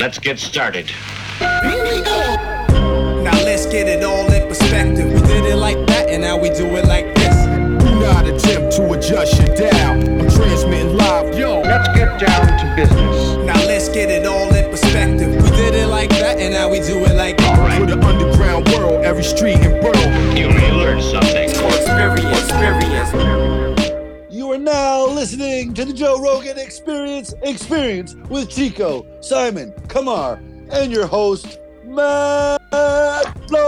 Let's get started. Now let's get it all in perspective. We did it like that, and now we do it like this. Do not attempt to adjust your dial. I'm transmitting live. Yo, Let's get down to business. Now let's get it all in perspective. We did it like that, and now we do it like this. All for right. the underground world, every street and borough. You may learn something. You are now listening to the Joe Rogan Experience Experience with Chico, Simon, Kamar, and your host, Matt Floyd.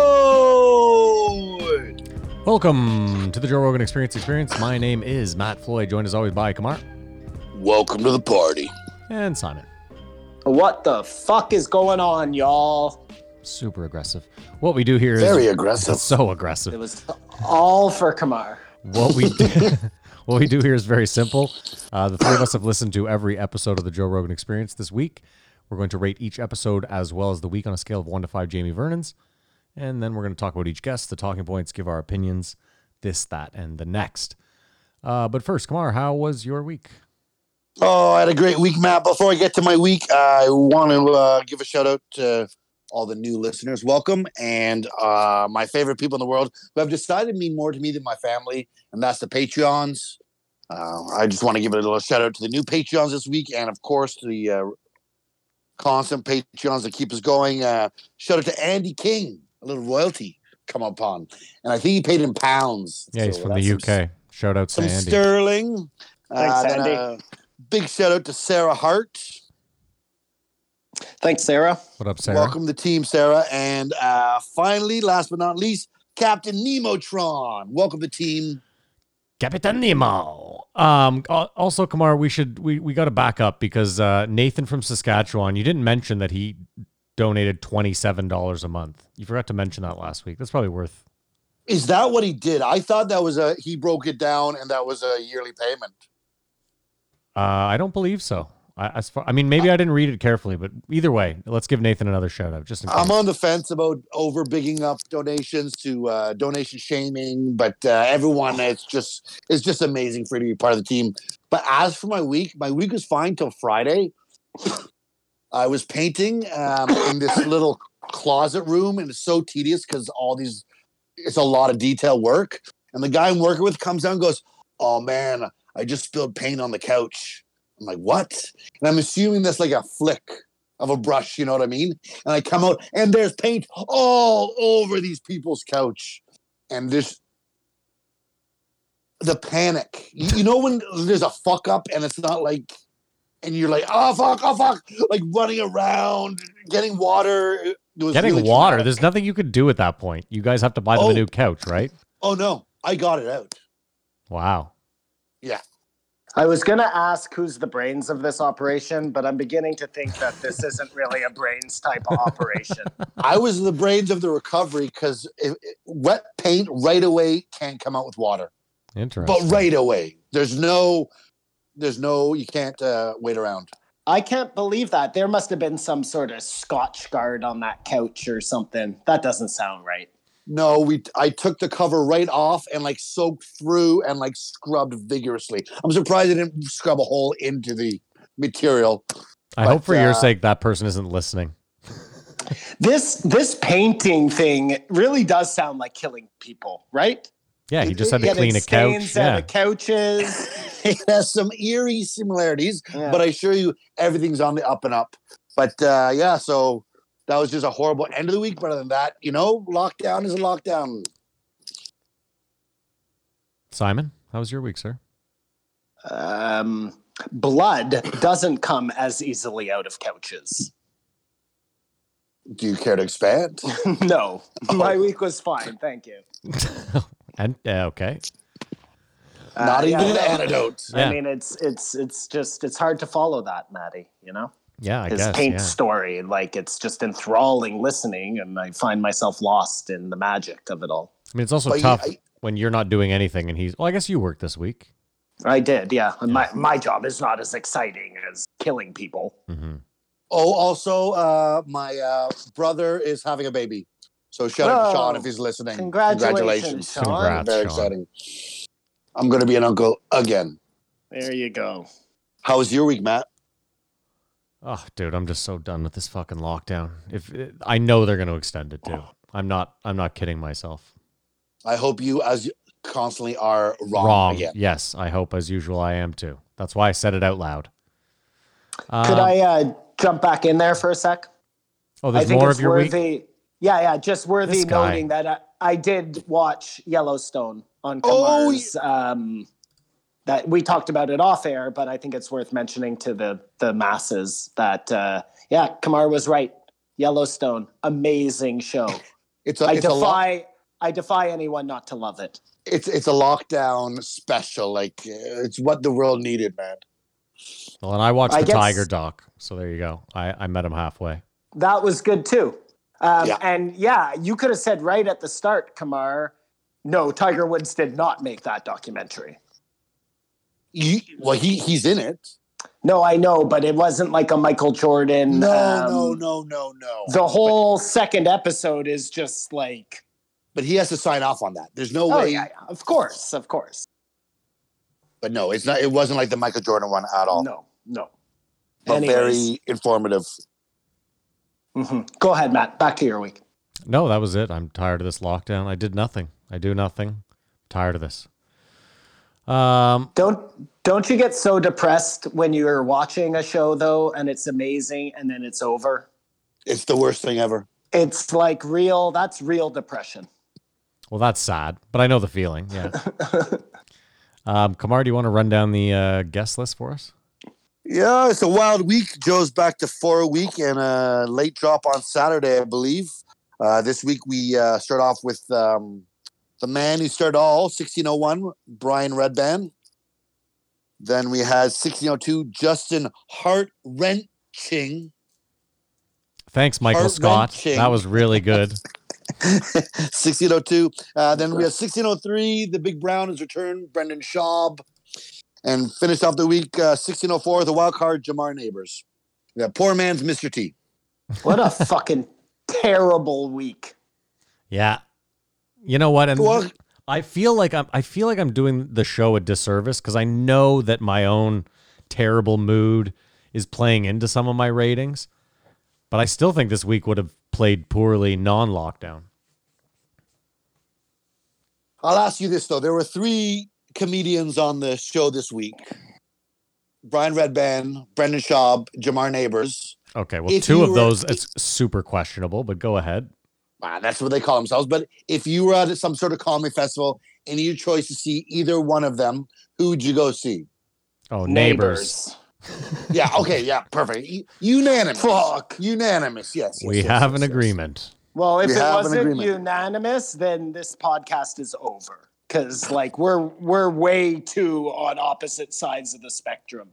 Welcome to the Joe Rogan Experience Experience. My name is Matt Floyd, joined as always by Kamar Welcome to the party. and Simon. What the fuck is going on, y'all? Super aggressive. What we do here is Very aggressive. so aggressive. It was all for Kamar. What we do, what we do here is very simple. Uh, the three of us have listened to every episode of the Joe Rogan Experience this week. We're going to rate each episode as well as the week on a scale of one to five Jamie Vernon's, and then we're going to talk about each guest, the talking points, give our opinions, this, that, and the next. Uh, but first, Kamar, how was your week? Oh, I had a great week, Matt. Before I get to my week, I want to uh, give a shout out to all the new listeners. Welcome. And uh, my favorite people in the world who have decided to mean more to me than my family, and that's the Patreons. Uh, I just want to give a little shout out to the new Patreons this week, and of course, the uh, constant Patreons that keep us going. Uh, shout out to Andy King, a little royalty come upon. And I think he paid in pounds. Yeah, he's from that's the some UK. Shout out to some Andy. sterling. Thanks, Uh, then Andy. big shout out to Sarah Hart. Thanks, Sarah. what up, Sarah? Welcome to the Team Sarah. And uh, finally, last but not least, Captain Nemotron. Welcome to Team. Capitan Nemo. Um, also, Kamar, we should we, we got to back up because uh, Nathan from Saskatchewan. You didn't mention that he donated twenty seven dollars a month. You forgot to mention that last week. That's probably worth. Is that what he did? I thought that was a he broke it down and that was a yearly payment. Uh, I don't believe so. I, as far, I mean, maybe I didn't read it carefully, but either way, let's give Nathan another shout out just in case. I'm on the fence about over bigging up donations to uh, donation shaming, but uh, everyone it's just it's just amazing for you to be part of the team. But as for my week, my week was fine till Friday. I was painting um, in this little closet room, and it's so tedious because all these it's a lot of detail work. And the guy I'm working with comes down and goes, "Oh man, I just spilled paint on the couch." I'm like, "What?" And I'm assuming that's like a flick of a brush, you know what I mean? And I come out and there's paint all over these people's couch. And this the panic. You, know when there's a fuck up and it's not like and you're like, oh fuck, oh fuck, like running around, getting water. Getting really water. There's nothing you could do at that point. You guys have to buy them Oh. a new couch, right? Oh no, I got it out. Wow. I was going to ask who's the brains of this operation, but I'm beginning to think that this isn't really a brains type of operation. I was the brains of the recovery because wet paint right away can't come out with water. Interesting. But right away. There's no there's no you can't uh, wait around. I can't believe that. There must have been some sort of Scotchgard on that couch or something. That doesn't sound right. No, we I took the cover right off and like soaked through and like scrubbed vigorously. I'm surprised I didn't scrub a hole into the material. I hope but, for your uh, sake that person isn't listening. This this painting thing really does sound like killing people, right? Yeah, he just had to Getting clean a stains couch. out Yeah. of couches. It has some eerie similarities, Yeah. but I assure you everything's on the up and up. But uh yeah, so that was just a horrible end of the week. But other than that, you know, lockdown is a lockdown. Simon, how was your week, sir? um, blood doesn't come as easily out of couches. Do you care to expand? no, my week was fine. Thank you. And uh, okay. Uh, Not yeah, even an no, antidote. Yeah. I mean, it's it's it's just it's hard to follow that, Maddie. You know Yeah, I his guess. paint yeah. story. Like it's just enthralling listening, and I find myself lost in the magic of it all. I mean, it's also But you- tough I- when you're not doing anything and he's. Well, I guess you worked this week. I did, yeah. And my my job is not as exciting as killing people. hmm Oh, also, uh, my uh, brother is having a baby. So shout out to Sean if he's listening. Congratulations, Sean. Congrats. Very Sean. exciting. I'm going to be an uncle again. There you go. How was your week, Matt? Oh, dude, I'm just so done with this fucking lockdown. If I know they're going to extend it too. I'm not. I'm not kidding myself. I hope you, as you constantly, are wrong, Wrong. again. Yes, I hope as usual I am too. That's why I said it out loud. Could I uh, jump back in there for a sec? Oh, I there's think more it's of your week. worthy. Yeah, yeah, just worthy noting that I, I did watch Yellowstone on Oh, Kamar's. um, that we talked about it off air, but I think it's worth mentioning to the the masses that uh, yeah, Kamar was right. Yellowstone, amazing show. It's a, I it's a lock, defy I defy anyone not to love it. it's it's a lockdown special. Like uh, it's what the world needed, man. Well, and I watched I the guess- Tiger doc, so there you go. I, I met him halfway. That was good too. Um, Yeah. And yeah, you could have said right at the start, Kamar, no, Tiger Woods did not make that documentary. You, well, he he's in it. No, I know, but it wasn't like a Michael Jordan. No, um, no, no, no, no. The whole second episode is just like, but he has to sign off on that. There's no oh way. yeah, yeah, of course, of course. But no, it's not. It wasn't like the Michael Jordan one at all. No, no. but Anyways. very informative. Mhm. Go ahead, Matt. Back to your week. No, that was it. I'm tired of this lockdown. I did nothing. I do nothing. I'm tired of this. Um, Don't don't you get so depressed when you're watching a show though, and it's amazing, and then it's over? It's the worst thing ever. It's like real. That's real depression. well, that's sad, but I know the feeling. Yeah. um, Kamar, do you want to run down the uh, guest list for us? Yeah, it's a wild week. Joe's back to four a week and a late drop on Saturday, I believe. Uh, this week we uh, start off with um, the man who started all 1601, Brian Redban. Then we had 1602, Justin Heart Wrenching. Thanks, Michael Scott. That was really good. 1602. Uh, then we have 1603, the Big Brown is returned, Brendan Schaub. And finished off the week, uh, 1604, the wild card, Jamar Neighbors. Yeah, poor man's Mr. T. What a fucking terrible week. Yeah. You know what? And Well- I feel like I'm I feel like I'm doing the show a disservice because I know that my own terrible mood is playing into some of my ratings. But I still think this week would have played poorly non-lockdown. I'll ask you this though: there were three comedians on the show this week: Brian Redban, Brendan Schaub, Jamar Neighbors. Okay, well, If two of were- those it's super questionable, but go ahead. Ah, that's what they call themselves. But if you were at some sort of comedy festival and you choice to see either one of them, who would you go see? Oh, neighbors. Yeah, okay, yeah, perfect. U- Unanimous. Fuck. Unanimous. Yes. yes, We yes, have yes, an yes. agreement. Well, if We it wasn't unanimous, then this podcast is over. Because like we're we're way too on opposite sides of the spectrum.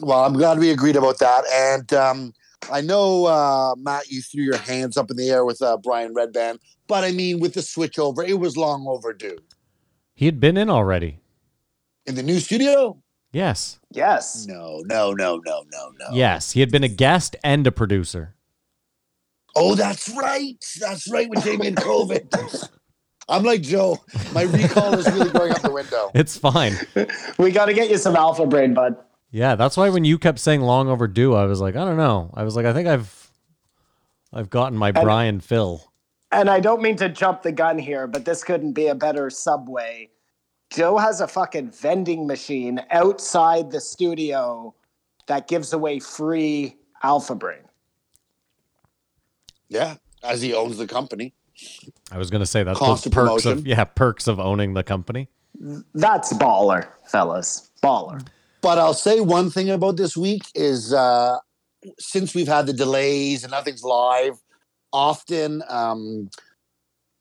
Well, I'm glad we agreed about that. And um, I know, uh, Matt, you threw your hands up in the air with uh, Brian Redban, but I mean, with the switch over, it was long overdue. He had been in already. In the new studio? Yes. Yes. No, no, no, no, no, no. Yes, he had been a guest and a producer. Oh, that's right. That's right. with Jamie had COVID. I'm like Joe. My recall is really going out the window. It's fine. We got to get you some alpha brain, bud. Yeah, that's why when you kept saying long overdue, I was like, I don't know. I was like, I think I've I've gotten my Brian fill. And I don't mean to jump the gun here, but this couldn't be a better subway. Joe has a fucking vending machine outside the studio that gives away free alpha brain. Yeah, as he owns the company. I was gonna say that's Cost those of perks of promotion. yeah, perks of owning the company. That's baller, fellas. Baller. But I'll say one thing about this week is uh, since we've had the delays and nothing's live, often um,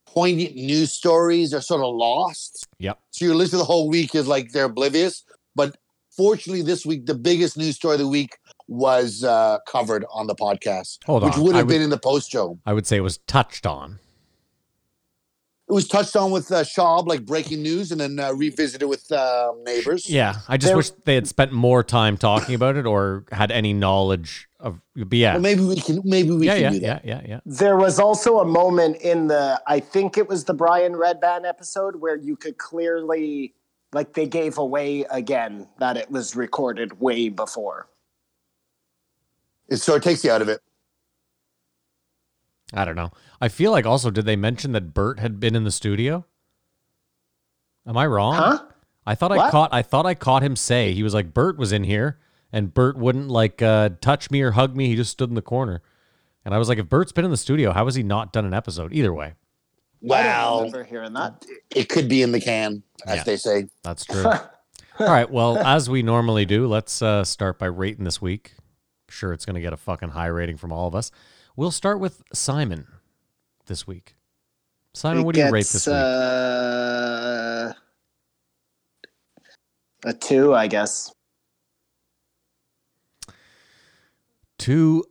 poignant news stories are sort of lost. Yep. So your list of the whole week is like they're oblivious. But fortunately, this week, the biggest news story of the week was uh, covered on the podcast, Hold which on. would have would- been in the post show. I would say it was touched on. It was touched on with uh, Schaub, like breaking news, and then uh, revisited with uh, neighbors. Yeah. I just There- wish they had spent more time talking about it or had any knowledge of but yeah. Well, maybe we can. Maybe we yeah, can yeah, do that. yeah, yeah, yeah. There was also a moment in the, I think it was the Brian Redban episode where you could clearly, like, they gave away again that it was recorded way before. It so it takes you out of it. I don't know. I feel like also did they mention that Bert had been in the studio? Am I wrong? Huh? I thought I caught I thought I caught him say he was like Bert was in here and Bert wouldn't like uh, touch me or hug me. He just stood in the corner. And I was like, if Bert's been in the studio, how has he not done an episode? Either way, I don't Well, hearing that. it could be in the can, as Yeah. they say. that's true. All right. Well, as we normally do, let's uh, start by rating this week. Sure, it's going to get a fucking high rating from all of us. We'll start with Simon this week. Simon, It what do you rate this week? Uh, a two, I guess. Two,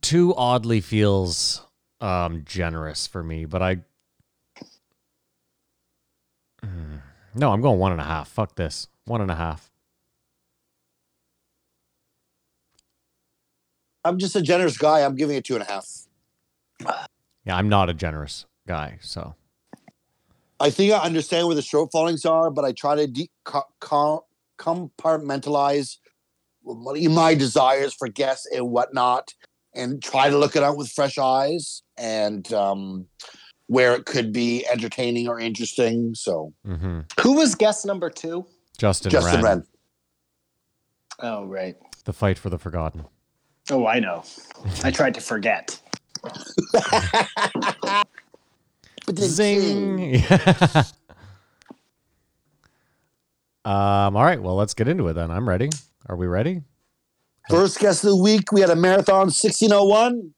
two oddly feels um, generous for me, but I. No, I'm going one and a half. Fuck this. One and a half. I'm just a generous guy. I'm giving it two and a half. Yeah, I'm not a generous guy, so I think I understand where the shortfallings are, but I try to de- co- co- compartmentalize my desires for guests and whatnot, and try to look it out with fresh eyes and um, where it could be entertaining or interesting. So, mm-hmm. Who was guest number two? Justin, Justin Wren, Wren. Oh, right. the fight for the forgotten. Oh, I know. I tried to forget. Zing. um. All right. Well, let's get into it then. I'm ready. Are we ready? First guest of the week, we had a marathon 1601.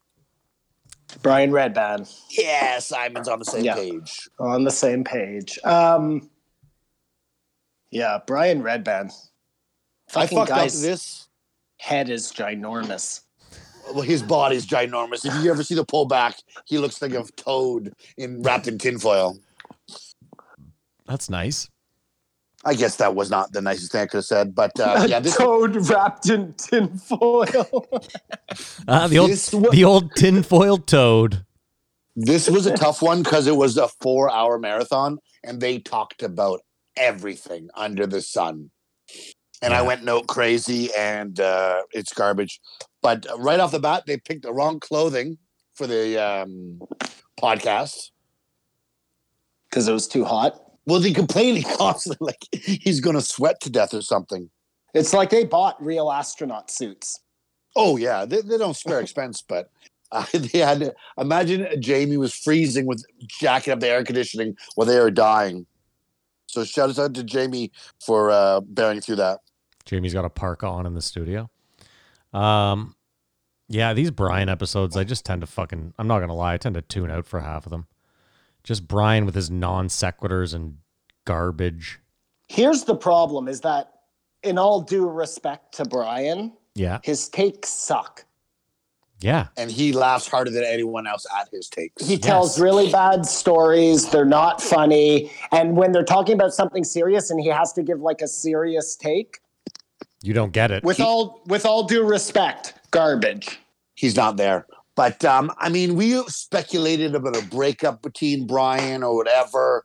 Brian Redban Yeah, Simon's on the same Yeah. page. on the same page. Um, yeah, Brian Redban. I Fucking fucked up this. Head is ginormous. Well, his body's ginormous. If you ever see the pullback, he looks like a toad in wrapped in tinfoil. That's nice. I guess that was not the nicest thing I could have said, but uh, A yeah, this toad wrapped in tinfoil. Ah, the old, This wa- the old tinfoil toad. this was a tough one because it was a four-hour marathon, and they talked about everything under the sun. And I went note crazy, and uh, it's garbage. But right off the bat, they picked the wrong clothing for the um, podcast. Because it was too hot. Well, they complained constantly, like he's going to sweat to death or something. It's like they bought real astronaut suits. Oh yeah, they, they don't spare expense, but uh, they had to imagine Jamie was freezing with jacking up the air conditioning while they were dying. So shout out to Jamie for uh, bearing through that. Jamie's got a parka on in the studio. Um, yeah, these Brian episodes, I just tend to fucking. I'm not gonna lie, I tend to tune out for half of them. Just Brian with his non sequiturs and garbage. Here's the problem is that, in all due respect to Brian, Yeah, his takes suck. yeah, And he laughs harder than anyone else at his takes. He tells Yes. really bad stories. They're not funny. And when they're talking about something serious and he has to give like a serious take, you don't get it. with all with all due respect, garbage. He's not there. But um, I mean, we speculated about a breakup between Brian or whatever.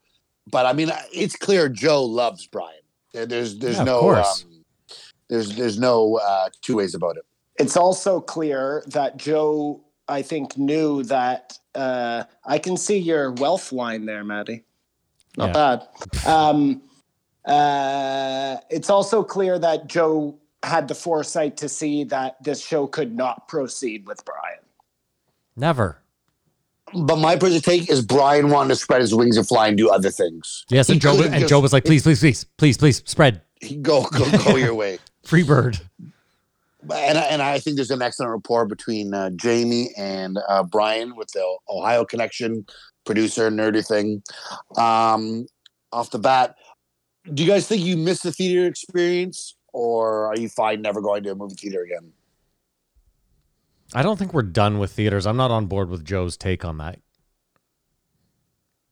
But I mean, it's clear Joe loves Brian. There, there's there's Yeah, no um, there's there's no uh, two ways about it. It's also clear that Joe, I think, knew that uh, I can see your wealth line there, Maddie. Not bad. Um, uh, it's also clear that Joe had the foresight to see that this show could not proceed with Brian. Never. But my personal take is Brian wanted to spread his wings and fly and do other things. Yes, and He Joe and just- Joe was like, please, please, please, please, please, spread Go go go your way. free bird. And I, and I think there's an excellent rapport between uh, Jamie and uh, Brian with the Ohio connection, producer nerdy thing. Um, off the bat, do you guys think you missed the theater experience, or are you fine never going to a movie theater again? I don't think we're done with theaters. I'm not on board with Joe's take on that.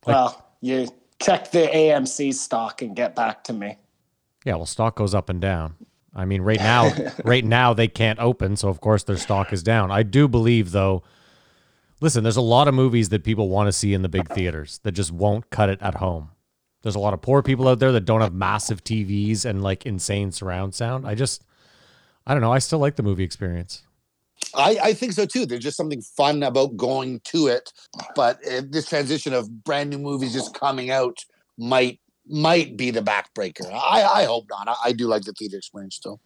Like- well, you check the AMC stock and get back to me. Yeah, well, stock goes up and down. I mean, right now, right now they can't open, so of course their stock is down. I do believe, though. Listen, there's a lot of movies that people want to see in the big theaters that just won't cut it at home. There's a lot of poor people out there that don't have massive TVs and like insane surround sound. I just, I don't know. I still like the movie experience. I, I think so too. There's just something fun about going to it, but uh, this transition of brand new movies just coming out might might be the backbreaker. I, I hope not. I, I do like the theater experience still.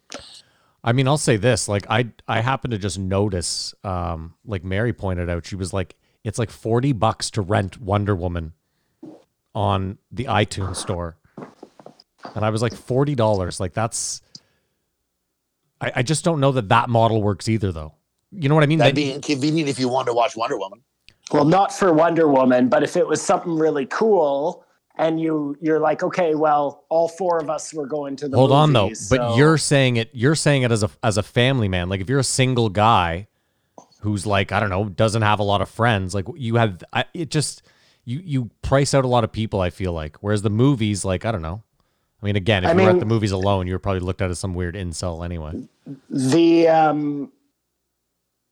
I mean, I'll say this: like, I I happen to just notice, um, like Mary pointed out, she was like, it's like forty bucks to rent Wonder Woman on the iTunes store, and I was like forty dollars. Like that's, I, I just don't know that that model works either, though. You know what I mean? That'd be inconvenient if you wanted to watch Wonder Woman. Well, not for Wonder Woman, but if it was something really cool and you you're like, okay, well, all four of us were going to the Hold on though, movies, but you're saying it. You're saying it as a as a family man. Like if you're a single guy who's like I don't know doesn't have a lot of friends, like you have. I, it just you you price out a lot of people. I feel like whereas the movies, like I don't know. I mean, again, if I you were at the movies alone, you were probably looked at as some weird incel anyway. the um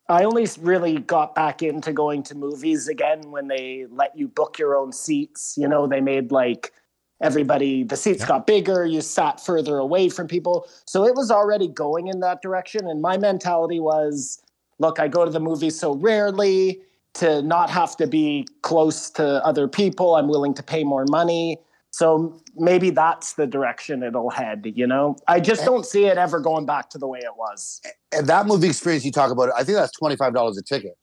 I only really got back into going to movies again when they let you book your own seats. You know, they made like everybody the seats got bigger, you sat further away from people. So it was already going in that direction and my mentality was look, I go to the movies so rarely to not have to be close to other people. I'm willing to pay more money. So maybe that's the direction it'll head, you know? I just don't see it ever going back to the way it was. And that movie experience you talk about, I think that's twenty five dollars a ticket.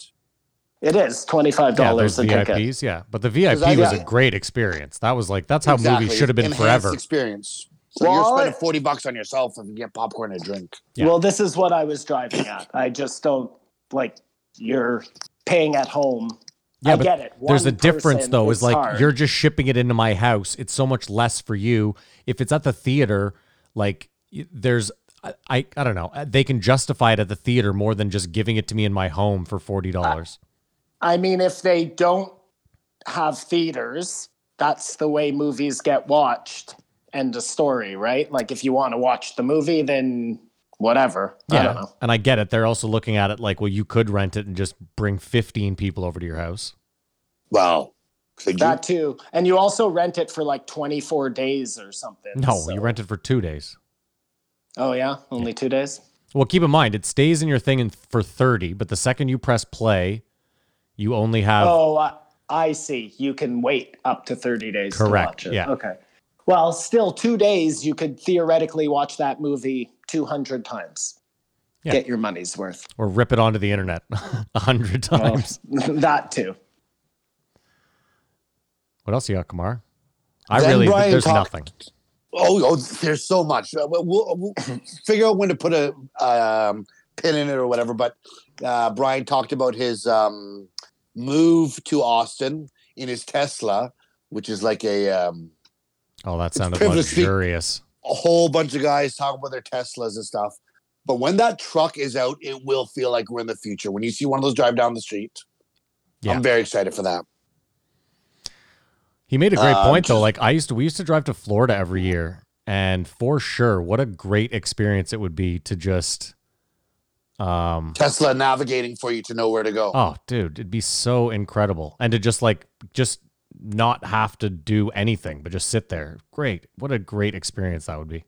It is $25 Yeah, those a ticket. VIPs, yeah. But the VIP I- was yeah. a great experience. That was like that's how Exactly. movies should have been Enhanced forever. Experience. So Well, you're spending forty bucks on yourself if you get popcorn and a drink. Yeah. Well, this is what I was driving at. I just don't like you're paying at home. Yeah, I get it. There's a One difference though. Is like hard. you're just shipping it into my house. It's so much less for you. If it's at the theater, like there's I, I I don't know. Uh, They can justify it at the theater more than just giving it to me in my home for forty dollars. I mean, if they don't have theaters, that's the way movies get watched. End of story, right? Like if you want to watch the movie, then whatever. I don't know. and I get it. They're also looking at it like, well, you could rent it and just bring fifteen people over to your house. Well, Could you? That too. And you also rent it for like 24 days or something. No, so- you rent it for two days. Oh, yeah? Only two days? Well, keep in mind it stays in your thing in, for thirty, but the second you press play, you only have Oh, I, I see. You can wait up to 30 days Correct, to watch it. yeah. Okay. Well, still two days, you could theoretically watch that movie 200 times. Yeah. Get your money's worth. or rip it onto the internet a hundred times. that too. What else you got, Kamar? I Then really Brian there's talked- nothing. Oh, oh, there's so much. Uh, We'll, we'll, we'll figure out when to put a um, pin in it or whatever. But uh, Brian talked about his um, move to Austin in his Tesla, which is like a um, Oh, that sounded luxurious. A whole bunch of guys talking about their Teslas and stuff. But when that truck is out, it will feel like we're in the future. When you see one of those drive down the street, Yeah. I'm very excited for that. He made a great Uh, point though. Like I used to, we used to drive to Florida every year, and for sure, what a great experience it would be to just, um, Tesla navigating for you to know where to go. oh, dude, it'd be so incredible, and to just like just not have to do anything, but just sit there. Great, what a great experience that would be.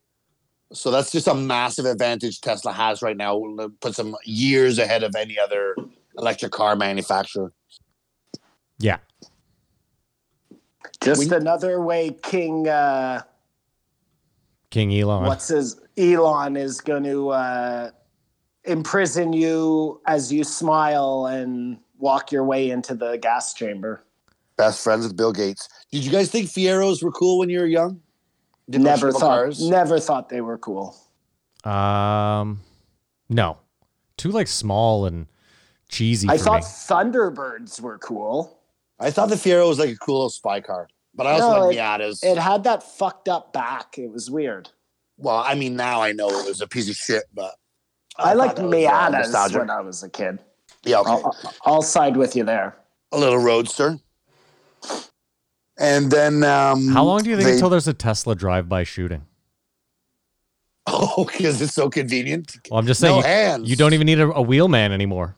So that's just a massive advantage Tesla has right now. It Puts them years ahead of any other electric car manufacturer. Yeah, Just We- another way King, uh, King Elon. what's his, Elon is going to uh, imprison you as you smile and walk your way into the gas chamber. Best friends with Bill Gates. Did you guys think Fieros were cool when you were young? Didn't never thought, cars? never thought they were cool. Um, no, too like small and cheesy I for thought me. Thunderbirds were cool. I thought the Fiero was like a cool little spy car, but I also No, like it- Miatas. It had that fucked up back. It was weird. well, I mean, now I know it was a piece of shit, but I, thought liked that was, uh, Miatas when I was a kid. Yeah, okay. I'll, I'll side with you there. a little roadster. And then um, How long do you think they- until there's a Tesla drive-by shooting? Oh, because it's so convenient. Well, I'm just No saying, you, hands. you don't even need a, a wheelman anymore.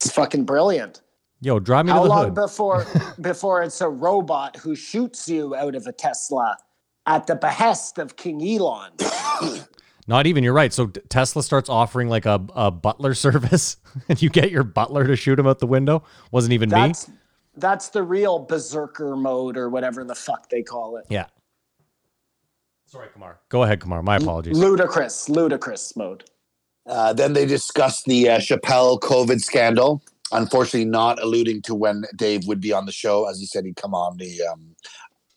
It's fucking brilliant. Yo, drive me How to the long hood. before before it's a robot who shoots you out of a Tesla at the behest of King Elon? Not even. You're right. So Tesla starts offering like a, a butler service, and you get your butler to shoot him out the window. Wasn't even me. That's that's the real berserker mode or whatever the fuck they call it. Yeah. Sorry, Kamar. Go ahead, Kamar. My apologies. Ludicrous, ludicrous mode. Uh, then they discussed the uh, Chappelle COVID scandal. Unfortunately, not alluding to when Dave would be on the show, as he said he'd come on the um,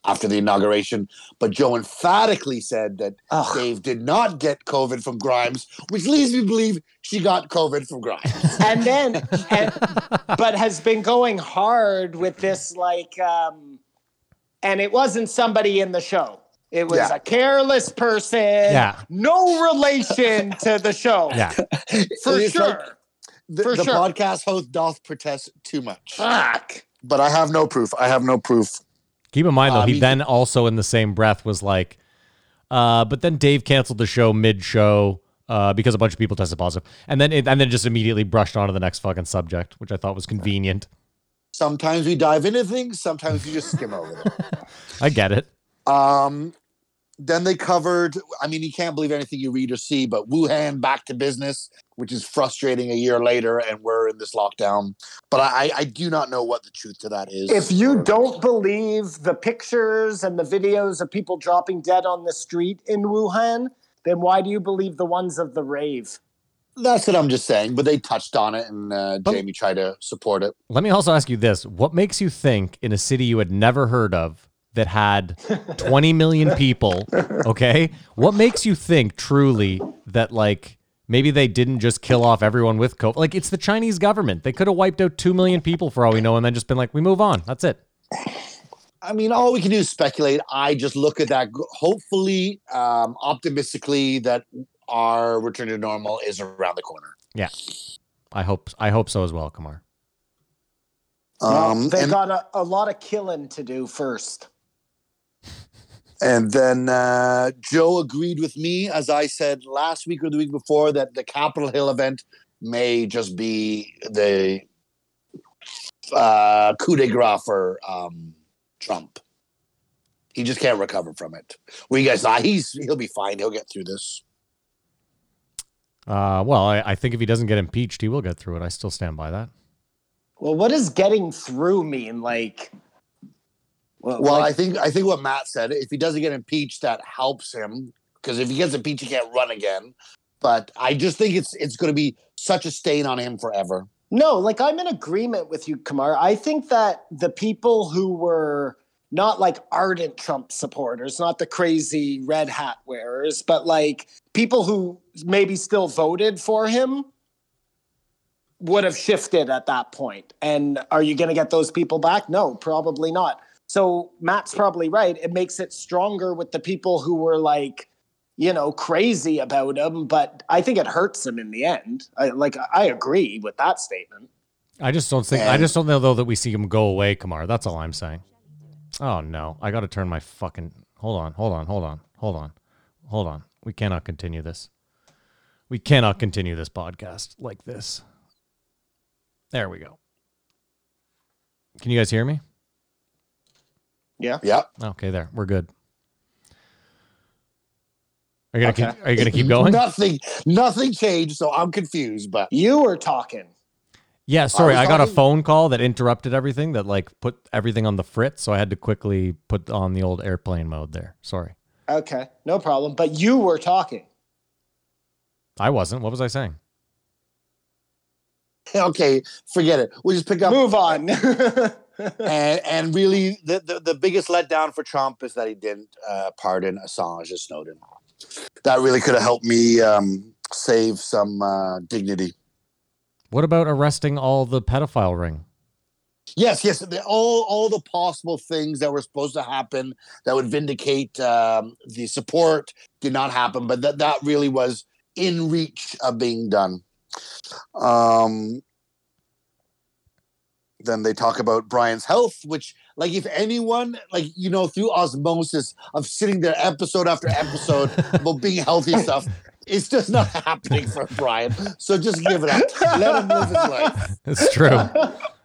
after the inauguration. But Joe emphatically said that Ugh. Dave did not get COVID from Grimes, which leads me to believe she got COVID from Grimes. and then and, but has been going hard with this like um and it wasn't somebody in the show it was Yeah. a careless person Yeah. no relation to the show Yeah. for It's sure like- The, For the sure. podcast host doth protest too much, fuck but I have no proof. I have no proof. Keep in mind though, Uh, he then also in the same breath was like, uh, but then Dave canceled the show mid-show uh, because a bunch of people tested positive, and then it, and then just immediately brushed on to the next fucking subject, which I thought was convenient. Sometimes we dive into things. Sometimes we just skim over them. I get it. Um, then they covered. I mean, you can't believe anything you read or see, but Wuhan back to business, which is frustrating a year later, and we're in this lockdown. But I, I do not know what the truth to that is. if you don't believe the pictures and the videos of people dropping dead on the street in wuhan then why do you believe the ones of the rave that's what I'm just saying. But they touched on it, and uh, Jamie tried to support it. Let me also ask you this: What makes you think in a city you had never heard of that had 20 million people? Okay, what makes you think truly that like maybe they didn't just kill off everyone with COVID? Like it's the Chinese government; they could have wiped out two million people for all we know, and then just been like, we move on. That's it. I mean, all we can do is speculate. I just look at that, hopefully, um, optimistically, that our return to normal is around the corner. Yeah, I hope I hope so as well, Kamar. Well, Um, they and, got a, a lot of killing to do first and then uh, Joe agreed with me, as I said last week or the week before, that the Capitol Hill event may just be the uh, coup de grace for um, Trump. He just can't recover from it. Well, you guys, thought he's he'll be fine. He'll get through this. Uh, well, I, I think if he doesn't get impeached, he will get through it. I still stand by that. Well, what does getting through mean? Like, well, Well, like- I think I think what Matt said. If he doesn't get impeached, that helps him because if he gets impeached, he can't run again. But I just think it's it's going to be such a stain on him forever. no, like I'm in agreement with you, Kamar. I think that the people who were not like ardent Trump supporters, not the crazy red hat wearers, but like people who maybe still voted for him would have shifted at that point. And are you going to get those people back? No, probably not. So Matt's probably right. It makes it stronger with the people who were like, you know, crazy about him, but I think it hurts him in the end. I, like I agree with that statement. I just don't think. I just don't know though that we see him go away, Kamar. That's all I'm saying. Oh no, I got to turn my fucking. Hold on, hold on, hold on, hold on, hold on. We cannot continue this. We cannot continue this podcast like this. There we go. Can you guys hear me? Yeah. Yeah. Okay, there. We're good. Are you gonna Okay. keep, are you gonna keep going? nothing, nothing changed. So I'm confused. But You were talking. Yeah, sorry, was I, got a phone call that interrupted everything that like put everything on the fritz, so I had to quickly put on the old airplane mode there. Sorry. Okay, no problem. But you were talking. I wasn't. What was I saying? okay, forget it. We'll just pick up. Move on. And and really, the, the the biggest letdown for Trump is that he didn't uh, pardon Assange and Snowden. That really could have helped me um, save some uh, dignity. What about arresting all the pedophile ring? Yes, yes. The, all all the possible things that were supposed to happen that would vindicate um, the support did not happen, but that that really was in reach of being done. Um, then they talk about Brian's health, which, like, if anyone, like, you know, through osmosis of sitting there episode after episode about being healthy and stuff, it's just not happening for Brian. So just give it up. Let him live his life. It's true.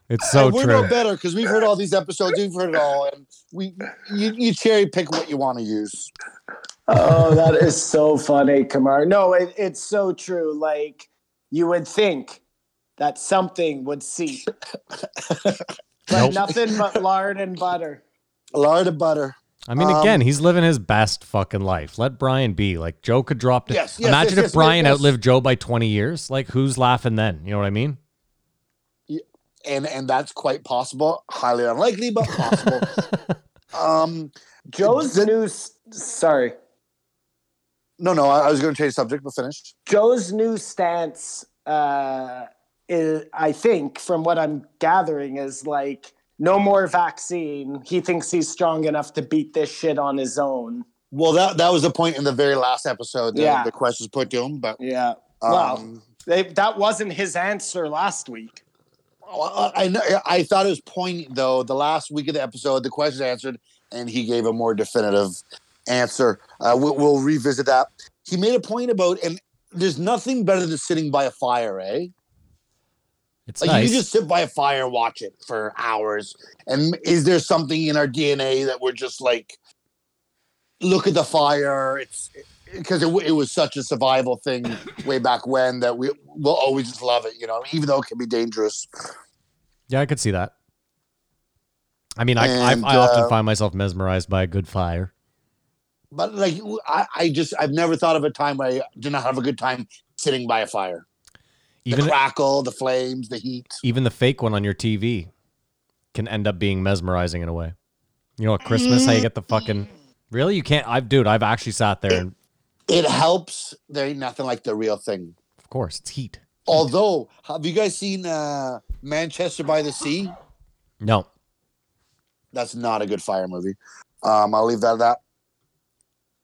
It's so And we're true. no better because we've heard all these episodes, we've heard it all, and we you, you cherry pick what you want to use. Oh, that is so funny, Kamar. No, it, it's so true. Like you would think that something would seep, but Nope. nothing but lard and butter. Lard and butter. I mean, Um, again, he's living his best fucking life. Let Brian be. Like Joe could drop. Yes, yes, Imagine yes, if yes, Brian yes. outlived Joe by twenty years. Like, who's laughing then? You know what I mean? and and that's quite possible. Highly unlikely, but possible. um, Joe's the- new. Sorry, no, no, I, I was going to change subject, but finished. Joe's new stance. Uh, is, I think, from what I'm gathering, is like no more vaccine. He thinks he's strong enough to beat this shit on his own. Well, that that was the point in the very last episode. The, Yeah. the questions put to him, but Yeah. um, Well, they, that wasn't his answer last week. I know. I thought it was poignant though. The last week of the episode, the questions answered, and he gave a more definitive answer. Uh, we'll, we'll revisit that. He made a point about, and there's nothing better than sitting by a fire, eh? It's Like nice. you just sit by a fire, and watch it for hours. And is there something in our DNA that we're just like, look at the fire? It's because it, w- it was such a survival thing way back when that we will always just love it, you know, even though it can be dangerous. yeah, I could see that. I mean, I, I, And, I often uh, find myself mesmerized by a good fire. But like I, I just I've never thought of a time where I do not have a good time sitting by a fire. Even the crackle, the flames, the heat. even the fake one on your TV can end up being mesmerizing in a way. You know, at Christmas, how you get the fucking really? You can't. I've dude, I've actually sat there, and It helps. There ain't nothing like the real thing. of course, it's heat. Although, have you guys seen uh, Manchester by the Sea? No, That's not a good fire movie. Um, I'll leave that at that.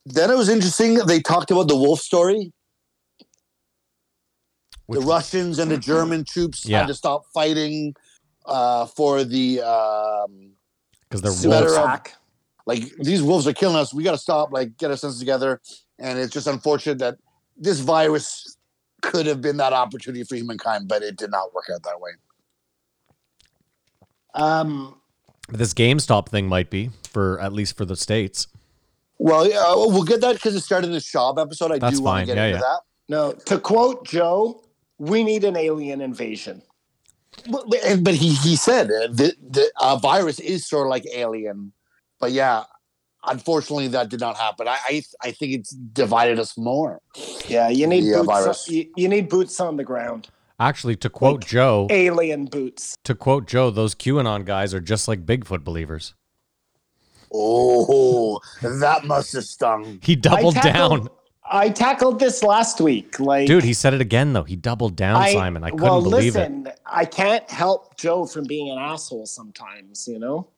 Then it was interesting. They talked about the wolf story. Which the? Russians and the German troops Yeah. had to stop fighting uh, for the um, because they're Sweater wolves. of- Attack. like these wolves are killing us. We got to stop. Like get our senses together. And it's just unfortunate that this virus could have been that opportunity for humankind, but it did not work out that way. Um, This GameStop thing might be for at least for the states. Well, yeah, uh, we'll get that because it started in the Schaub episode. I That's do want to get Yeah, into yeah. that. no, to quote Joe, we need an alien invasion. But, but- he he said uh, the the uh, virus is sort of like alien, but yeah, unfortunately that did not happen. I I, I think it's divided us more. Yeah, you need The, boots. virus. On, you, you need boots on the ground. Actually, to quote Joe, Alien boots. to quote Joe, those QAnon guys are just like Bigfoot believers. Oh, that must have stung. He doubled I tackled- down, I tackled this last week. Like, dude. He said it again though. He doubled down, I, Simon. I couldn't well, believe it. listen, I can't help Joe from being an asshole sometimes. You know.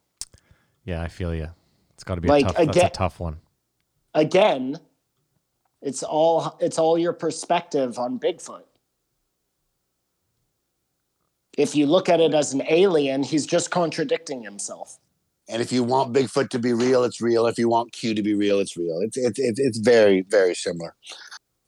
Yeah, I feel you. It's got to be Like, a tough. That's a again- tough one. Again, it's all it's all your perspective on Bigfoot. If you look at it as an alien, he's just contradicting himself. And if you want Bigfoot to be real, it's real. If you want Q to be real, it's real. It's it's it's, it's very very similar.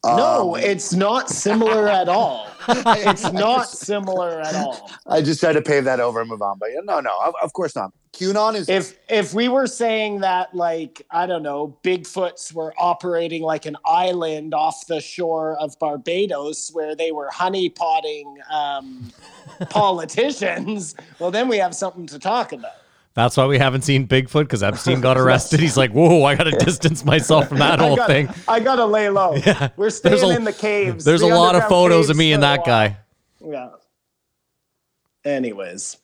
no, Um, it's not similar at all. It's not similar at all. I just tried to pave that over and move on. But no, no, of, of course not. QAnon is If if we were saying that like I don't know, Bigfoots were operating like an island off the shore of Barbados where they were honeypotting um, politicians, well then we have something to talk about. That's why we haven't seen Bigfoot because Epstein got arrested. He's like, whoa, I got to distance myself from that I whole got, thing. I gotta lay low. Yeah. We're staying a- in the caves. There's the a lot of photos of me and that guy. Yeah. Anyways.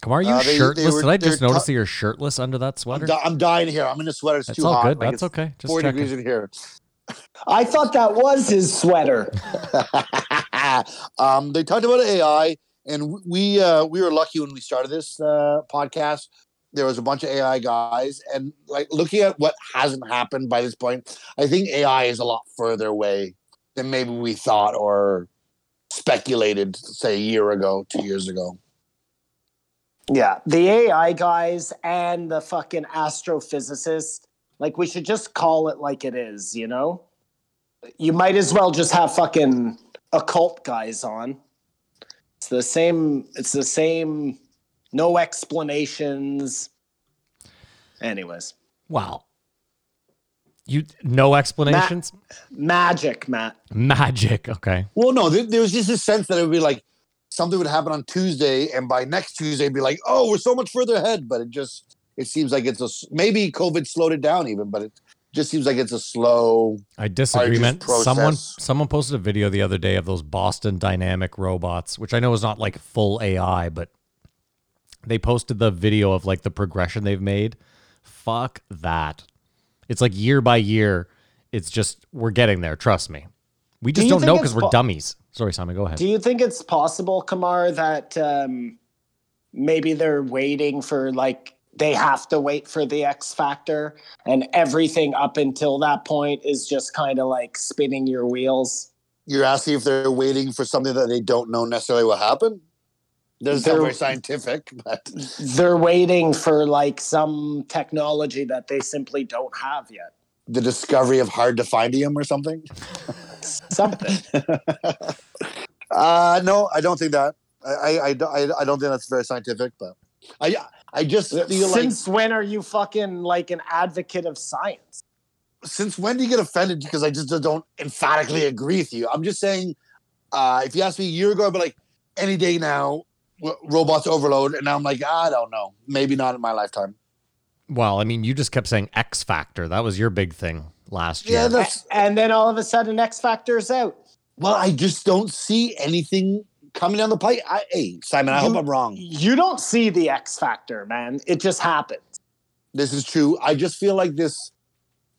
Come on, are you Uh, they- they shirtless? were- Did I just notice ta- that you're shirtless under that I'm, sweater? di- I'm dying here. I'm in a sweater. It's That's too all hot. good. Like, That's it's okay. Just Four checking. degrees in here. I thought that was his sweater. um, they talked about AI, and we uh, we were lucky when we started this uh, podcast. There was a bunch of AI guys, and like looking at what hasn't happened by this point, I think AI is a lot further away than maybe we thought or speculated, say a year ago, two years ago. Yeah, the AI guys and the fucking astrophysicist, like we should just call it like it is, you know? You might as well just have fucking occult guys on. It's the same it's the same no explanations. Anyways. Wow. You no explanations. Magic, Matt. Magic. Okay. Well, no, there, there was just a sense that it would be like something would happen on Tuesday, and by next Tuesday, it'd be like, oh, we're so much further ahead. But it just it seems like it's a maybe COVID slowed it down even, but it just seems like it's a slow. I disagree, man. Someone someone posted a video the other day of those Boston Dynamic robots, which I know is not like full AI, but they posted the video of like the progression they've made. Fuck that. It's like year by year. It's just we're getting there. Trust me. We just you don't know because we're po- dummies. Sorry, Simon. Go ahead. Do you think it's possible, Kamar, that um, maybe they're waiting for like they have to wait for the X Factor, and everything up until that point is just kind of like spinning your wheels? You're asking if they're waiting for something that they don't know necessarily will happen. Doesn't sound They're- very scientific, but They're waiting for like some technology that they simply don't have yet. the discovery of hard to findium or something. Something. Uh, no, I don't think that. I, I, I, don't- I don't think that's very scientific, but I, I just feel like Since when are you fucking like an advocate of science? since when do you get offended because I just don't emphatically agree with you? I'm just saying, uh, if you asked me a year ago, I'd be like, any day now, robots overload, and I'm like, I don't know, maybe not in my lifetime. Well, I mean, you just kept saying X Factor. That was your big thing last year. Yeah, that's And then all of a sudden, X Factor's out. well, I just don't see anything coming down the pipe. I, hey, Simon, I hope I'm wrong. You don't see the X Factor, man. It just happens. This is true. I just feel like this.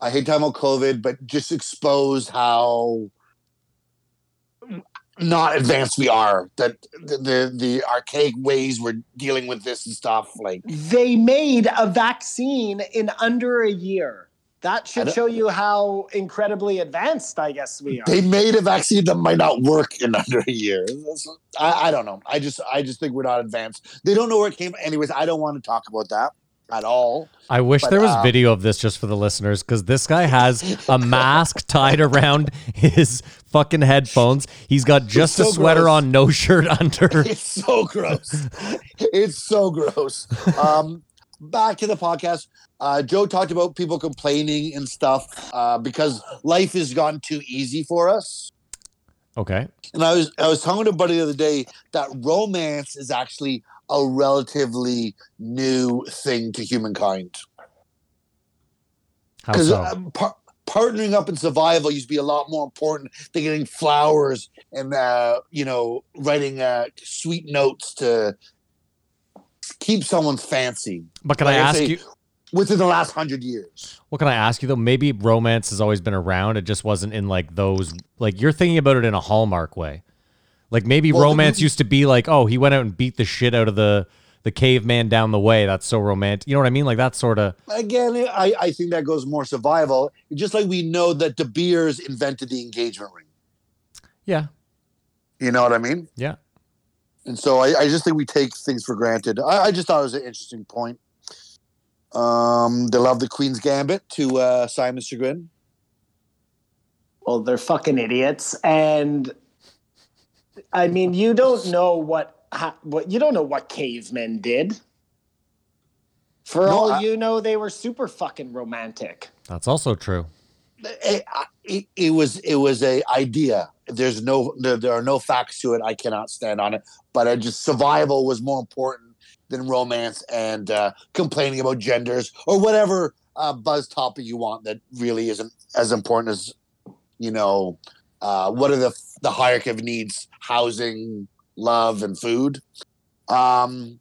I hate talking about COVID, but just exposed how not advanced we are. That the the, the archaic ways we're dealing with this and stuff. Like They made a vaccine in under a year. That should show you how incredibly advanced, I guess, we are. they made a vaccine that might not work in under a year. I, I don't know. I just I just think we're not advanced. They don't know where it came. Anyways, I don't want to talk about that at all. I wish But, there was uh, video of this just for the listeners because this guy has a mask tied around his fucking headphones. He's got just so a sweater gross. on, no shirt under. It's so gross. it's so gross. Um, back to the podcast. Uh, Joe talked about people complaining and stuff uh, because life has gotten too easy for us. Okay. And I was I was talking to a buddy the other day that romance is actually a relatively new thing to humankind. Because so? par- partnering up in survival used to be a lot more important than getting flowers and uh, you know writing uh, sweet notes to keep someone's fancy but can like I I ask say- you? within the last hundred years. What can I ask you though? Maybe romance has always been around. It just wasn't in like those. Like you're thinking about it in a Hallmark way. Like maybe Well, romance movie- used to be like, oh, he went out and beat the shit out of the the caveman down the way. That's so romantic. You know what I mean? Like that sort of. Again, I, I think that goes more survival. Just like we know that De Beers invented the engagement ring. Yeah. You know what I mean? Yeah. And so I, I just think we take things for granted. I, I just thought it was an interesting point. Um, they love the Queen's Gambit to uh, Simon's chagrin. well, they're fucking idiots. And I mean, you don't know what, ha- what you don't know what cavemen did. For No, all I- you know, they were super fucking romantic. That's also true. It, it, it was it was a idea. There's no there, there are no facts to it. I cannot stand on it. But I just survival was more important than romance and uh, complaining about genders or whatever uh, buzz topic you want that really isn't as important as you know uh, what are the the hierarchy of needs: housing, love, and food. Um,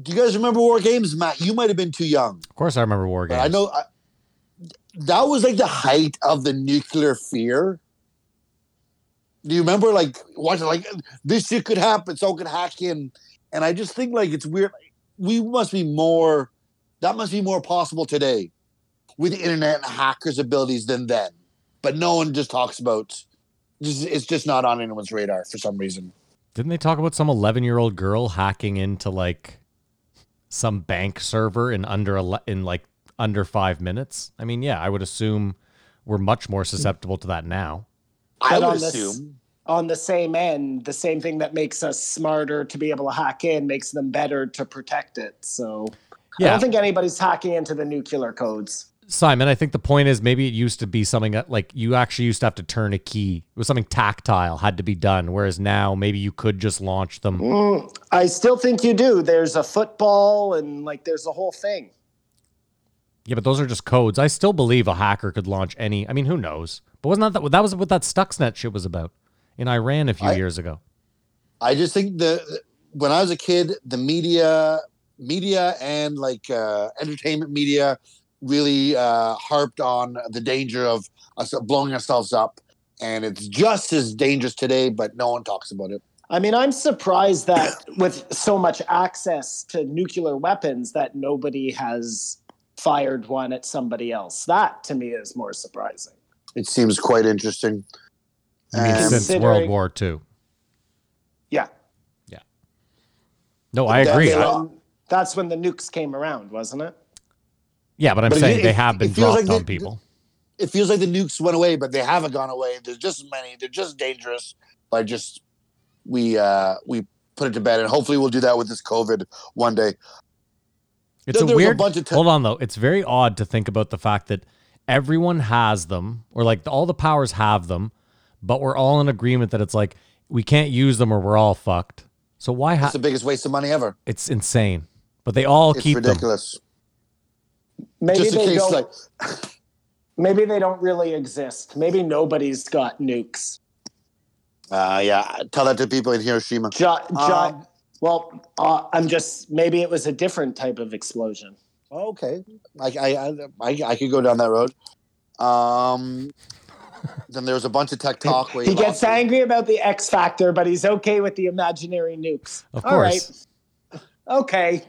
do you guys remember War Games, Matt? You might have been too young. Of course, I remember War But Games. I know I, that was like the height of the nuclear fear. Do you remember like watching like this shit could happen, so could hack in, and I just think like it's weird. We must be more. That must be more possible today with the internet and hackers' abilities than then. But no one just talks about. It's just not on anyone's radar for some reason. Didn't they talk about some 11 year old girl hacking into like some bank server in under ele- in like under five minutes? I mean, yeah, I would assume we're much more susceptible to that now. I But would on this- assume. On the same end, the same thing that makes us smarter to be able to hack in makes them better to protect it. So yeah. I don't think anybody's hacking into the nuclear codes. Simon, I think the point is maybe it used to be something that, like you actually used to have to turn a key. It was something tactile had to be done, whereas now maybe you could just launch them. I still think you do. There's a football and like there's a whole thing. Yeah, but those are just codes. I still believe a hacker could launch any. I mean, who knows? But wasn't that what that was what that Stuxnet shit was about in Iran a few I- years ago? I just think the when I was a kid, the media, media, and like uh, entertainment media really uh, harped on the danger of us blowing ourselves up, and it's just as dangerous today, but no one talks about it. I mean, I'm surprised that with so much access to nuclear weapons that nobody has fired one at somebody else. That to me is more surprising. It seems quite interesting. I mean, Um, since World War II. Yeah. Yeah. No, I agree. they- I- that's when the nukes came around, wasn't it? Yeah, but I'm But saying it- they have been dropped like on the- people. it feels like the nukes went away, but they haven't gone away. There's just as many. They're just dangerous. But just we uh we put it to bed, and hopefully we'll do that with this COVID one day. It's a weird. bunch of te- hold on though. It's very odd to think about the fact that everyone has them, or like all the powers have them, but we're all in agreement that it's like we can't use them or we're all fucked. So why? Ha- It's the biggest waste of money ever. it's insane. But they all It's keep them. Ridiculous. Maybe Just in they case, don't. like maybe they don't really exist. Maybe nobody's got nukes. uh, yeah, tell that to people in Hiroshima. Jo- jo- Um, well, uh, I'm just maybe it was a different type of explosion. Okay, I I, I I I could go down that road. Um, then there was a bunch of tech talk where He he gets lost- angry about the X factor, but he's okay with the imaginary nukes. Of All right. course. Okay.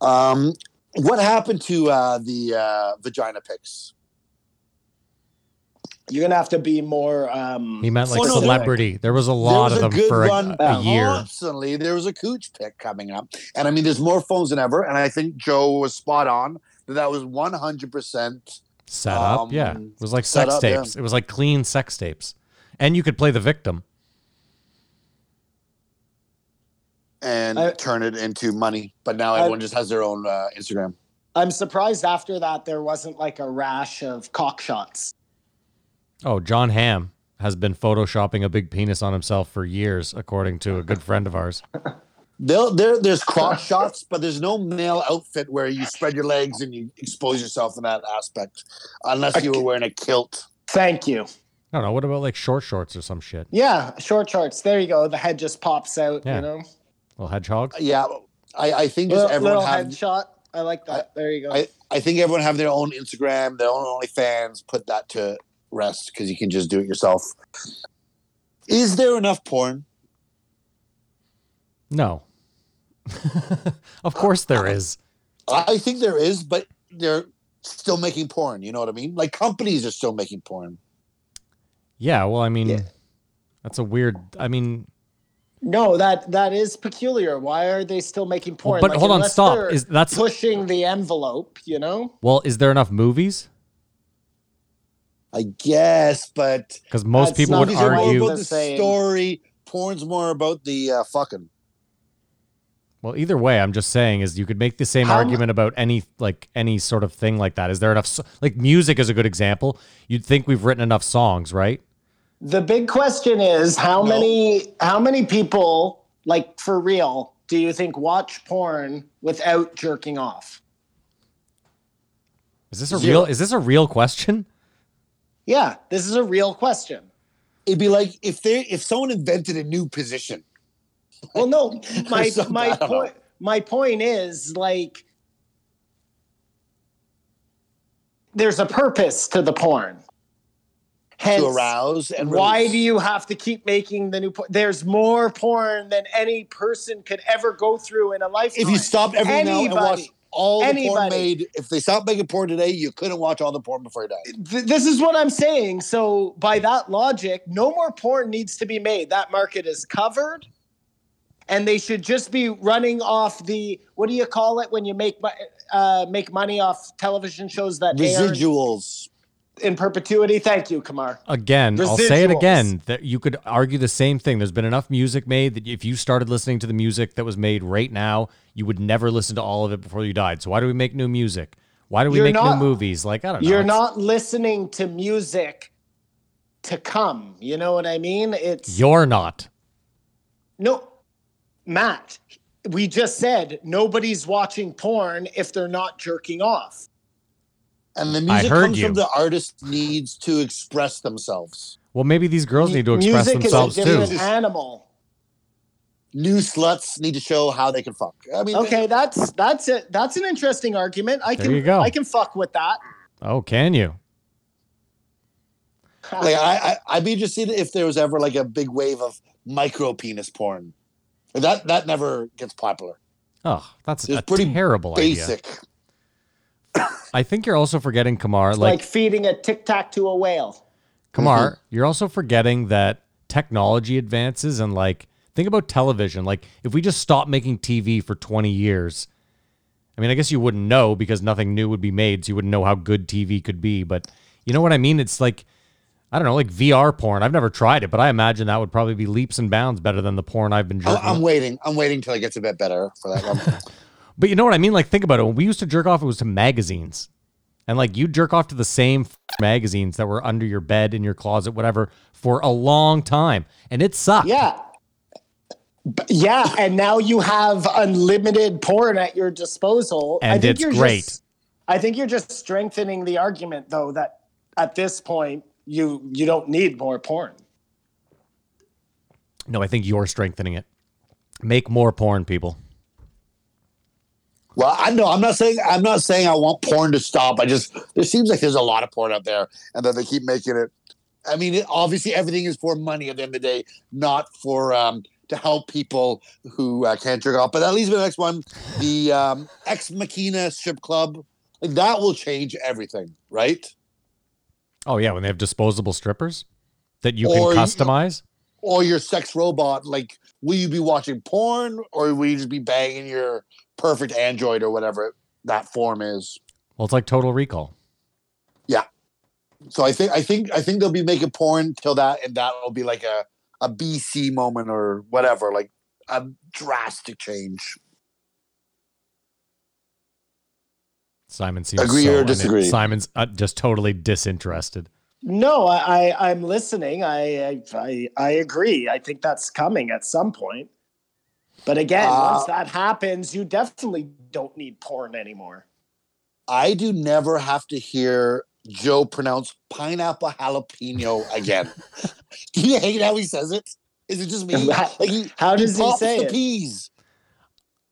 Um, what happened to uh, the uh, vagina pics? You're gonna have to be more. Um, He meant like Oh, no, there- celebrity. There was a lot was of a them for a, a year. Constantly, there was a cooch pick coming up, and I mean, there's more phones than ever. And I think Joe was spot on that that was 100. percent Set up, Um, yeah. It was like sex up, yeah. tapes. It was like clean sex tapes, and you could play the victim. And I- turn it into money. But now I- everyone just has their own uh, Instagram. I'm surprised after that there wasn't like a rash of cock shots. Oh, Jon Hamm has been photoshopping a big penis on himself for years, according to a good friend of ours. There, there, there's cross shots, but there's no male outfit where you spread your legs and you expose yourself in that aspect, unless you were wearing a kilt. Thank you. I don't know. What about like short shorts or some shit? Yeah, short shorts. There you go. The head just pops out. Yeah. You know, Little hedgehog. Yeah, I, I think just little, everyone little have. headshot. I like that. there you go. I, I think everyone have their own Instagram, their own OnlyFans. Put that to rest because you can just do it yourself. Is there enough porn? No. of course there is. I think there is, but they're still making porn. You know what I mean? Like companies are still making porn. Yeah. Well, I mean, Yeah. that's a weird. I mean, no, that that is peculiar. Why are they still making porn? but hold on, unless stop. Is- that's- pushing the envelope? You know. well, is there enough movies? I guess, but Because most That's people not would movies are more argue. about The the same. story. Porn's more about the uh, fucking. Well, either way, I'm just saying is you could make the same How mu- argument about any like any sort of thing like that. Is there enough? so- Like music is a good example. You'd think we've written enough songs, right? The big question is how No. many how many people like for real do you think watch porn without jerking off? Is this a Zero. real? Is this a real question? Yeah, this is a real question. It'd be like if they if someone invented a new position. Well, no, my my I don't know. point my point is like there's a purpose to the porn. Hence, to arouse and why release. do you have to keep making the new porn? There's more porn than any person could ever go through in a lifetime. if you stopped every now and watch Anybody. all the porn made if they stopped making porn today you couldn't watch all the porn before you died Th- this is what I'm saying. So, by that logic, no more porn needs to be made. That market is covered, and they should just be running off the what do you call it when you make uh, make money off television shows that air residuals in perpetuity? Thank you, Kamar. Again, I'll say it again that you could argue the same thing. There's been enough music made that if you started listening to the music that was made right now, you would never listen to all of it before you died. So why do we make new music? Why do we You're make not- new movies? Like I don't know. You're not listening to music to come. You know what I mean? It's You're not. no, Matt. We just said nobody's watching porn if they're not jerking off. And the music comes you. from the artist needs to express themselves. Well, maybe these girls need to express music themselves is a too. different animal. New sluts need to show how they can fuck. I mean, Okay, that's that's it. That's an interesting argument. I There can you go. I can fuck with that. Oh, can you? like I, I, I'd be interested if there was ever like a big wave of micro penis porn. That that never gets popular. Oh, that's It's a pretty terrible idea. Basic. I think you're also forgetting Kamar. It's Like, like feeding a tic tac to a whale. Kamar, mm-hmm. you're also forgetting that technology advances and like think about television. Like if we just stopped making TV for 20 years, I mean, I guess you wouldn't know because nothing new would be made, so you wouldn't know how good TV could be. But you know what I mean? It's like I don't know, like VR porn. I've never tried it, but I imagine that would probably be leaps and bounds better than the porn I've been I, jerking. I'm waiting. I'm waiting till it gets a bit better for that one. But you know what I mean? Like, think about it. When we used to jerk off, it was to magazines. And like, you jerk off to the same f- magazines that were under your bed, in your closet, whatever, for a long time. And it sucked. Yeah. Yeah, and now you have unlimited porn at your disposal. And it's you're great. Just, I think you're just strengthening the argument, though, that at this point you you don't need more porn. No, I think you're strengthening it. Make more porn, people. Well, I know. I'm not saying. I'm not saying I want porn to stop. I just there seems like there's a lot of porn out there, and that they keep making it. I mean, it, obviously everything is for money at the end of the day, not for um, to help people who uh, can't jerk off. But that leads me to the next one: the um, Ex Machina strip club. Like, that will change everything, right? Oh, yeah. When they have disposable strippers that you Or can customize. or your sex robot like will you be watching porn or will you just be banging your perfect android or whatever that form is Well, it's like Total Recall. Yeah. So i think i think i think they'll be making porn till that and that will be like a a bc moment or whatever like a drastic change Simon seems Agree so- or and it- disagree? Simon's uh, just totally disinterested. No, I, I I'm listening. I, I I I agree. I think that's coming at some point. But again, Uh, once that happens, you definitely don't need porn anymore. i do never have to hear joe pronounce pineapple jalapeno again do you hate how he says it is it just me How- like he, how does he pops say the it? peas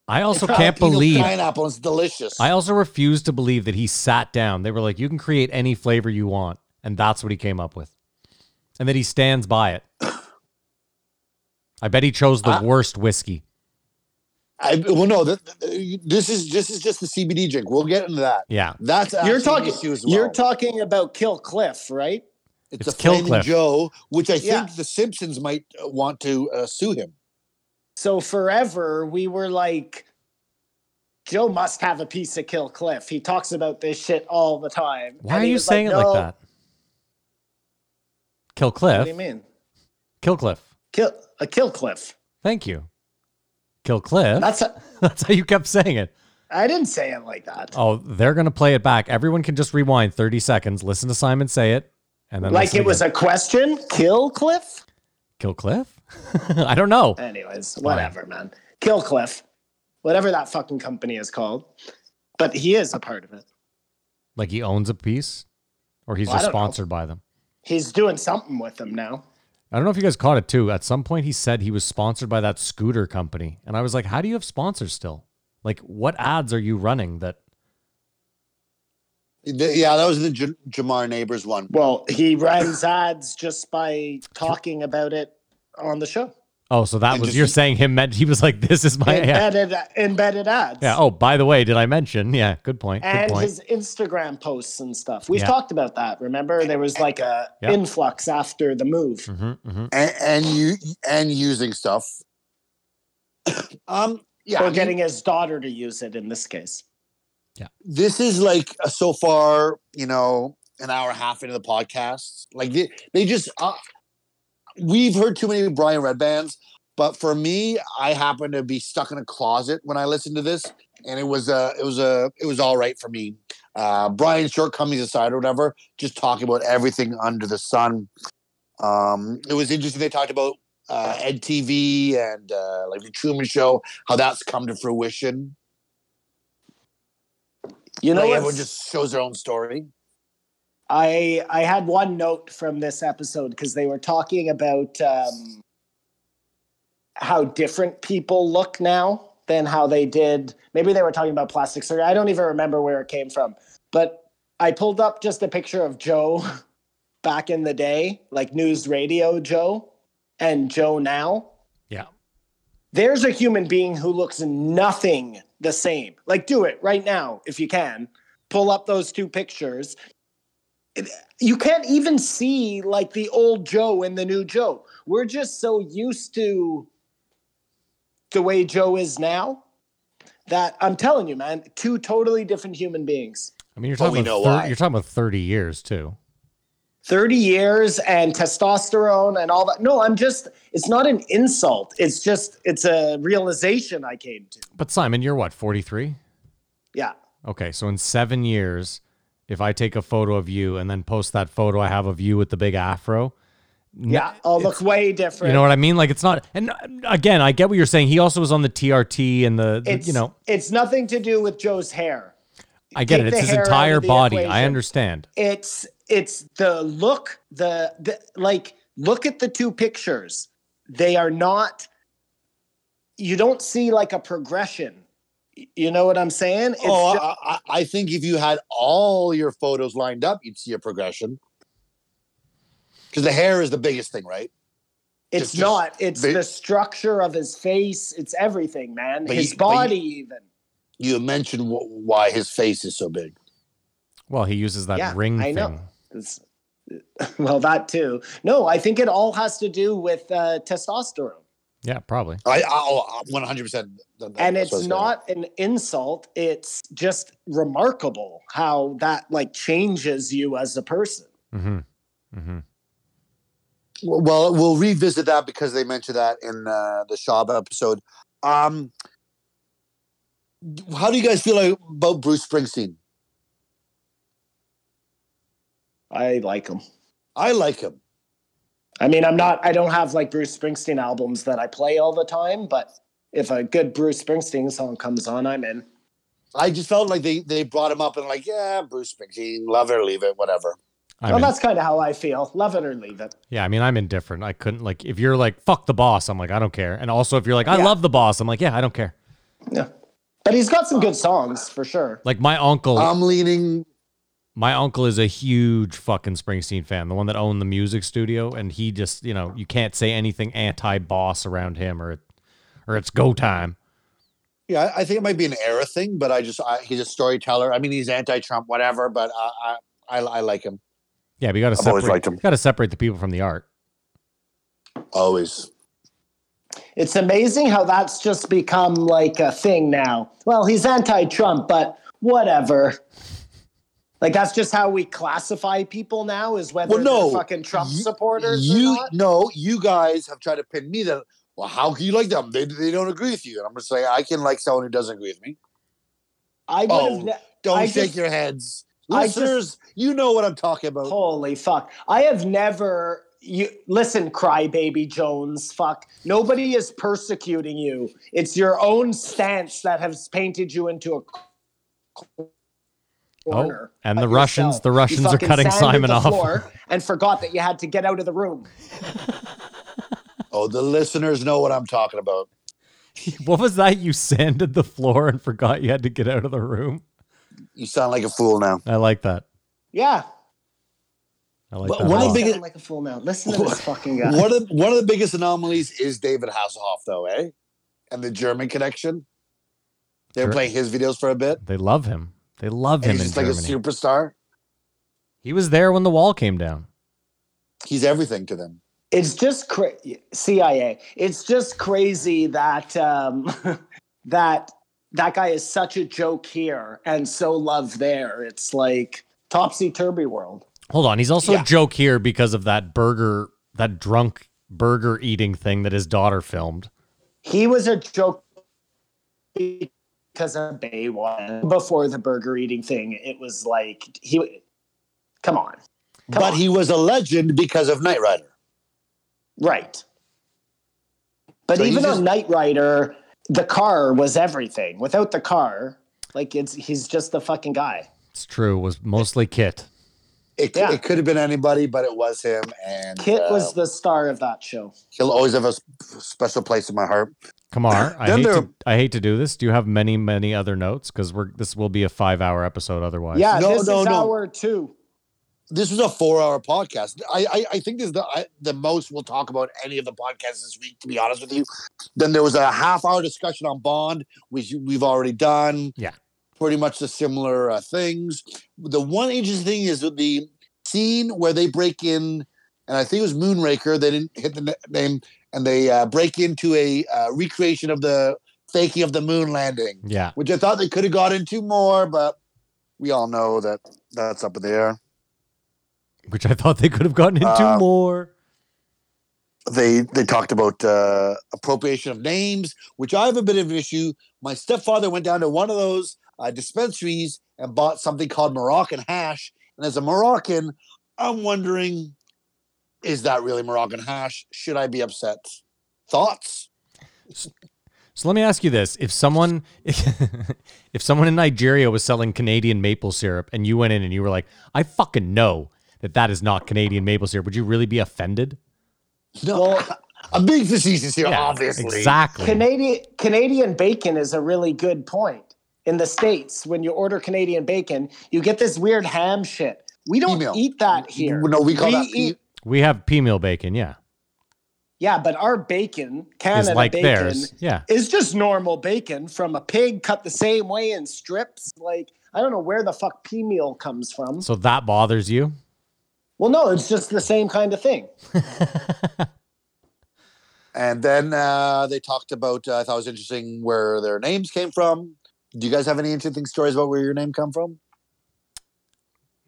I also Jalapeno can't believe pineapple is delicious I also refuse to believe that he sat down. They were like, you can create any flavor you want. And that's what he came up with. And that he stands by it. I bet he chose the I- worst whiskey. I, well, no, th- th- this is this is just the CBD drink. We'll get into that. Yeah. That's You're talking. issue as well. You're talking about Kill Cliff, right? It's, It's a Flaming Kill Cliff. Joe, which I Yeah. think the Simpsons might uh, want to uh, sue him. So forever we were like, Joe must have a piece of Kill Cliff. He talks about this shit all the time. Why And are you was saying it "No." like that? Kill Cliff. What do you mean? Kill Cliff. Kill a Kill Cliff. Thank you. Kill Cliff. That's a, That's how you kept saying it. I didn't say it like that. Oh, they're going to play it back. Everyone can just rewind 30 seconds, listen to Simon say it, and then like it was again. a question. Kill Cliff. Kill Cliff? I don't know. Anyways, whatever, man. Kill Cliff, whatever that fucking company is called. But he is a part of it. Like he owns a piece or he's Well, just don't know. sponsored by them. He's doing something with them now. I don't know if you guys caught it too. At some point, he said he was sponsored by that scooter company. And I was like, how do you have sponsors still? Like, what ads are you running that? The- yeah, that was the J- Jamar Neighbors one. Well, he runs ads just by talking about it on the show. Oh, so that was, just- you're saying him meant, he was like, this is my, yeah. Embedded, embedded ads. yeah. Oh, by the way, did I mention? Yeah, good point. Good and point. his Instagram posts and stuff. We've Yeah. talked about that. Remember, there was like a Yeah. influx after the move. hmm hmm And, and you and using stuff. um, yeah, I or mean, getting his daughter to use it in this case. Yeah. This is like uh, so far, you know, an hour and a half into the podcast. Like they, they just, uh, we've heard too many Brian Redbans, but for me, I happen to be stuck in a closet when I listen to this, and it was uh it was a, it was all right for me. uh, Brian's shortcomings aside or whatever, just talking about everything under the sun. Um, it was interesting. They talked about uh, EDtv and uh, like the Truman Show, how that's come to fruition. You know, like everyone just shows their own story. I I had one note from this episode because they were talking about um, how different people look now than how they did. Maybe they were talking about plastic surgery. I don't even remember where it came from. But I pulled up just a picture of Joe back in the day, like NewsRadio Joe, and Joe now. Yeah. There's a human being who looks nothing the same. Like, do it right now if you can. Pull up those two pictures. It- You can't even see like the old Joe and the new Joe. We're just so used to the way Joe is now that I'm telling you, man, two totally different human beings. I mean, you're talking about thir- you're talking about 30 years too. 30 years and testosterone and all that. No, I'm just, it's not an insult. It's just, it's a realization I came to. But Simon, you're what, 43? Yeah. Okay, so in seven years, if I take a photo of you and then post that photo I have of you with the big afro, Yeah. I'll look way different. you know what I mean? Like it's not. And again, I get what you're saying. He also was on the TRT and the, the- you know, it's nothing to do with Joe's hair. I get take it. It's his entire body. I understand. It's, it's the look, the, the, like, look at the two pictures. They are not, you don't see like a progression. Y- You know what I'm saying? It's oh, ju- I, I, I think if you had all your photos lined up, you'd see a progression. Because the hair is the biggest thing, right? It's Just- just not. It's vi- the structure of his face. It's everything, man. But his you- but you- body, even. You mentioned wh- why his face is so big. Well, he uses that Yeah, ring I thing. know. It's, well, that too. No, I think it all has to do with uh, testosterone, Yeah, probably. I, I 100%. and it's not an insult. It's just remarkable how that like changes you as a person. Mm-hmm. Mm-hmm. Well, we'll revisit that because they mentioned that in uh, the Schaub episode. Um, how do you guys feel like, about Bruce Springsteen? I like him. I like him. I mean, I'm not. I don't have like Bruce Springsteen albums that I play all the time, but if a good Bruce Springsteen song comes on, I'm in. I just felt like they, they brought him up and like, yeah, Bruce Springsteen, love it or leave it, whatever. I well, mean, that's kind of how I feel. Love it or leave it. yeah, I mean, I'm indifferent. I couldn't like if you're like fuck the boss, I'm like I don't care. And also if you're like I Yeah. love the boss, I'm like yeah, I don't care. Yeah. But he's got some good songs for sure. Like my uncle, I'm leaning. My uncle is a huge fucking Springsteen fan, the one that owned the music studio, and he just you know you can't say anything anti-boss around him, or it, or it's go time. Yeah, I- I think it might be an era thing, but I just I, he's a storyteller. I mean, he's anti-Trump, whatever, but I I, I, I like him Yeah, but you got to always separate. him. Got to separate the people from the art. always. It's amazing how that's just become like a thing now. Well, he's anti-Trump, but whatever. Like that's just how we classify people now is whether Well, no, they're fucking Trump you- supporters You or not. no, you guys have tried to pin me that. Well, how can you like them? They they don't agree with you, and I'm just like I can like someone who doesn't agree with me. I Oh. Ne- Don't I shake just- your heads, I just- listeners. you know what I'm talking about. Holy fuck! I have never. You listen, crybaby Jones. Fuck. Nobody is persecuting you. It's your own stance that has painted you into a corner. Oh, and the Russians- yourself. the Russians are cutting Simon off. and forgot that you had to get out of the room. Oh, the listeners know what I'm talking about. What was that? You sanded the floor and forgot you had to get out of the room. You sound like a fool now. I like that. Yeah. I like But that. a one of the big- sound like a fool now. Listen to this fucking guy. One of one of the biggest anomalies is David Hasselhoff, though, eh? And the German connection. They were Sure. playing his videos for a bit. They love him. They love And him he's in just like a superstar. he was there when the wall came down. He's everything to them. it's just cra- CIA. It's just crazy that um, that that guy is such a joke here and so loved there. It's like topsy turvy world. Hold on. He's also Yeah. a joke here because of that burger, that drunk burger eating thing that his daughter filmed. He was a joke because of Bay One. Before the burger eating thing, it was like he. Come on, Come but on. he was a legend because of Knight Rider. right. But So even just- on Knight Rider, the car was everything. Without the car, like it's he's just the fucking guy. It's true. It was mostly KITT. It, Yeah. it could have been anybody, but it was him. And KITT uh, was the star of that show. he'll always have a special place in my heart. Kamar, I hate to I hate to do this. Do you have many many other notes? Because we're this will be a five hour episode otherwise. Yeah, No, this no, is no. hour two. This was a four-hour podcast. I, I, I think this is the I, the most we'll talk about any of the podcasts this week. To be honest with you, then there was a half-hour discussion on Bond, which we've already done. Yeah. pretty much the similar uh, things. The one interesting thing is with the scene where they break in, and I think it was Moonraker. They didn't hit the name, and they uh, break into a uh, recreation of the faking of the moon landing, Yeah. which I thought they could have got into more, but we all know that that's up in the air. Which I thought they could have gotten into Uh, more. they they talked about uh, appropriation of names, which I have a bit of an issue. My stepfather went down to one of those uh, dispensaries and bought something called Moroccan hash. And as a Moroccan, I'm wondering, is that really Moroccan hash? Should I be upset? Thoughts? So let me ask you this: If someone, if someone in Nigeria was selling Canadian maple syrup, and you went in and you were like, "I fucking know that that is not Canadian maple syrup," would you really be offended? No, Well- I'm being facetious here, Yeah, obviously. exactly. Canadian Canadian bacon is a really good point. In the states, when you order Canadian bacon, you get this weird ham shit. We don't Female. eat that here. No, we call that eat. We have pea meal bacon, yeah, Yeah, but our bacon, is Canada like bacon, theirs, yeah. is just normal bacon from a pig cut the same way in strips. Like I don't know where the fuck pea meal comes from. So that bothers you? Well, no, it's just the same kind of thing. And then uh, they talked about, uh, I thought it was interesting where their names came from. Do you guys have any interesting stories about where your name come from?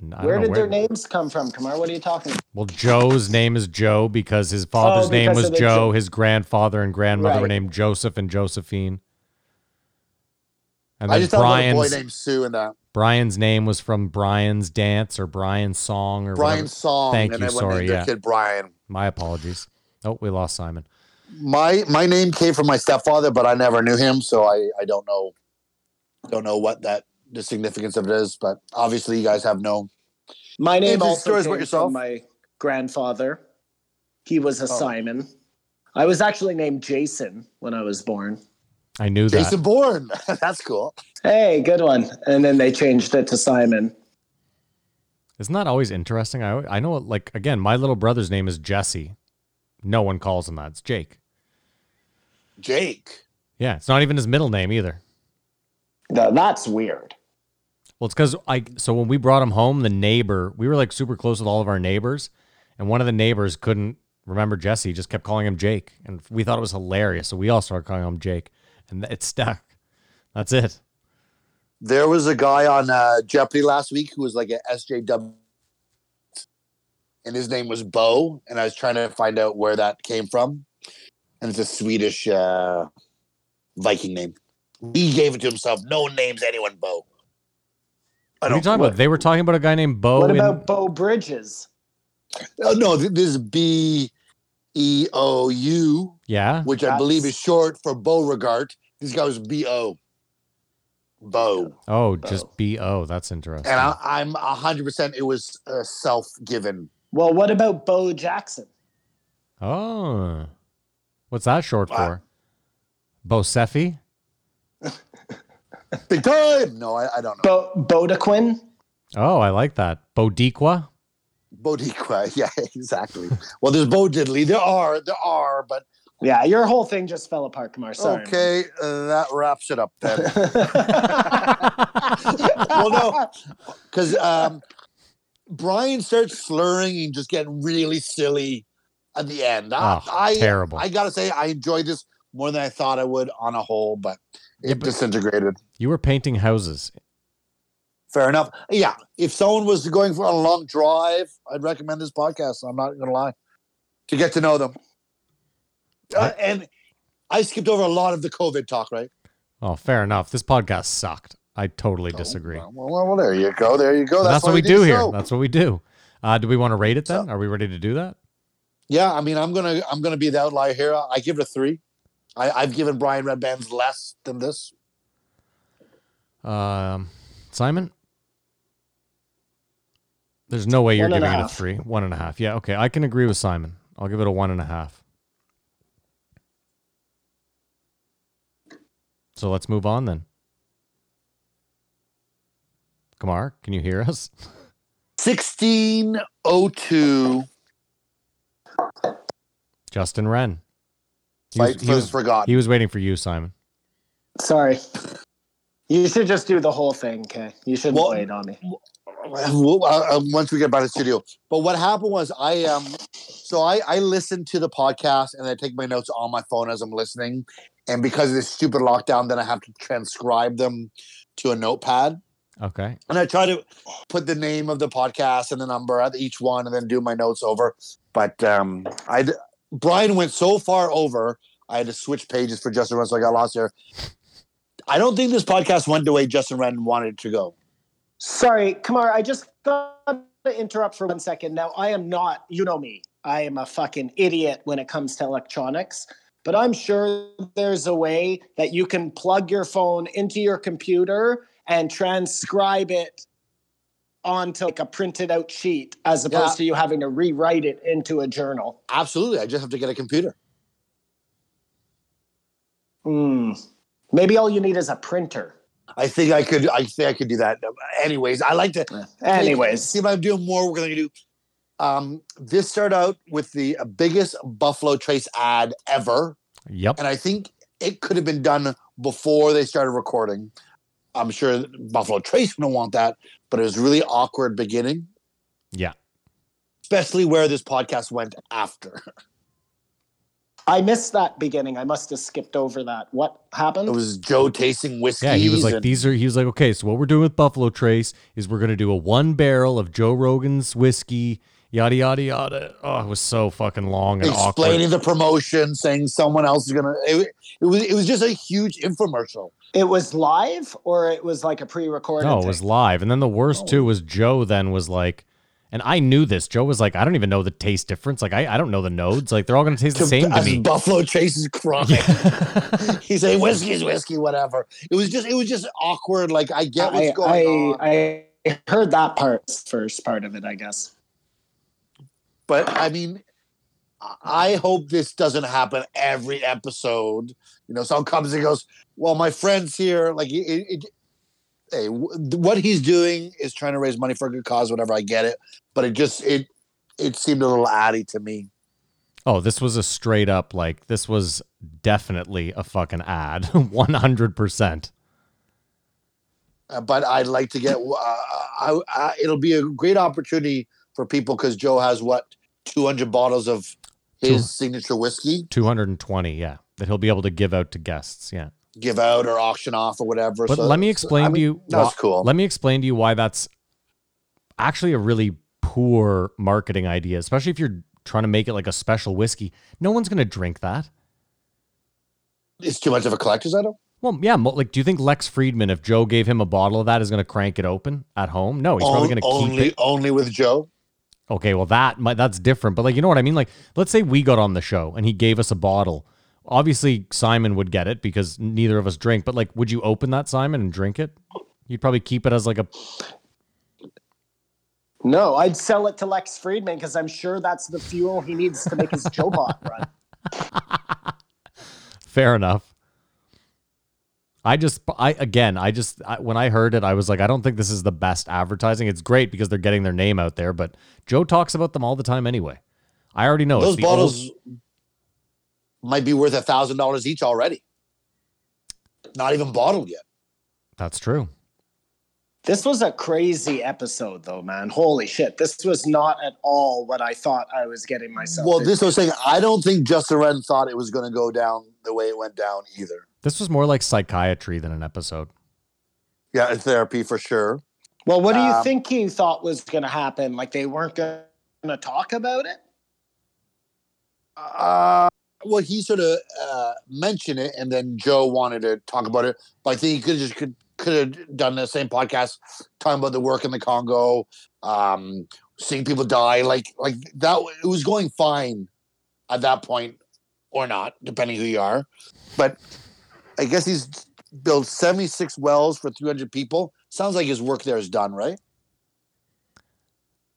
I don't Where did their names come from, Kamar? What are you talking about? Well, Joe's name is Joe because his father's Oh, name was of Joe. His grandfather and grandmother were named Joseph and Josephine. And I then just thought about a boy Brian's named Sue and that. Brian's name was from Brian's dance or Brian's song or Brian's whatever. song. Thank and you, sorry, named their yeah. kid Brian. My apologies. Oh, we lost Simon. My my name came from my stepfather, but I never knew him, so I I don't know don't know what that the significance of it is. But obviously, you guys have no. My name Interesting also stories about yourself? my grandfather. He was Oh. a Simon. I was actually named Jason when I was born. I knew that. Jason Bourne. That's cool. Hey, good one. And then they changed it to Simon. Isn't that always interesting? I I know like again, my little brother's name is Jesse. No one calls him that. It's Jake. Jake. Yeah, it's not even his middle name either. Now, that's weird. Well, it's because I so when we brought him home, the neighbor we were like super close with all of our neighbors, and one of the neighbors couldn't remember Jesse, just kept calling him Jake, and we thought it was hilarious, so we all started calling him Jake, and it stuck. That's it. There was a guy on uh, Jeopardy last week who was like a SJW, and his name was Bo, and I was trying to find out where that came from, and it's a Swedish uh, Viking name. He gave it to himself. No names anyone Bo. I What are you don't. talking about? They were talking about a guy named Bo. what in- about Beau Bridges? Oh, no, this is B E O U, yeah, which I believe is short for Beauregard. This guy was B O. Bo. oh, just B O. That's interesting. And I, I'm 100% it was uh, self given. Well, what about Bo Jackson? oh, what's that short Wow. for? Bosefi. Big time. No, I, I don't know. Bo Bodequin? Oh, I like that. Bodiqua. Bodiqua. Yeah, exactly. well, there's Bo Diddley. There are, there are, but Yeah, your whole thing just fell apart, Kamar. Sorry. okay, uh, that wraps it up then. well, no, because um, Brian starts slurring and just getting really silly at the end. I, Oh, I, terrible. I gotta say, I enjoyed this more than I thought I would on a whole, but it disintegrated. You were painting houses. Fair enough. Yeah, if someone was going for a long drive, I'd recommend this podcast. I'm not gonna lie, to get to know them. Uh, and I skipped over a lot of the COVID talk, right? Oh, fair enough. This podcast sucked. I totally disagree. Well, well, well, there you go. There you go. That's, that's, what we do here. show. That's what we do. Uh, do we want to rate it then? So- Are we ready to do that? Yeah, I mean, I'm gonna I'm gonna be the outlier here. I give it a three. I, I've given Brian Redbans less than this. Um, Simon? There's no way you're One and giving it a three. One and a half. Yeah, okay. I can agree with Simon. I'll give it a one and a half. So let's move on then. Kamar, can you hear us? Sixteen oh two. Justin Wren. He was, he, was, forgotten. he was waiting for you, Simon. Sorry. You should just do the whole thing, okay? You shouldn't Well- wait on me. Well, uh, uh, once we get by the studio. But what happened was I um so I I listen to the podcast and I take my notes on my phone as I'm listening. And because of this stupid lockdown, then I have to transcribe them to a notepad. Okay. And I try to put the name of the podcast and the number at each one and then do my notes over. But um I Brian went so far over, I had to switch pages for Justin Wren, so I got lost there. I don't think this podcast went the way Justin Wren wanted it to go. Sorry, Kamar, I just thought to interrupt for one second. Now, I am not, you know me, I am a fucking idiot when it comes to electronics, but I'm sure there's a way that you can plug your phone into your computer and transcribe it onto like a printed out sheet as opposed Yeah. to you having to rewrite it into a journal. Absolutely. I just have to get a computer. Hmm. Maybe all you need is a printer. I think I could. I think I could do that. Anyways, I like to. Anyways, see if I'm doing more. We're gonna do. Um, this started out with the biggest Buffalo Trace ad ever, Yep. and I think it could have been done before they started recording. I'm sure Buffalo Trace wouldn't want that, but it was really awkward beginning, Yeah. especially where this podcast went after. I missed that beginning. I must have skipped over that. What happened? It was Joe tasting whiskey. Yeah, he was like, these are, he was like, okay, so what we're doing with Buffalo Trace is we're going to do a one barrel of Joe Rogan's whiskey, yada, yada, yada. Oh, it was so fucking long and awkward. explaining awkward. the promotion, saying someone else is gonna. It, it was it was just a huge infomercial. It was live or it was like a pre-recorded. No, it thing? was live. And then the worst Oh. too was Joe then was like, and I knew this. Joe was like, I don't even know the taste difference. Like, I, I don't know the nodes. Like, they're all going to taste the same to As me. Buffalo Trace is crying. He's saying whiskey's whiskey, whatever. It was just it was just awkward. Like I get what's I, going I, on, I heard that part first part of it. I guess. but I mean, I hope this doesn't happen every episode. You know, someone comes and goes, "Well, my friends here, like it." it, Hey, what he's doing is trying to raise money for a good cause, whatever. I get it, but it just it it seemed a little addy to me. oh, this was a straight up, like, this was definitely a fucking ad. 100%. Uh, but I'd like to get. Uh, I, I, it'll be a great opportunity for people because Joe has what 200 bottles of his Two- signature whiskey 220, yeah. That he'll be able to give out to guests. Yeah. give out or auction off or whatever. But So- let me explain I to you. That's why- cool. Let me explain to you why that's actually a really poor marketing idea, especially if you're trying to make it like a special whiskey. No one's going to drink that. it's too much of a collector's item. Well, yeah. Like, do you think Lex Fridman, if Joe gave him a bottle of that, is going to crank it open at home? No, he's probably going to keep it. only with Joe. Okay, well that might, that's different. But like, you know what I mean? Like, let's say we got on the show and he gave us a bottle. Obviously, Simon would get it because neither of us drink. But like, would you open that Simon and drink it? You'd probably keep it as like a No, I'd sell it to Lex Fridman because I'm sure that's the fuel he needs to make his Joe bot run. Fair enough. I just, I again, I just I, when I heard it, I was like, I don't think this is the best advertising. It's great because they're getting their name out there, but Joe talks about them all the time anyway. I already know Those it's the old- bottles might be worth a thousand dollars each already. Not even bottled yet. that's true. This was a crazy episode, though, man. Holy shit! This was not at all what I thought I was getting myself. Well, into. this was saying I don't think Justin Wren thought it was going to go down the way it went down either. This was more like psychiatry than an episode. Yeah, it's therapy for sure. Well, what do you Um, think he thought was going to happen? Like they weren't going to talk about it? Uh, well, he sort of uh, mentioned it, and then Joe wanted to talk about it. But I think he could just could could have done the same podcast talking about the work in the Congo, um, seeing people die, like like that. It was going fine at that point, or not, depending who you are. But I guess he's built seventy six wells for three hundred people. Sounds like his work there is done, right?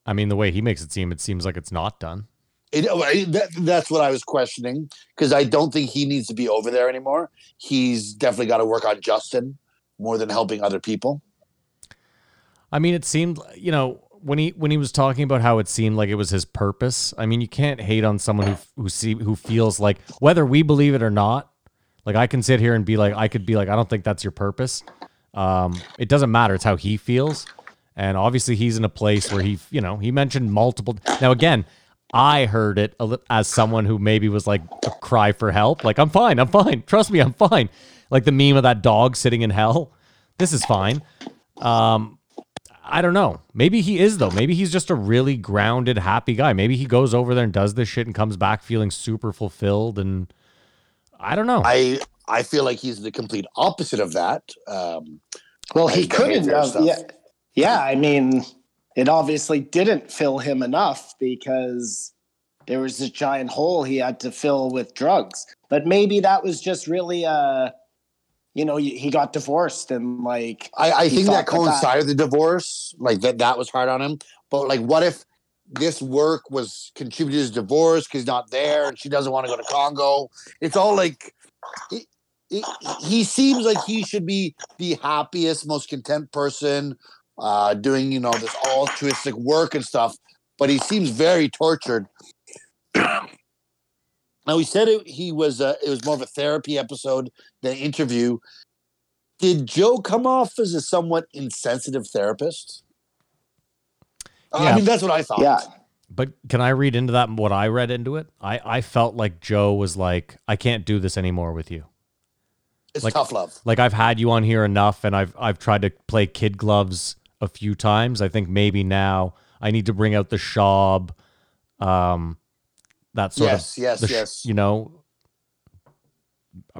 I mean, the way he makes it seem, it seems like it's not done. It, oh, that, that's what I was questioning because I don't think he needs to be over there anymore. He's definitely got to work on Justin more than helping other people. I mean, it seemed, you know, when he when he was talking about how it seemed like it was his purpose. I mean, you can't hate on someone who who see who feels like whether we believe it or not. Like I can sit here and be like, I could be like, I don't think that's your purpose. Um, it doesn't matter. It's how he feels, and obviously he's in a place where he, you know, he mentioned multiple. Now again, I heard it as someone who maybe was like a cry for help. Like I'm fine, I'm fine. Trust me, I'm fine. Like the meme of that dog sitting in hell. This is fine. Um, I don't know. Maybe he is though. Maybe he's just a really grounded, happy guy. Maybe he goes over there and does this shit and comes back feeling super fulfilled. And I don't know. I I feel like he's the complete opposite of that. Um, Well, he couldn't have. Yeah, yeah. I mean, it obviously didn't fill him enough because there was this giant hole he had to fill with drugs. But maybe that was just really, uh, you know, he got divorced and like, I, I think that that that- coincided with the divorce. Like that that was hard on him. But like, what if this work was contributed to his divorce because he's not there and she doesn't want to go to Congo? It's all like. It, it, he seems like he should be the happiest, most content person, uh, doing you know this altruistic work and stuff. But he seems very tortured. now he said it, he was uh, it was more of a therapy episode than an interview. Did Joe come off as a somewhat insensitive therapist? Uh, Yeah. I mean, that's what I thought. yeah, but can I read into that what I read into it? I, I felt like Joe was like, I can't do this anymore with you. it's Like- tough love. Like I've had you on here enough and I've I've tried to play kid gloves a few times. I think maybe now I need to bring out the Schaub, um, that sort Yes, of yes, the yes. you know,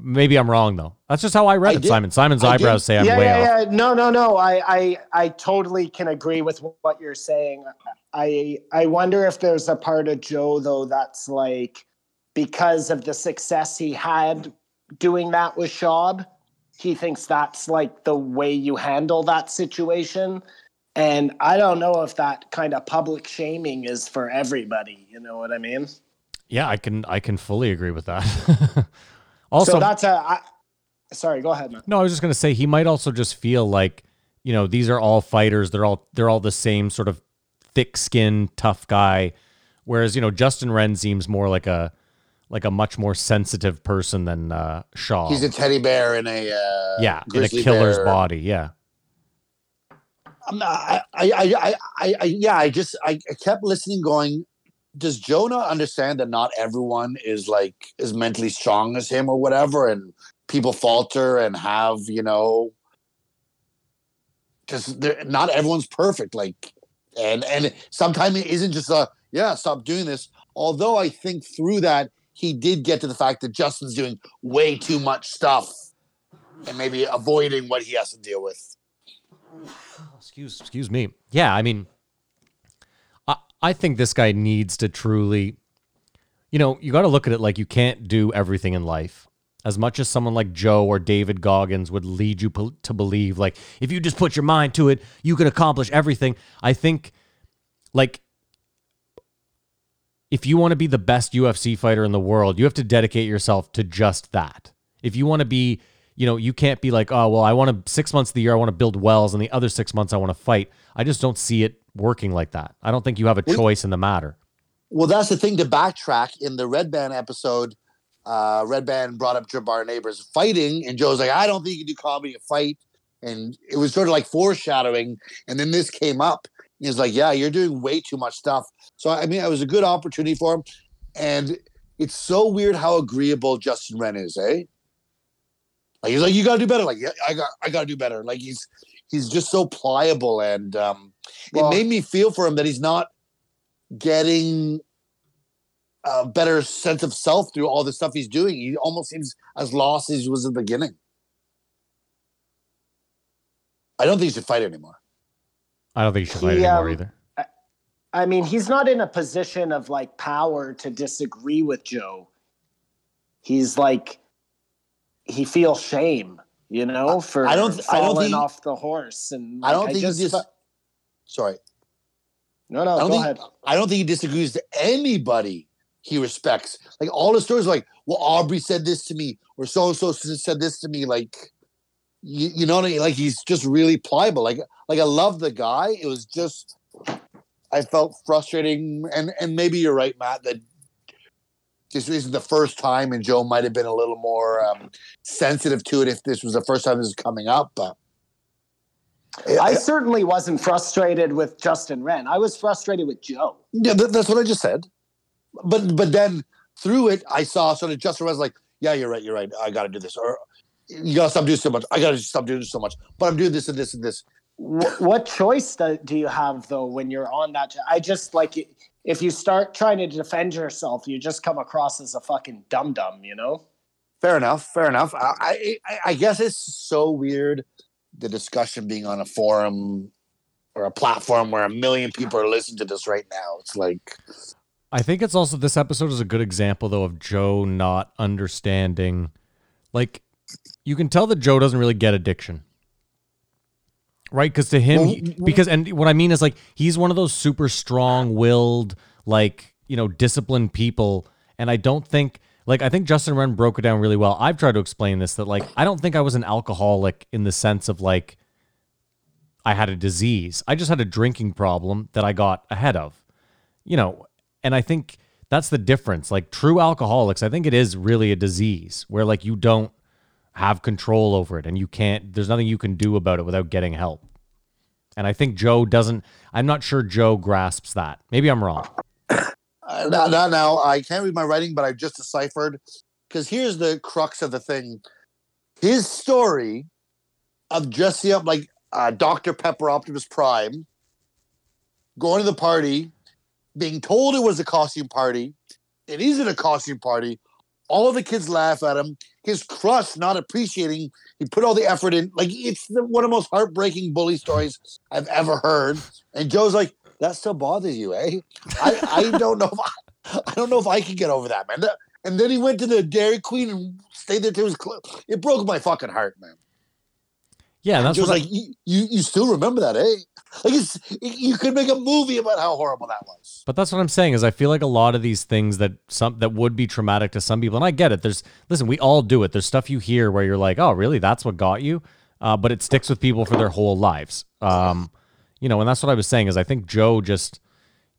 maybe I'm wrong though. That's just how I read I it. did- Simon Simon's I eyebrows did- say I'm yeah, way yeah, off. yeah. No, no, no. I, I, I totally can agree with what you're saying. I, I wonder if there's a part of Joe though that's like because of the success he had doing that with Schaub, he thinks that's like the way you handle that situation. And I don't know if that kind of public shaming is for everybody. You know what I mean? Yeah, I can I can fully agree with that. also, so that's a. I, sorry, go ahead, man. No, I was just gonna say he might also just feel like, you know, these are all fighters. They're all they're all the same sort of thick-skinned, tough guy. Whereas, you know, Justin Wren seems more like a like a much more sensitive person than uh Schaub. He's a teddy bear in a uh, yeah, in a killer's bear. body. Yeah. I'm not, I, I, I, I, I, yeah, I just, I, I kept listening, going, does Joe not understand that not everyone is like as mentally strong as him or whatever, and people falter and have, you know, just not everyone's perfect, like, and and sometimes it isn't just a yeah, stop doing this. Although I think through that he did get to the fact that Justin's doing way too much stuff and maybe avoiding what he has to deal with. Excuse excuse me. Yeah, I mean I I think this guy needs to truly you know, you got to look at it like you can't do everything in life. As much as someone like Joe or David Goggins would lead you to believe like if you just put your mind to it, you can accomplish everything. I think like if you want to be the best UFC fighter in the world, you have to dedicate yourself to just that. If you want to be, you know, you can't be like, oh, well, I want to, six months of the year, I want to build wells, and the other six months, I want to fight. I just don't see it working like that. I don't think you have a choice in the matter. Well, that's the thing to backtrack in the Redban episode. Uh, Redban brought up Jamar Neighbors fighting, and Joe's like, I don't think you can do comedy to fight. And it was sort of like foreshadowing. And then this came up. He's like, Yeah, you're doing way too much stuff. So, I mean, it was a good opportunity for him. And it's so weird how agreeable Justin Wren is, eh? Like, he's like, You got to do better. Like, yeah, I got, I got to do better. Like, he's, he's just so pliable. And um, Well- it made me feel for him that he's not getting a better sense of self through all the stuff he's doing. He almost seems as lost as he was at the beginning. I don't think he should fight anymore. I don't think he should fight He, anymore um, either. I mean, he's not in a position of like power to disagree with Joe. He's like, he feels shame, you know, for I don't- I don't think- off the horse. And I don't like, think just, he just. Sorry, no, no, I don't go think ahead. I don't think he disagrees to anybody he respects. Like all the stories, are like, well, Aubrey said this to me, or so and so said this to me. Like, you, you know, what I mean? like he's just really pliable. Like, like I love the guy. It was just, I felt frustrating, and and maybe you're right, Matt. That this isn't the first time, and Joe might have been a little more um, sensitive to it if this was the first time this was coming up. But I certainly wasn't frustrated with Justin Wren. I was frustrated with Joe. Yeah, that, that's what I just said. But but then through it, I saw sort of Justin was like, "Yeah, you're right. You're right. I got to do this." Or you gotta stop doing so much. I gotta stop doing so much. But I'm doing this and this and this. Wh- what choice do, do you have though when you're on that? I just like if you start trying to defend yourself, you just come across as a fucking dum dum, you know? Fair enough. Fair enough. I, I I guess it's so weird the discussion being on a forum or a platform where a million people are listening to this right now. It's like I think it's also this episode is a good example though of Joe not understanding like you can tell that Joe doesn't really get addiction. Right? Cuz to him Well, he- because and what I mean is like he's one of those super strong-willed like, you know, disciplined people and I don't think like I think Justin Wren broke it down really well. I've tried to explain this that like I don't think I was an alcoholic in the sense of like I had a disease. I just had a drinking problem that I got ahead of. You know, and I think that's the difference. Like true alcoholics, I think it is really a disease where like you don't have control over it and you can't there's nothing you can do about it without getting help. And I think Joe doesn't I'm not sure Joe grasps that. Maybe I'm wrong. Uh, now, now, now, I can't read my writing, but I've just deciphered. Because here's the crux of the thing: his story of dressing up like uh, Dr. Pepper Optimus Prime, going to the party, being told it was a costume party, it isn't a costume party. All the kids laugh at him. His crush not appreciating he put all the effort in. Like it's the, one of the most heartbreaking bully stories I've ever heard. And Joe's like, that still bothers you, eh? I, I don't know if I, I don't know if I can get over that, man. And then he went to the Dairy Queen and stayed there till his cl- It broke my fucking heart, man. Yeah, and that's Joe's what I- like, you you still remember that, eh? Like it's you could make a movie about how horrible that was. But that's what I'm saying is I feel like a lot of these things that some that would be traumatic to some people, and I get it. There's listen, we all do it. There's stuff you hear where you're like, oh, really? That's what got you, uh, but it sticks with people for their whole lives. Um, you know, and that's what I was saying is I think Joe just,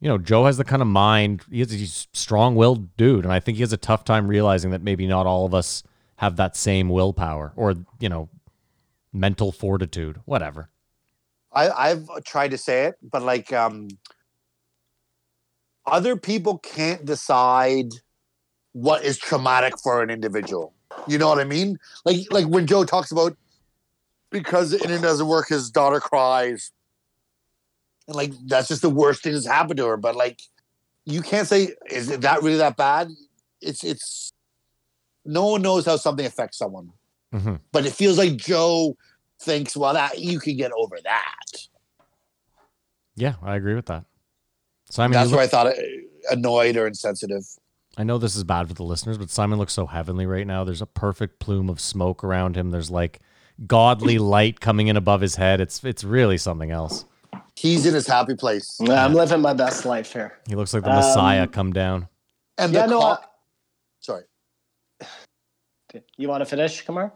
you know, Joe has the kind of mind. He's a strong-willed dude, and I think he has a tough time realizing that maybe not all of us have that same willpower or you know, mental fortitude, whatever. I, I've tried to say it, but like um other people can't decide what is traumatic for an individual. You know what I mean? Like like when Joe talks about because the internet doesn't work, his daughter cries. And like that's just the worst thing that's happened to her. But like you can't say, is it that really that bad? It's it's no one knows how something affects someone. hmm But it feels like Joe thinks, well, that you can get over that. Yeah, I agree with that. So I mean, That's you why I thought it, annoyed or insensitive. I know this is bad for the listeners, but Simon looks so heavenly right now. There's a perfect plume of smoke around him. There's like godly light coming in above his head. It's it's really something else. He's in his happy place. I'm living my best life here. He looks like the Messiah Um, come down. And Yeah, the no, cock- sorry. You want to finish, Kamar?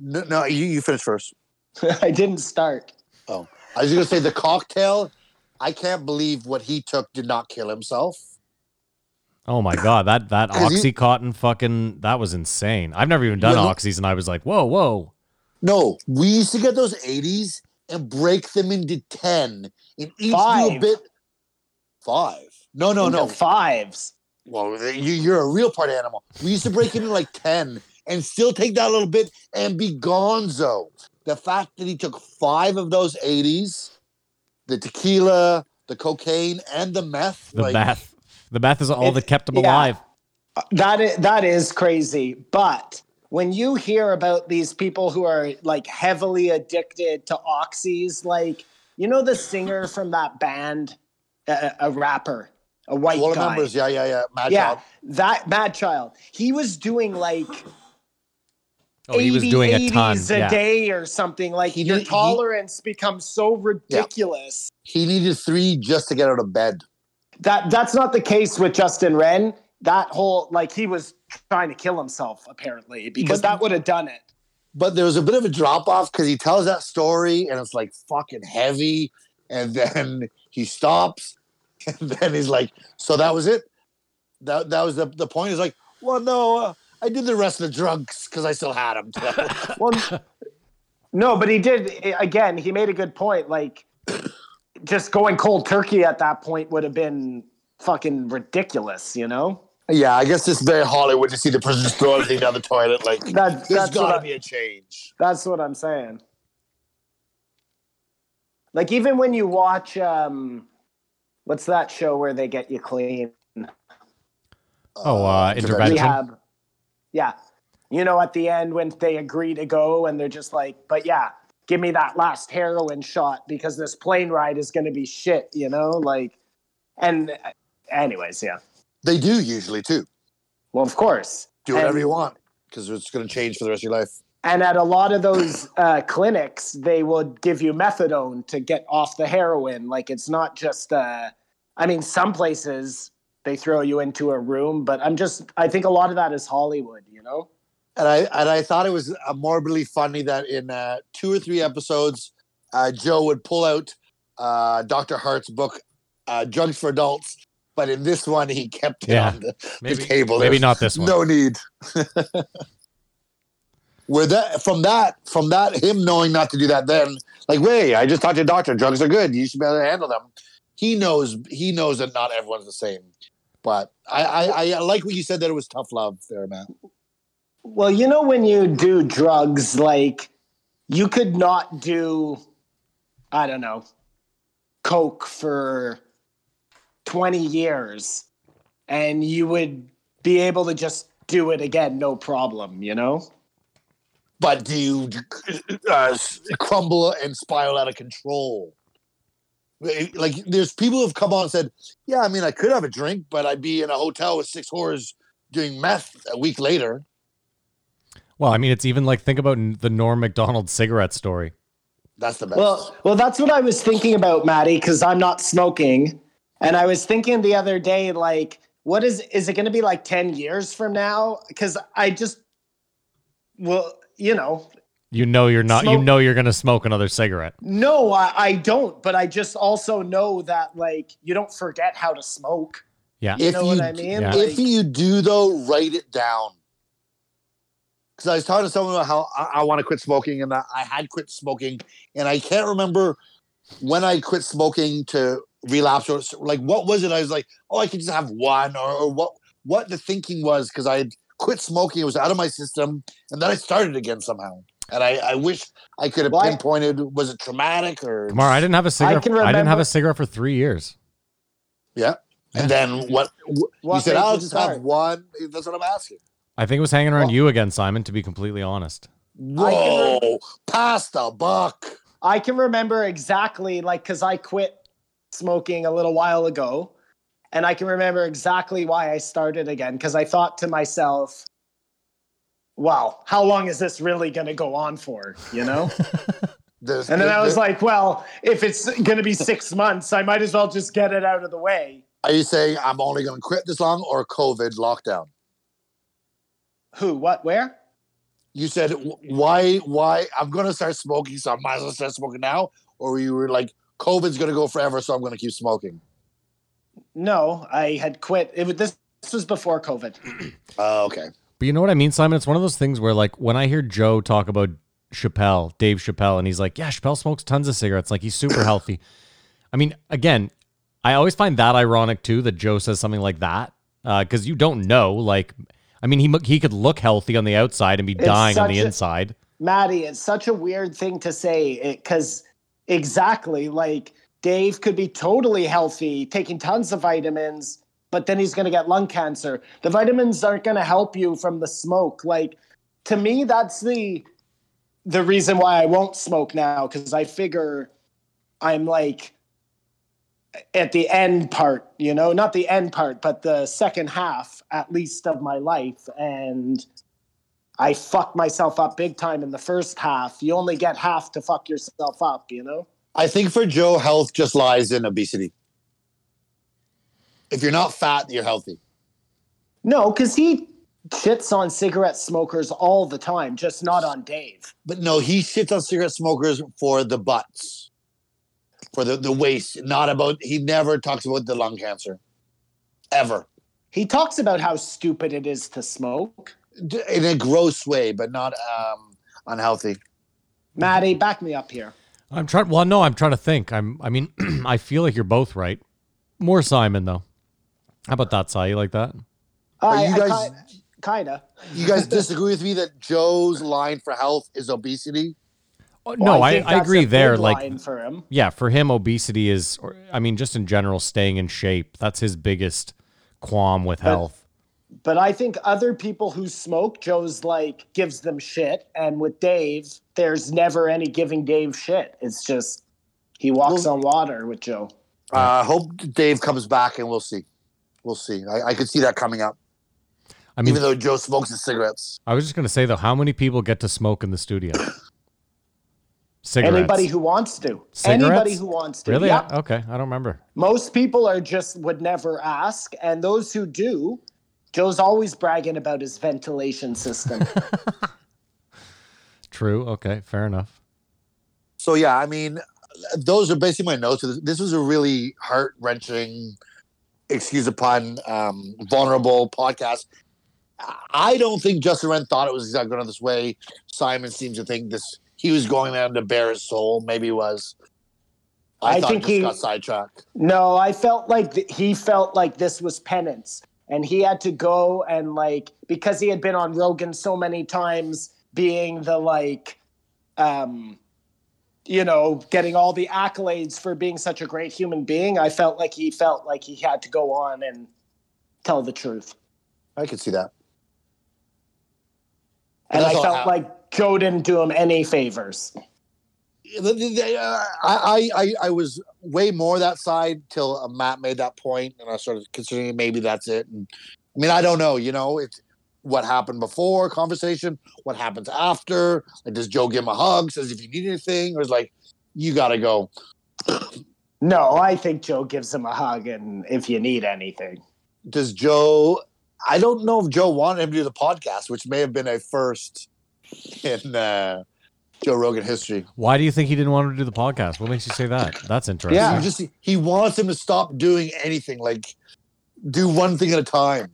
No, no, you, you finish first. I didn't start. Oh, I was going to say the cocktail. I can't believe what he took did not kill himself. Oh my god, that that Has he- fucking that was insane. I've never even done Yeah, oxys, and I was like, whoa, whoa. No, we used to get those 80s and break them into 10 and each do a Five. bit. Five. No, no, Into no. Fives. Well, you, you're a real part animal. We used to break it into like 10 and still take that little bit and be gonzo. The fact that he took five of those 80s, the tequila, the cocaine, and the meth. The like, meth. The meth is all It- that kept him yeah. alive. Uh, that is, that is crazy. But when you hear about these people who are like heavily addicted to oxys, like you know the singer from that band, a, a rapper, a white One of guy. members, yeah, yeah, yeah. Mad yeah, Child. that Madchild. He was doing like Oh, he was 80 doing a ton. a Yeah. day or something. Like He your did- he- tolerance becomes so ridiculous. He needed three just to get out of bed. That that's not the case with Justin Wren. That whole like he was trying to kill himself apparently because But- that would have done it. But there was a bit of a drop off because he tells that story and it's like fucking heavy. And then he stops. And then he's like, So that was it? That that was the, the point. Is like, Well, no, uh, I did the rest of the drugs because I still had them. Well, no, but he did again. He made a good point. Like, just going cold turkey at that point would have been fucking ridiculous. You know, yeah, I guess it's very Hollywood to see the person just throw everything down the toilet. Like, That- there's that's what got to be a change. that's what I'm saying. Like, even when you watch, um, what's that show where they get you clean? Oh, uh, intervention. Rehab. Yeah, you know, at the end when they agree to go and they're just like, but yeah. Give me that last heroin shot because this plane ride is going to be shit, you know? Like, and uh, anyways, yeah. They do usually too. Well, of course. Do whatever And- you want because it's going to change for the rest of your life. And at a lot of those uh, clinics, they would give you methadone to get off the heroin. Like it's not just, uh, I mean, some places they throw you into a room, but I'm just, I think a lot of that is Hollywood, you know? and I and I thought it was uh, morbidly funny that in uh, two or three episodes, uh, Joe would pull out uh, Doctor Hart's book, uh, "Drugs for Adults," but in this one he kept it Yeah. on the, Maybe, the table. maybe There's not this one. No need. Where that from that from that him knowing not to do that then like wait I just talked to your doctor drugs are good you should be able to handle them he knows he knows that not everyone's the same but I I, I like what you said that it was tough love there man Well, you know, when you do drugs, like you could not do, I don't know, Coke for 20 years and you would be able to just do it again, no problem, you know? but do you uh, crumble and spiral out of control? Like, there's people who've come on and said, "Yeah, I mean, I could have a drink, but I'd be in a hotel with six whores doing meth a week later." Well, I mean, it's even like think about the Norm Macdonald cigarette story. That's the best. Well, well, that's what I was thinking about, Maddie, because I'm not smoking. And I was thinking the other day, like, what is is it going to be like 10 years from now? Because I just, well, you know, You know you're not. You know you're gonna smoke another cigarette. No, I, I don't. But I just also know that like you don't forget how to smoke. Yeah. You if know you what I mean? Yeah. if Like, you do though, write it down. Because I was talking to someone about how I, I want to quit smoking, and I, I had quit smoking, and I can't remember when I quit smoking to relapse or like what was it? I was like, oh, I could just have one, or, or what? What the thinking was because I had quit smoking, it was out of my system, and then I started again somehow. And I, I wish I could have Well, I- pinpointed was it traumatic or Kamar, I didn't have a cigarette. can I, didn't have a cigarette for three years. yeah. And then what? wh- you What said I'll just start? have one. That's what I'm asking. I think it was hanging around Well- you again, Simon. To be completely honest. Whoa, pass the buck. I can remember exactly like because I quit smoking a little while ago, and I can remember exactly why I started again because I thought to myself, "Wow, how long is this really going to go on for?" You know. There's- And then I was there- like, well, if it's going to be six months, I might as well just get it out of the way. Are you saying I'm only going to quit this long or COVID lockdown? Who, what, where? You said why? Why I'm going to start smoking, so I might as well start smoking now. Or you were like, COVID's going to go forever, so I'm going to keep smoking. No, I had quit. It was this, this was before COVID. Oh, okay. But you know what I mean, Simon? It's one of those things where, like, when I hear Joe talk about Chappelle, Dave Chappelle, and he's like, yeah, Chappelle smokes tons of cigarettes. Like, he's super healthy. I mean, again, I always find that ironic, too, that Joe says something like that. Uh, because you don't know. Like, I mean, he, he could look healthy on the outside and be dying on the a- inside. Maddie, it's such a weird thing to say because exactly like Dave could be totally healthy, taking tons of vitamins, but then he's going to get lung cancer. The vitamins aren't going to help you from the smoke. Like to me, that's the the reason why I won't smoke now because I figure I'm like at the end part, you know, not the end part, but the second half at least of my life. And I fucked myself up big time in the first half. You only get half to fuck yourself up, you know? I think for Joe, health just lies in obesity. If you're not fat, you're healthy. No, because he shits on cigarette smokers all the time, just not on Dave. But no, he shits on cigarette smokers for the butts, for the, the waist, not about, he never talks about the lung cancer. Ever. He talks about how stupid it is to smoke. In a gross way, but not um, unhealthy. Maddie, back me up here. I'm trying. Well, no, I'm trying to think. I'm. I mean, I feel like you're both right. More Simon though. How about that, Si? You like that? I, you guys- ki- kinda. You guys disagree with me that Joe's line for health is obesity? Oh, Well, no, I, think I, agree there. Like, for him. yeah, for him, obesity is. Or, I mean, just in general, staying in shape. That's his biggest qualm with health. But I think other people who smoke, Joe's like gives them shit, and with Dave, there's never any giving Dave shit. It's just he walks Well- on water with Joe. I uh, hope Dave comes back and we'll see. We'll see. I, I could see that coming up, I mean, even though Joe smokes his cigarettes. I was just gonna say though, how many people get to smoke in the studio? Cigarettes. Anybody who wants to. Cigarettes? Anybody who wants to. really? Yep. Okay, I don't remember. Most people are just would never ask, and those who do, Joe's always bragging about his ventilation system. True. Okay, fair enough. So yeah, I mean, those are basically my notes. This was a really heart wrenching, excuse the pun, um, vulnerable podcast. I don't think Justin Wren thought it was exactly going this way. Simon seems to think this. He was going there to bare his soul. Maybe he was. I, I think he he- got sidetracked. No, I felt like th- he felt like this was penance, and he had to go and like because he had been on Rogan so many times, being the like, um, you know, getting all the accolades for being such a great human being. I felt like he felt like he had to go on and tell the truth, I could see that. and I felt hap- like Joe didn't do him any favors. Uh, I, I I was way more that side till uh, Matt made that point, and I started considering maybe that's it. And I mean, I don't know. You know, it's what happened before conversation, what happens after. Like, does Joe give him a hug? Says if you need anything, or is like, you got to go. No, I think Joe gives him a hug, and if you need anything. Does Joe? I don't know if Joe wanted him to do the podcast, which may have been a first in uh, Joe Rogan history. Why do you think he didn't want to do the podcast? What makes you say that? That's interesting. Yeah. Just he wants him to stop doing anything, like do one thing at a time.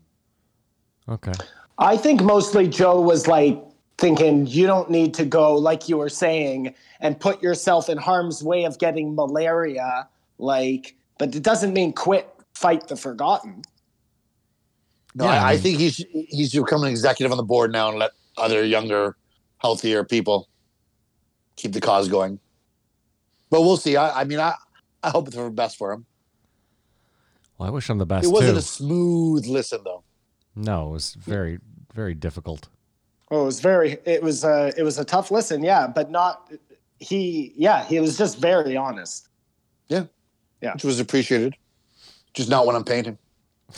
Okay. I think mostly Joe was like thinking you don't need to go like you were saying and put yourself in harm's way of getting malaria like but it doesn't mean quit fight the forgotten. No, Yeah, I, I I think he's he's become an executive on the board now and let other younger, healthier people keep the cause going. But we'll see. I, I mean, I I hope it's for the best for him. Well, I wish I'm the best It wasn't too. a smooth listen though. No, it was very, very difficult. Oh, it was very it was a it was a tough listen, yeah, but not he yeah, he was just very honest. Yeah. Yeah. Which was appreciated. Just not when I'm painting.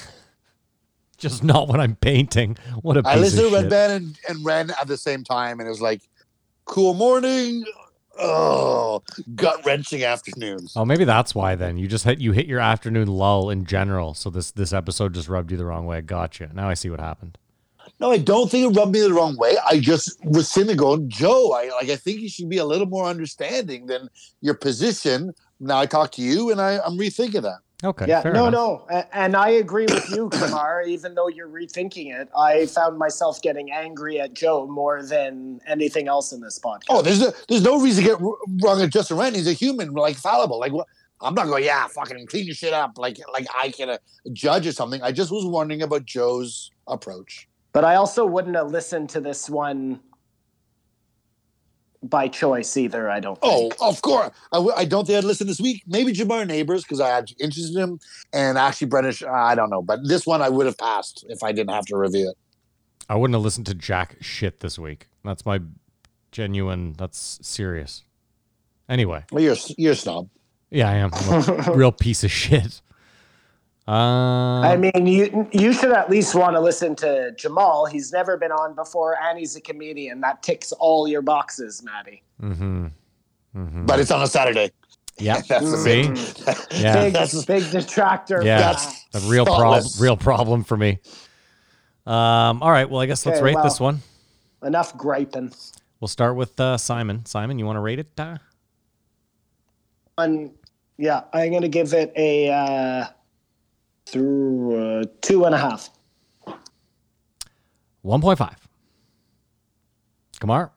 Just not when I'm painting. What a piece I listened of to Red shit. Band and, and Wren at the same time, and it was like, cool morning. Oh, gut wrenching afternoons. Oh, maybe that's why then. You just hit you hit your afternoon lull in general. So this this episode just rubbed you the wrong way. Gotcha. Now I see what happened. No, I don't think it rubbed me the wrong way. I just was sitting there going, Joe, I like I think you should be a little more understanding than your position. Now I talk to you and I, I'm rethinking that. Okay. yeah, fair no, enough. no, and I agree with you, Kamar. even though you're rethinking it, I found myself getting angry at Joe more than anything else in this podcast. Oh, there's a, there's no reason to get wrong at Justin Wren. He's a human, like fallible. Like what? I'm not going, yeah, fucking clean your shit up. Like like I can uh, judge or something. I just was wondering about Joe's approach. But I also wouldn't have listened to this one by choice either. I don't. Oh, think. of course. I, w- I don't think I'd listen this week. Maybe Jamar Neighbors because I had interested in him, and actually Brennish. I don't know, but this one I would have passed if I didn't have to review it. I wouldn't have listened to jack shit this week. That's my genuine. That's serious. Anyway, Well, you're you're a snob. yeah, I am I'm a real piece of shit. Uh, I mean, you you should at least want to listen to Jamal. He's never been on before, and he's a comedian. That ticks all your boxes, Maddie. mm-hmm. But it's on a Saturday. Yeah. That's the See? thing. Yeah. Big, That's- big detractor. Yeah. That's- A real problem. Real problem for me. Um. All right. Well, I guess let's rate well. this one. Enough griping. We'll start with uh, Simon. Simon, you want to rate it? Uh? And yeah, I'm gonna give it a uh, through uh, two and a half. One point five. Kamar.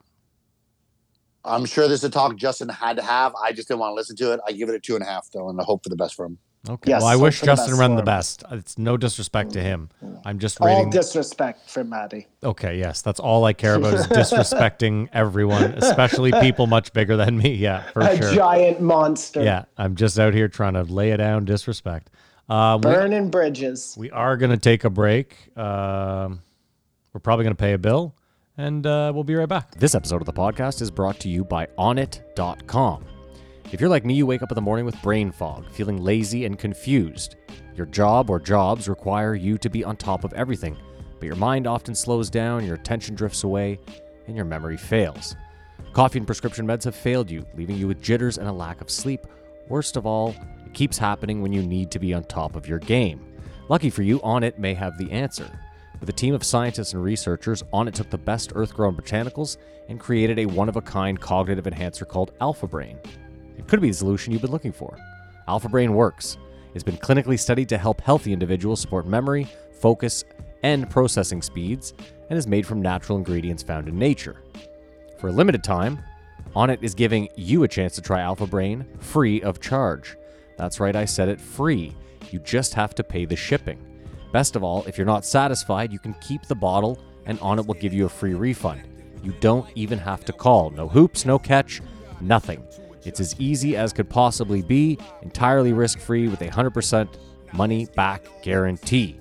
I'm sure this is a talk Justin had to have. I just didn't want to listen to it. I give it a two and a half though, and I hope for the best for him. Okay. Yes, well, I wish Justin best Wren for the best. It's no disrespect to him. I'm just All rating. disrespect for Maddie. okay. Yes, that's all I care about is disrespecting everyone, especially people much bigger than me. Yeah, for a sure. giant monster. Yeah, I'm just out here trying to lay it down, disrespect. Uh, we, Burning bridges. we are going to take a break. Um, we're probably going to pay a bill, and uh, we'll be right back. This episode of the podcast is brought to you by Onnit.com. If you're like me, you wake up in the morning with brain fog, feeling lazy and confused. Your job or jobs require you to be on top of everything, but your mind often slows down, your attention drifts away, and your memory fails. Coffee and prescription meds have failed you, leaving you with jitters and a lack of sleep. Worst of all, it keeps happening when you need to be on top of your game. Lucky for you, Onnit may have the answer. With a team of scientists and researchers, Onnit took the best earth grown botanicals and created a one of a kind cognitive enhancer called Alpha Brain. It could be the solution you've been looking for. Alpha Brain works. It's been clinically studied to help healthy individuals support memory, focus, and processing speeds, and is made from natural ingredients found in nature. For a limited time, Onnit is giving you a chance to try Alpha Brain free of charge. That's right, I said it free. You just have to pay the shipping. Best of all, if you're not satisfied, you can keep the bottle and Onnit will give you a free refund. You don't even have to call. No hoops, no catch, nothing. It's as easy as could possibly be, entirely risk free with a 100% money back guarantee.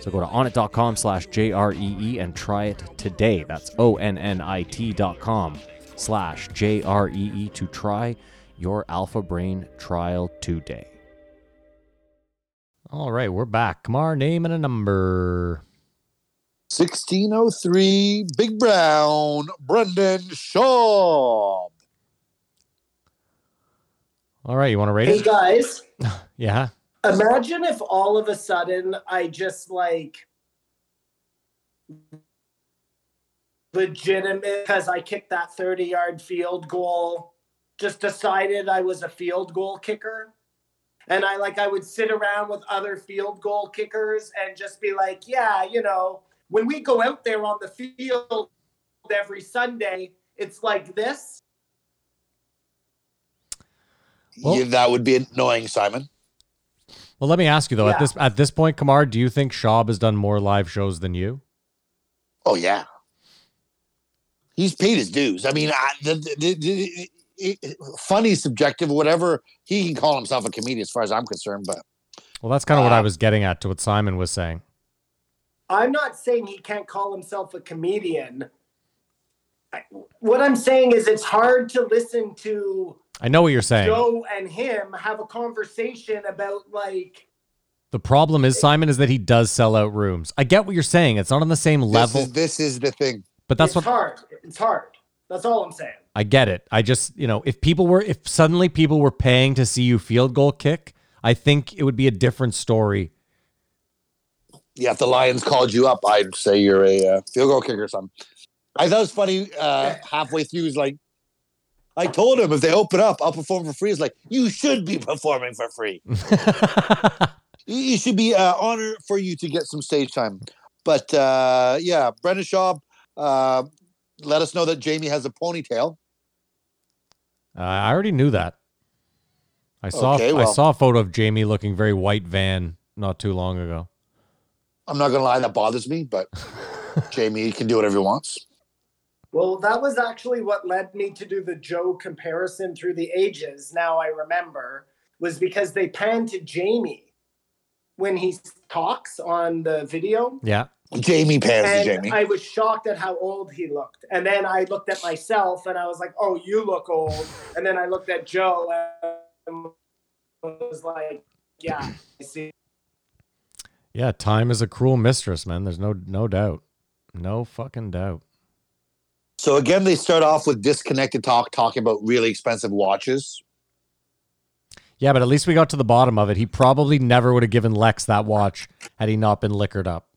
So go to onnit.com slash JREE and try it today. That's O-N-N-I-T.com slash J-R-E-E to try your Alpha Brain trial today. All right, we're back. Kamar, name and a number. 1603, Big Brown, Brendan Schaub. All right, you want to rate Hey it? Hey guys, Yeah. imagine if all of a sudden I just like legitimate because I kicked that 30 yard field goal, just decided I was a field goal kicker. And I like I would sit around with other field goal kickers and just be like, yeah, you know, when we go out there on the field every Sunday, it's like this. Well- Yeah, that would be annoying, Simon. Well, let me ask you though. At this at this point, Kamar, do you think Schaub has done more live shows than you? Oh yeah, he's paid his dues. I mean, I, the, the, the, the, it- funny, subjective, whatever. He can call himself a comedian, as far as I'm concerned. But Well, that's kind of what I Uh, was getting at to what Simon was saying. I'm not saying he can't call himself a comedian. I, what I'm saying is it's hard to listen to I know what you're saying. Joe and him have a conversation about like The problem is Simon is that he does sell out rooms. I get what you're saying. It's not on the same this level, is, this is the thing. but that's it's what hard. It's hard. That's all I'm saying. I get it. I just, you know, if people were if suddenly people were paying to see you field goal kick, I think it would be a different story. Yeah, if the Lions called you up, I'd say you're a uh, field goal kicker or something. I thought it was funny. Uh, halfway through, he's like, I told him if they open up, I'll perform for free. It's like you should be performing for free. You- It should be uh, honor for you to get some stage time. But uh, yeah, Brendan Schaub, uh, let us know that Jamie has a ponytail. Uh, I already knew that. I saw Okay, I saw a photo of Jamie looking very white van not too long ago. I'm not gonna lie, that bothers me, but Jamie can do whatever he wants. Well, that was actually what led me to do the Joe comparison through the ages. Now I remember was because they panned to Jamie when he talks on the video. Yeah. Jamie pans to And Jamie. I was shocked at how old he looked. And then I looked at myself and I was like, oh, you look old. And then I looked at Joe and I was like, yeah, I see. Yeah, time is a cruel mistress, man. There's no no doubt. No fucking doubt. So again, they start off with disconnected talk, talking about really expensive watches. Yeah, but at least we got to the bottom of it. He probably never would have given Lex that watch had he not been liquored up.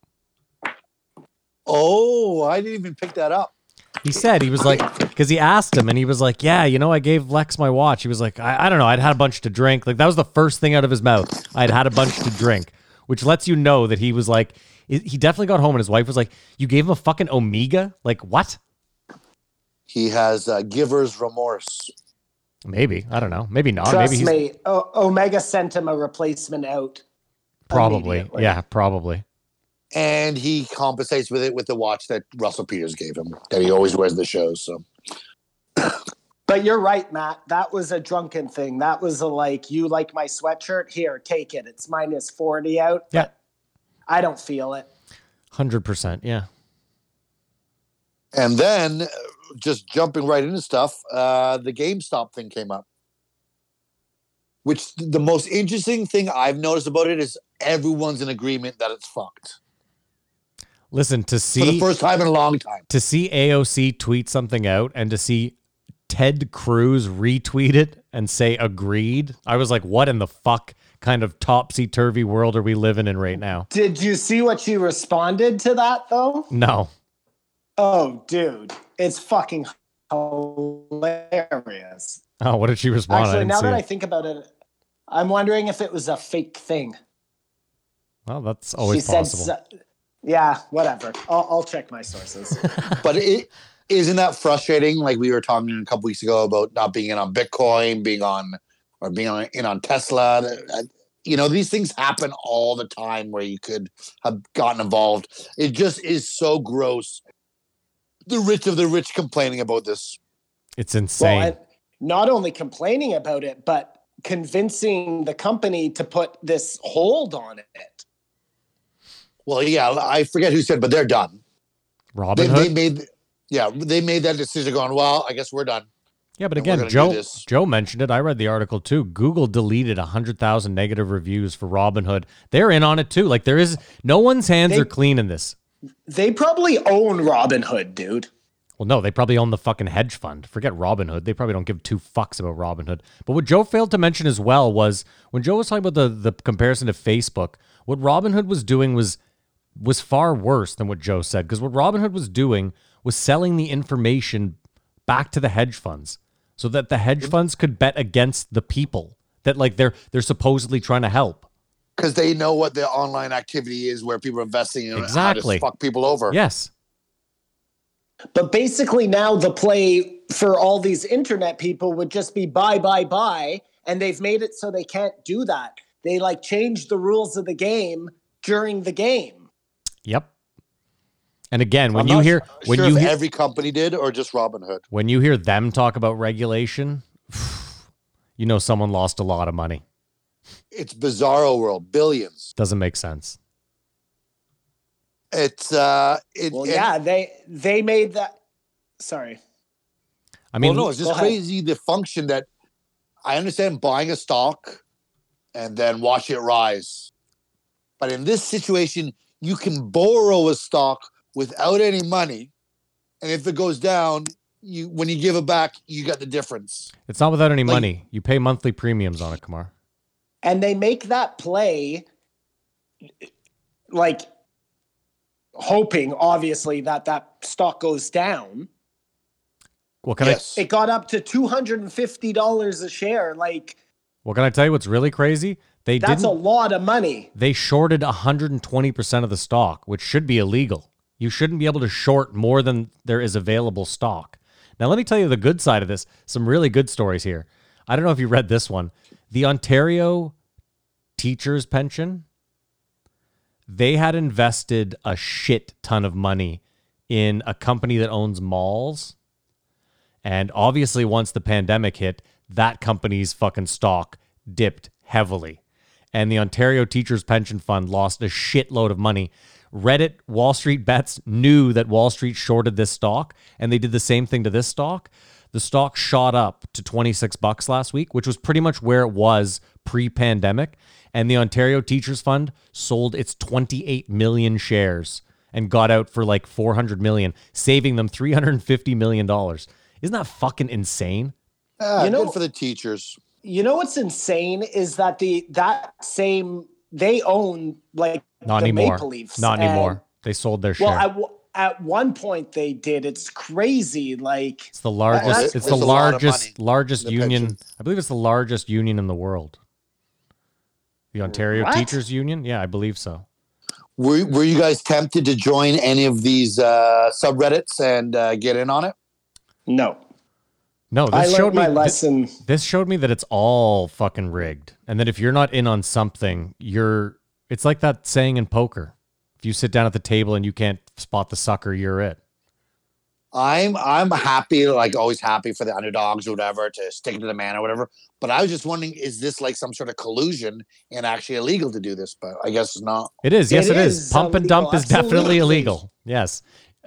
Oh, I didn't even pick that up. He said he was like, because he asked him, and he was like, "Yeah, you know, I gave Lex my watch." He was like, I, "I don't know, I'd had a bunch to drink." Like that was the first thing out of his mouth. I'd had a bunch to drink, which lets you know that he was like, he definitely got home, and his wife was like, "You gave him a fucking Omega? Like what?" He has uh, giver's remorse. Maybe I don't know. Maybe not. Trust Maybe he's me, o- Omega sent him a replacement out. probably. Yeah, probably. And he compensates with it with the watch that Russell Peters gave him, that he always wears the shows. So But you're right, Matt. That was a drunken thing. That was a like, you like my sweatshirt? Here, take it. It's minus 40 out. Yeah, I don't feel it. hundred percent. Yeah. and then uh, just jumping right into stuff, uh, the GameStop thing came up. Which the most interesting thing I've noticed about it is everyone's in agreement that it's fucked. Listen to see For the first time in a long time. to see AOC tweet something out and to see Ted Cruz retweet it and say agreed. I was like, what in the fuck kind of topsy turvy world are we living in right now? Did you see what she responded to that, though? No. Oh, dude. It's fucking hilarious. Oh, what did she respond? Actually, now that it. I think about it, I'm wondering if it was a fake thing. well, that's always she possible. said, so- yeah, whatever. I'll, I'll check my sources. But it isn't that frustrating? Like we were talking a couple weeks ago about not being in on Bitcoin, being on or being on, in on Tesla. You know, these things happen all the time where you could have gotten involved. It just is so gross. The rich of the rich complaining about this. it's insane. Well, and not only complaining about it, but convincing the company to put this hold on it. Well, yeah, I forget who said, but they're done. Robin They, Hood. they made, yeah, they made that decision. Going, well, I guess we're done. yeah, but again, Joe. Joe mentioned it. I read the article too. Google deleted hundred thousand negative reviews for Robinhood. They're in on it too. Like there is no one's hands They- are clean in this. They probably own Robinhood, dude. Well, no, they probably own the fucking hedge fund. Forget Robinhood. They probably don't give two fucks about Robinhood. But what Joe failed to mention as well was when Joe was talking about the the comparison to Facebook, what Robinhood was doing was was far worse than what Joe said. Because what Robinhood was doing was selling the information back to the hedge funds so that the hedge funds could bet against the people that like they're they're supposedly trying to help. Because they know what the online activity is where people are investing in Exactly. how to fuck people over. Yes. But basically, now the play for all these internet people would just be buy, buy, buy. And they've made it so they can't do that. They like changed the rules of the game during the game. Yep. And again, when I'm you not hear su- when sure you if hear every company did or just Robinhood. when you hear them talk about regulation, you know someone lost a lot of money. It's bizarro world, billions. Doesn't make sense. It's uh, it, Well, and- yeah, they they made that. Sorry. I mean, well, no, it's just go ahead. crazy the function that I understand buying a stock and then watch it rise. But in this situation, you can borrow a stock without any money. And if it goes down, you when you give it back, you get the difference. it's not without any like- money. You pay monthly premiums on it, Kamar. and they make that play like hoping obviously that that stock goes down Well, can yes. it got up to $250 a share like I? Well, can I tell you what's really crazy? They that's a lot of money they shorted 120 percent of the stock, which should be illegal. You shouldn't be able to short more than there is available stock. Now, let me tell you the good side of this. Some really good stories here. I don't know if you read this one. The Ontario teachers' pension, they had invested a shit ton of money in a company that owns malls. And obviously, once the pandemic hit, that company's fucking stock dipped heavily. And the Ontario Teachers Pension Fund lost a shitload of money. Reddit, Wall Street Bets knew that Wall Street shorted this stock, and they did the same thing to this stock. The stock shot up to 26 bucks last week, which was pretty much where it was pre-pandemic. And the Ontario Teachers Fund sold its 28 million shares and got out for like 400 million, saving them 350 million dollars. Isn't that fucking insane? Ah, You know- good for the teachers. You know what's insane is that the that same they own like Not the anymore. Maple Leafs. Not and- anymore. They sold their share. Well, at, w- at one point they did. It's crazy. Like it's the largest. It's It's the a lot of largest largest the union. pension. I believe it's the largest union in the world. The Ontario What? Teachers Union. Yeah, I believe so. Were, were you guys tempted to join any of these uh, subreddits and uh, get in on it? no, No, this I showed learned me my thi- lesson. this showed me that it's all fucking rigged, and that if you're not in on something, you're. It's like that saying in poker: if you sit down at the table and you can't spot the sucker, you're it. I'm I'm happy, like always happy for the underdogs or whatever to stick to the man or whatever. But I was just wondering, is this like some sort of collusion and actually illegal to do this? But I guess it's not. It is. Yes, It it is. is Pump and dump illegal, is definitely illegal. Yes.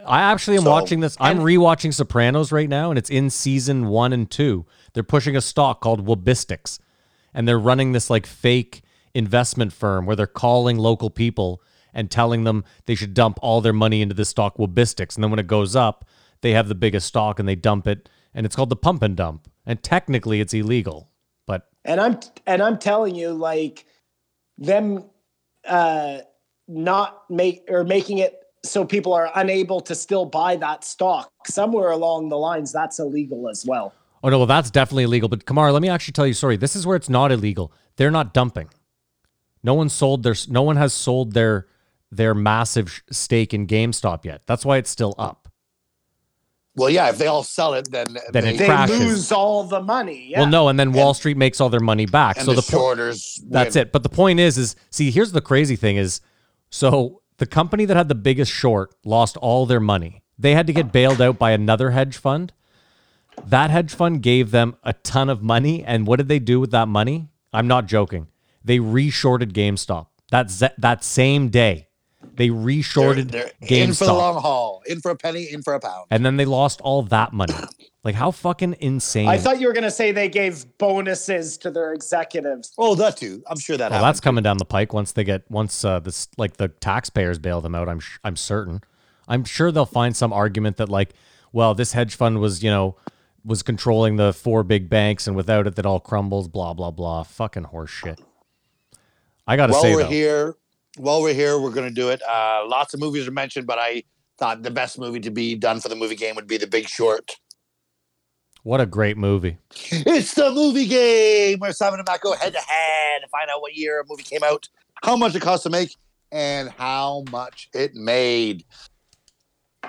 I actually am So- watching this. I'm and- rewatching Sopranos right now, and it's in season one and two. They're pushing a stock called Webistics, and they're running this like fake investment firm where they're calling local people and telling them they should dump all their money into this stock Webistics. And then when it goes up, they have the biggest stock and they dump it. And it's called the pump and dump. And technically it's illegal. But and I'm and I'm telling you, like them uh not make or making it so people are unable to still buy that stock somewhere along the lines that's illegal as well Oh no, well that's definitely illegal. But Kamara, let me actually tell you. Sorry, this is where it's not illegal. They're not dumping. No one sold their. No one has sold their their massive stake in GameStop yet. That's why it's still up. Well, yeah, if they all sell it, then Then they, it they crashes. lose all the money yeah Well, no, and then Wall Street makes all their money back. and so the, the, po- that's win. it. But the point is, is see, here's the crazy thing: is so the company that had the biggest short lost all their money. They had to get bailed out by another hedge fund. That hedge fund gave them a ton of money, and what did they do with that money? I'm not joking. They re-shorted GameStop. That ze- that same day, they They're, re-shorted they're in for the GameStop, long haul, in for a penny, in for a pound. and then they lost all that money. Like how fucking insane! i thought you were going to say they gave bonuses to their executives Oh, that too. I'm sure that Well, happened. that's coming down the pike once they get once uh, this like the taxpayers bail them out. I'm sh- I'm certain. I'm sure they'll find some argument that like, well, this hedge fund was you know was controlling the four big banks, and without it, that all crumbles. Blah blah blah. Fucking horse shit. I gotta while say we're though, here, while we're here, we're going to do it. Uh, lots of movies are mentioned, but I thought the best movie to be done for the movie game would be The Big Short. What a great movie. It's the movie game where Simon and Matt go head to head to find out what year a movie came out, how much it cost to make, and how much it made.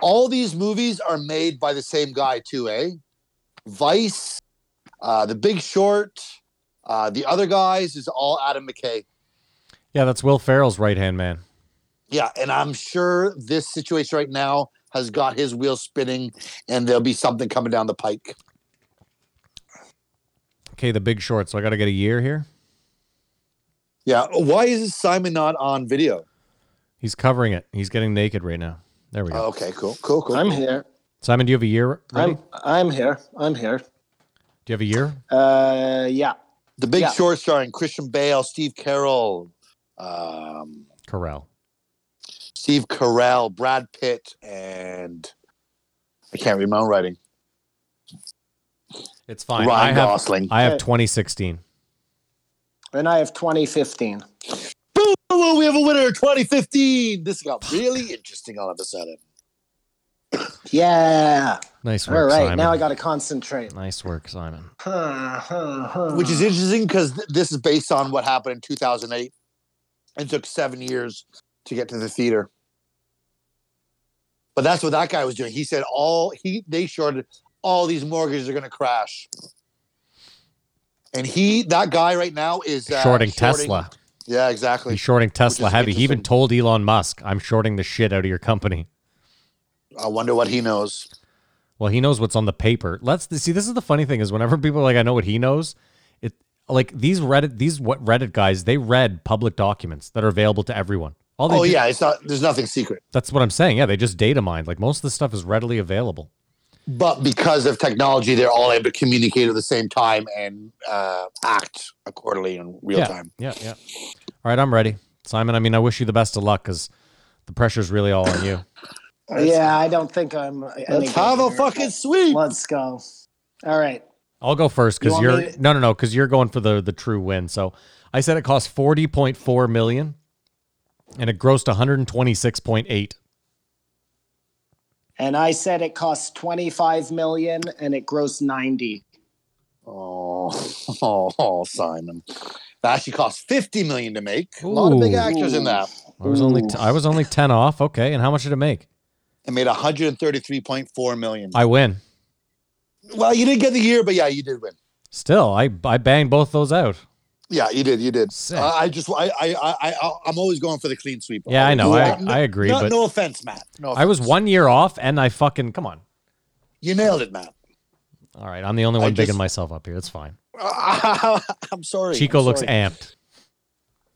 All these movies are made by the same guy, too, eh? Vice, uh, The Big Short, uh, the other guys is all Adam McKay. Yeah, that's Will Ferrell's right hand man. Yeah, and I'm sure this situation right now has got his wheels spinning, and there'll be something coming down the pike. Okay, The Big Short. So I got to get a year here. Yeah, why is Simon not on video? He's covering it. He's getting naked right now. There we go. Okay, cool, cool, cool. i'm here Simon, do you have a year? Ready? i'm i'm here i'm here do you have a year? uh yeah The Big Yeah. Short starring Christian Bale, Steve Carroll, um, Corral. Steve Carell, Brad Pitt, and I can't read my own writing. It's fine. Ryan I have Gosling. I have uh, 2016. and i have 2015 Boom! We have a winner, 2015. This got really interesting all of a sudden. yeah Nice work, right Simon. now i gotta concentrate Nice work, Simon. Which is interesting because th- this is based on what happened in 2008 and took seven years to get to the theater. But that's what that guy was doing. He said all he they shorted all these mortgages are going to crash. And he, that guy right now is uh, shorting Tesla. Yeah, exactly. He's shorting Tesla heavy. He even told Elon Musk, "I'm shorting the shit out of your company." I wonder what he knows. Well, he knows what's on the paper. Let's see. This is the funny thing is whenever people are like, I know what he knows. It like these Reddit these what Reddit guys they read public documents that are available to everyone. All they Oh do- yeah, it's not. There's nothing secret. that's what I'm saying. Yeah, they just data mined. Like most of the stuff is readily available. But because of technology, they're all able to communicate at the same time and uh, act accordingly in real yeah, time. yeah, yeah. All right, I'm ready, Simon. I mean, I wish you the best of luck because the pressure's really all on you. yeah, I don't think I'm. any Let's have a here, fucking but sweep. Let's go. All right. I'll go first because you you're to- no, no, no, because you're going for the the true win. So I said it cost forty point four million, and it grossed one hundred twenty six point eight. And I said it costs 25 million and it grossed 90. Oh, oh, oh, Simon. That actually cost fifty million to make. A lot of big Ooh. actors in that. I was only t- I was only ten off. Okay, and how much did it make? It made 133.4 million. I win. well, you didn't get the year, but yeah, you did win. Still, I I banged both those out. Yeah, you did. You did. Uh, I just, I, I, I, I, I'm always going for the clean sweep. Yeah, I know. I, No- I agree, no, but no offense, Matt. No, I was one year off, and I fucking come on. You nailed it, Matt. All right, I'm the only I one bigging just- myself up here. It's fine. I'm sorry. Chico I'm looks amped.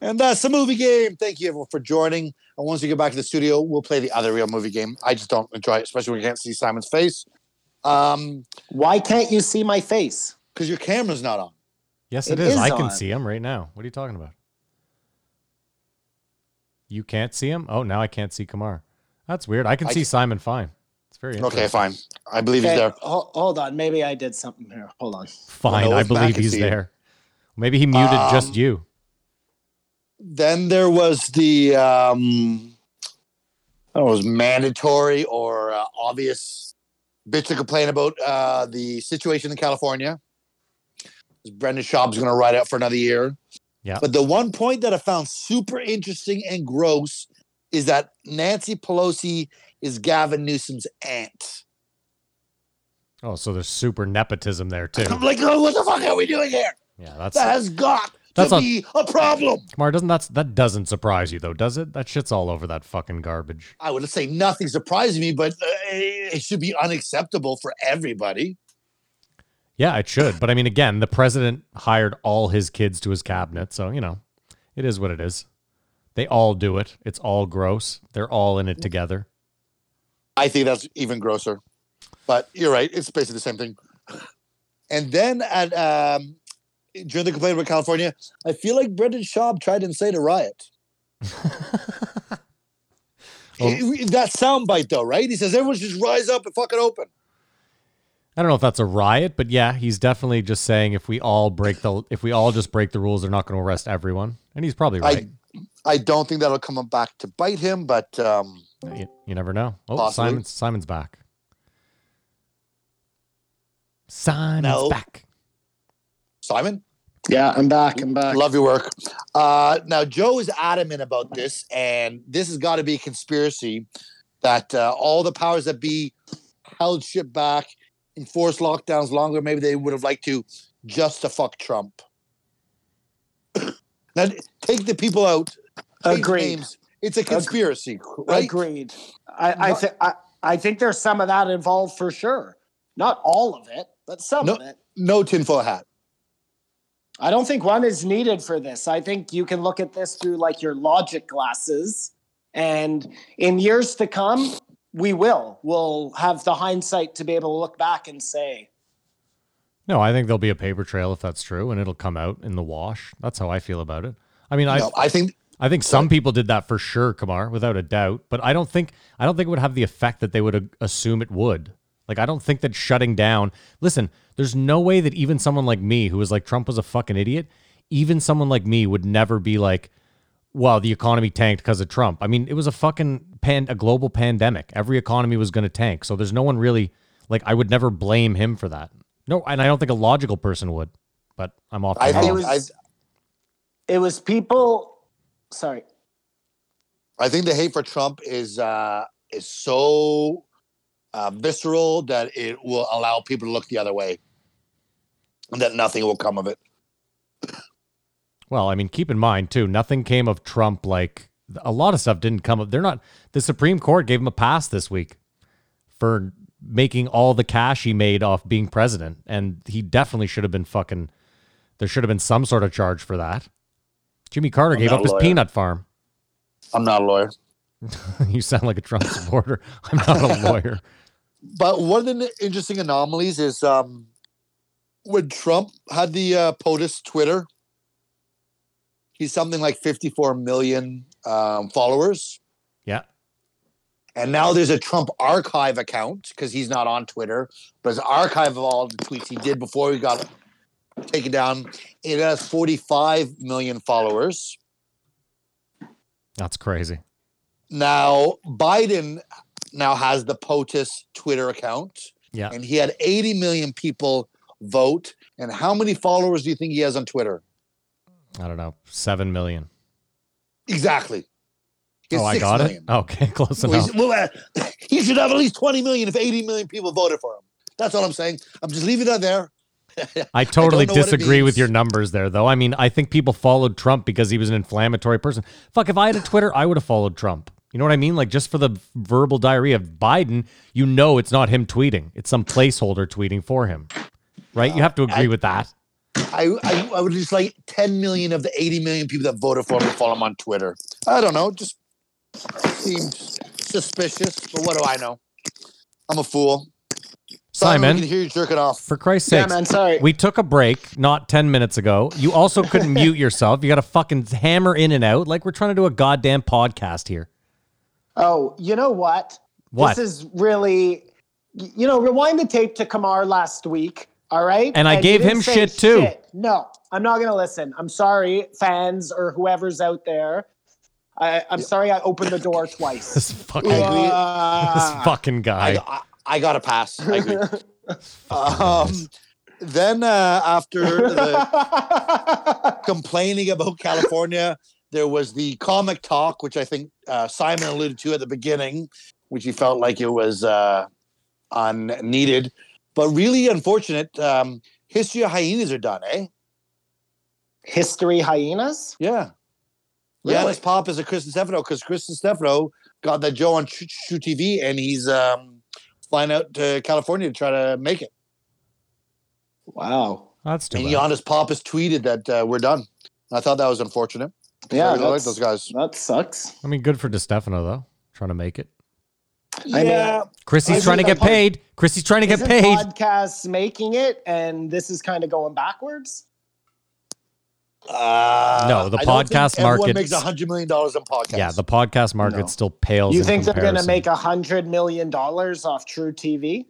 And that's the movie game. Thank you everyone for joining. And once we get back to the studio, we'll play the other real movie game. I just don't enjoy it, especially when you can't see Simon's face. Um, Why can't you see my face? because your camera's not on. Yes, It it is. is I can on. see him right now. What are you talking about? You can't see him? Oh, now I can't see Kamar. That's weird. I can I see can- Simon fine. It's very interesting. Okay, fine. I believe he's there. ho- hold on. Maybe I did something here. Hold on. Fine, know I believe he's see it. there. Maybe he muted just Um, you. Then there was the um, I don't know, it was mandatory or uh, obvious bitch to complain about uh, the situation in California. Brendan Schaub's going to ride out for another year. Yeah. But the one point that I found super interesting and gross is that Nancy Pelosi is Gavin Newsom's aunt. Oh, so there's super nepotism there too. I'm like, oh, what the fuck are we doing here? Yeah, that's That has got That's to a- be a problem. Kamar. Doesn't that's that doesn't surprise you though, does it? That shit's all over that fucking garbage. I would say nothing surprising me, but uh, it should be unacceptable for everybody. Yeah, it should. But I mean, again, the president hired all his kids to his cabinet, so you know, it is what it is. They all do it. It's all gross. They're all in it together. I think that's even grosser. But you're right; it's basically the same thing. And then at um, during the complaint about California, I feel like Brendan Schaub tried to incite a riot. He- that soundbite, though, right? He says everyone should just rise up and fucking open. I don't know if that's a riot, but yeah, he's definitely just saying if we all break the if we all just break the rules, they're not going to arrest everyone, and he's probably right. I don't think that'll come back to bite him, but um, you, you never know. Oh, Possibly. Simon's Simon's back. Simon's No. back. Simon, Yeah, I'm back. I'm back. Love your work. Uh, now, Joe is adamant about this, and this has got to be a conspiracy that uh, all the powers that be held shit back, enforced lockdowns longer. Maybe they would have liked to just to fuck Trump. now, take the people out. Agreed. names. It's a conspiracy, right? Agreed. I I, th- I I think there's some of that involved for sure. Not all of it, but some No. of it. No tinfoil hat. I don't think one is needed for this. I think you can look at this through like your logic glasses, and in years to come, we will. We'll have the hindsight to be able to look back and say, No, I think there'll be a paper trail if that's true, and it'll come out in the wash. That's how I feel about it. I mean, I No, I think I think some people did that for sure, Kamar, without a doubt. But I don't think I don't think it would have the effect that they would assume it would. Like I don't think that shutting down. Listen, there's no way that even someone like me, who was like Trump was a fucking idiot, even someone like me would never be like, "Well, the economy tanked because of Trump." I mean, it was a fucking pan, a global pandemic. Every economy was going to tank. So there's no one really like I would never blame him for that. No, and I don't think a logical person would. But I'm off. the I think it was it was people. Sorry, I think the hate for Trump is uh, is so uh, visceral that it will allow people to look the other way, and that nothing will come of it. Well, I mean, keep in mind too, nothing came of Trump. Like a lot of stuff didn't come up. They're not. The Supreme Court gave him a pass this week. for making all the cash he made off being president. And he definitely should have been fucking, there should have been some sort of charge for that. Jimmy Carter gave up his peanut farm. I'm not a lawyer. you sound like a Trump supporter. I'm not a lawyer. But one of the interesting anomalies is um, when Trump had the uh, POTUS Twitter, he's something like 54 million um, followers. Yeah. And now there's a Trump archive account because he's not on Twitter, but his archive of all the tweets he did before he got taken down, it has 45 million followers. That's crazy. Now, Biden now has the POTUS Twitter account, Yeah. and he had 80 million people vote. And how many followers do you think he has on Twitter? I don't know. Seven million. Exactly. Oh, I got million. it. Okay, close Well, enough. well, uh, he should have at least 20 million if 80 million people voted for him. That's all I'm saying. I'm just leaving it there. I totally it disagree with your numbers there, though. I mean, I think people followed Trump because he was an inflammatory person. Fuck, if I had a Twitter, I would have followed Trump. You know what I mean? Like just for the verbal diarrhea of Biden, you know it's not him tweeting; it's some placeholder tweeting for him, right? You have to agree with that. I, I, I would just like 10 million of the 80 million people that voted for him to follow him on Twitter. I don't know. Just seems suspicious, but what do I know? I'm a fool. Simon, we can hear you jerking off. For Christ's Yeah, sake, man, sorry. we took a break not 10 minutes ago. You also couldn't mute yourself. You got to fucking hammer in and out like we're trying to do a goddamn podcast here. Oh, you know what? What? This is really, you know, rewind the tape to Kamar last week. All right. And I you gave him shit too. No, I'm not going to listen. I'm sorry, fans or whoever's out there. I, I'm sorry I opened the door twice. This fucking, I agree. this fucking guy. I, I, I got to pass. I agree. um, then uh, after the complaining about California, there was the comic talk, which I think uh, Simon alluded to at the beginning, which he felt like it was uh, unneeded, but really unfortunate. Um, History of Hyenas are done, eh? History hyenas? Yeah. Really? Yannis Pappas a Chris Distefano because Chris Distefano got that Joe on True truTV and he's um, flying out to California to try to make it. Wow. That's too And bad. Yannis Pappas has tweeted that uh, we're done. I thought that was unfortunate. Yeah, I really like those guys. That sucks. I mean, good for Distefano, though, trying to make it. I mean, yeah, Chrissy's Isn't trying to get pod- paid. Chrissy's trying to get Isn't paid. podcasts making it, and this is kind of going backwards. uh, No, the I don't think podcast everyone market- makes a hundred million dollars in podcasts. Yeah, the podcast market No. still pales. You in think they're going to make a hundred million dollars off truTV?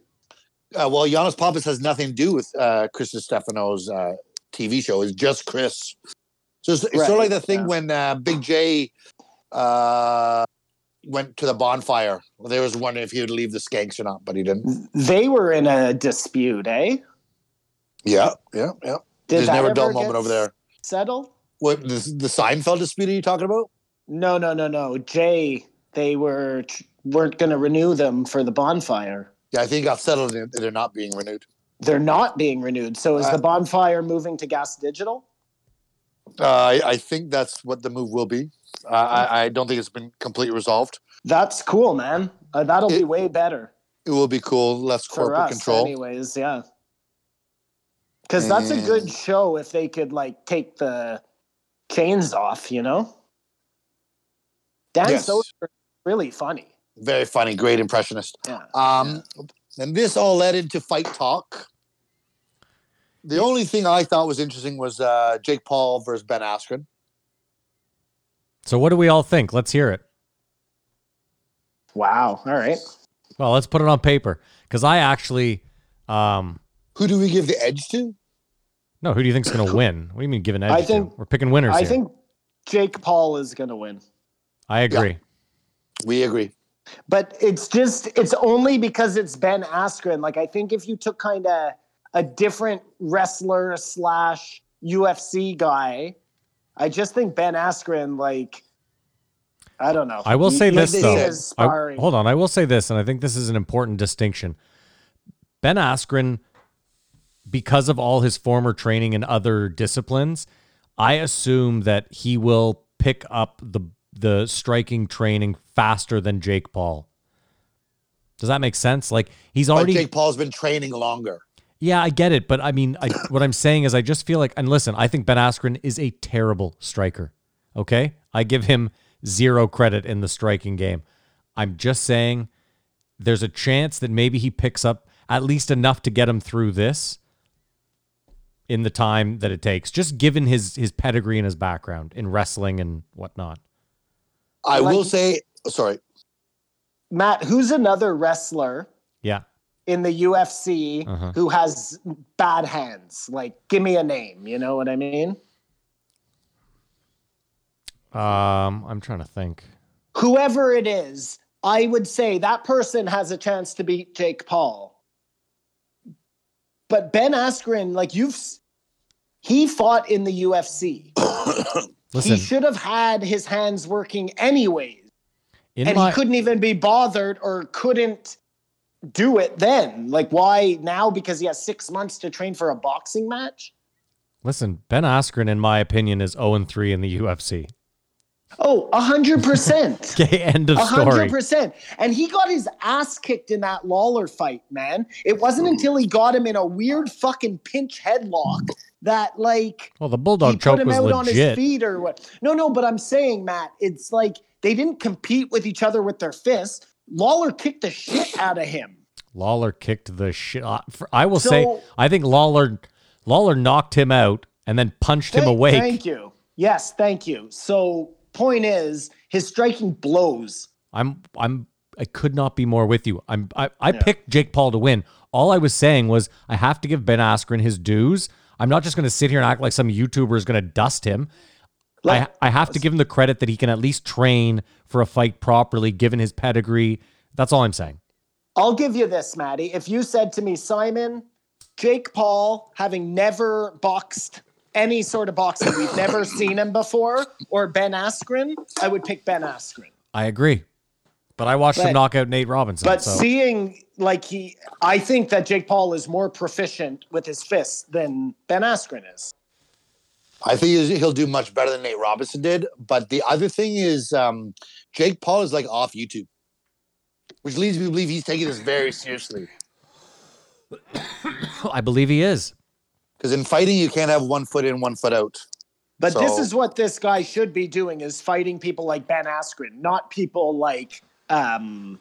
uh, well, Yannis Pappas has nothing to do with uh, Chris Distefano's uh, TV show. It's just Chris. So it's, it's sort of like the thing yeah. when uh, Big Jay uh, went to the bonfire. Well, they was one if he would leave the skanks or not, but he didn't. They were in a dispute, eh? Yeah, yeah, yeah. Did There's never a dull moment over there. Settle? What the, the Seinfeld dispute are you talking about? No, no, no, no. Jay, they were weren't going to renew them for the bonfire. Yeah, I think it got settled and they're not being renewed. They're not being renewed. So is Uh, the bonfire moving to Gas Digital? Uh, I, I think that's what the move will be. Uh, I, I don't think it's been completely resolved. That's cool, man. Uh, that'll be way better It will be cool, less corporate us, control. anyways. Yeah, because that's a good show if they could like take the chains off. You know, Dan Yes. Soder really funny. Very funny, great impressionist. Yeah. Um, And this all led into fight talk. The only thing I thought was interesting was uh, Jake Paul versus Ben Askren. So, what do we all think? Let's hear it. Wow. All right. Well, let's put it on paper because I actually, um, Who do we give the edge to? no. Who do you think's going to win? What do you mean give an edge I to? think- We're picking winners I here. think Jake Paul is going to win. I agree. We agree. But it's just it's only because it's Ben Askren. Like I think if you took kind of a different wrestler slash UFC guy, I just think Ben Askren like I don't know. I will He- say he this did though. his I- hold on, I will say this, and I think this is an important distinction. Ben Askren, because of all his former training in other disciplines, I assume that he will pick up the the striking training faster than Jake Paul. Does that make sense? Like he's But already Jake Paul's been training longer. Yeah, I get it, but I mean, I, what I'm saying is, I just feel like, and listen, I think Ben Askren is a terrible striker. Okay, I give him zero credit in the striking game. I'm just saying, there's a chance that maybe he picks up at least enough to get him through this in the time that it takes, just given his his pedigree and his background in wrestling and whatnot. I will say, sorry, Matt, who's another wrestler Yeah, in the UFC Uh-huh. who has bad hands? Like, give me a name. You know what I mean? um, I'm trying to think. Whoever it is, I would say that person has a chance to beat Jake Paul. But Ben Askren, like you've, he fought in the UFC. Listen, he should have had his hands working anyways. and my he couldn't even be bothered or couldn't do it then. Like, why now? Because he has six months to train for a boxing match? listen, Ben Askren, in my opinion, is 0 3 in the UFC. Oh, a hundred percent. Okay, end of A hundred story. percent. And he got his ass kicked in that Lawler fight, man. It wasn't until he got him in a weird fucking pinch headlock that like Well, the bulldog he bulldog put him was out on his feet or what. No, no, but I'm saying, Matt, it's like they didn't compete with each other with their fists. Lawler kicked the shit out of him. Lawler kicked the shit. I will say, I think Lawler Lawler knocked him out and then punched him Thank- awake. Thank you. Yes, thank you. So, point is, his striking blows. I'm I'm I could not be more with you. I'm I, I picked Jake Paul to win. All I was saying was I have to give Ben Askren his dues. I'm not just going to sit here and act like some YouTuber is going to dust him. I, Like- I have to give him the credit that he can at least train for a fight properly, given his pedigree. That's all I'm saying. I'll give you this, Maddie. If you said to me, Simon, Jake Paul, having never boxed any sort of boxing, we've never seen him before, or Ben Askren, I would pick Ben Askren. I agree, but I watched him knock out Nate Robinson. But so. seeing like he, I think that Jake Paul is more proficient with his fists than Ben Askren is. I think he'll do much better than Nate Robinson did. But the other thing is, um, Jake Paul is like off YouTube, which leads me to believe he's taking this very seriously. I believe he is. Because in fighting, you can't have one foot in, one foot out. But this is what this guy should be doing: is fighting people like Ben Askren, not people like um,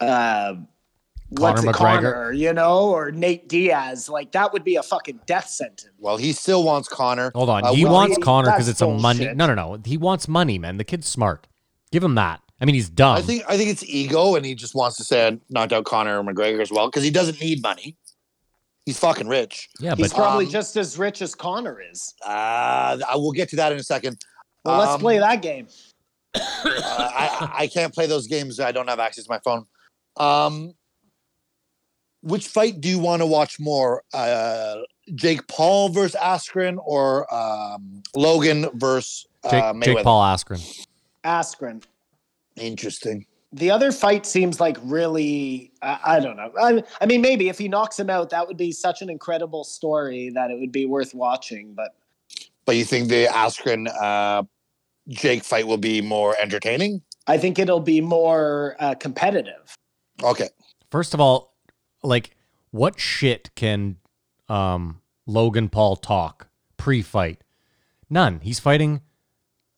uh, what's Conor it, McGregor. Conor, you know, or Nate Diaz. Like that would be a fucking death sentence. Well, he still wants Conor. Hold on. Uh, he well, wants he- Conor because that's it's a money. No, no, no. He wants money, man. The kid's smart. Give him that. I mean, he's dumb. I think I think it's ego, and he just wants to say I knocked out Conor McGregor as well because he doesn't need money. He's fucking rich. yeah, He's but probably um, just as rich as Conor is. Uh, I will get to that in a second. Well, let's Um, play that game. uh, I, I can't play those games. I don't have access to my phone. Um, which fight do you want to watch more? Uh, Jake Paul versus Askren or um, Logan versus uh, Jake, Mayweather? Jake Paul Askren. Askren. Interesting. The other fight seems like really, I, I don't know. I, I mean, maybe if he knocks him out, that would be such an incredible story that it would be worth watching. But But you think the Askren uh, Jake fight will be more entertaining? I think it'll be more uh, competitive. Okay. First of all, like, what shit can um, Logan Paul talk pre-fight? None. He's fighting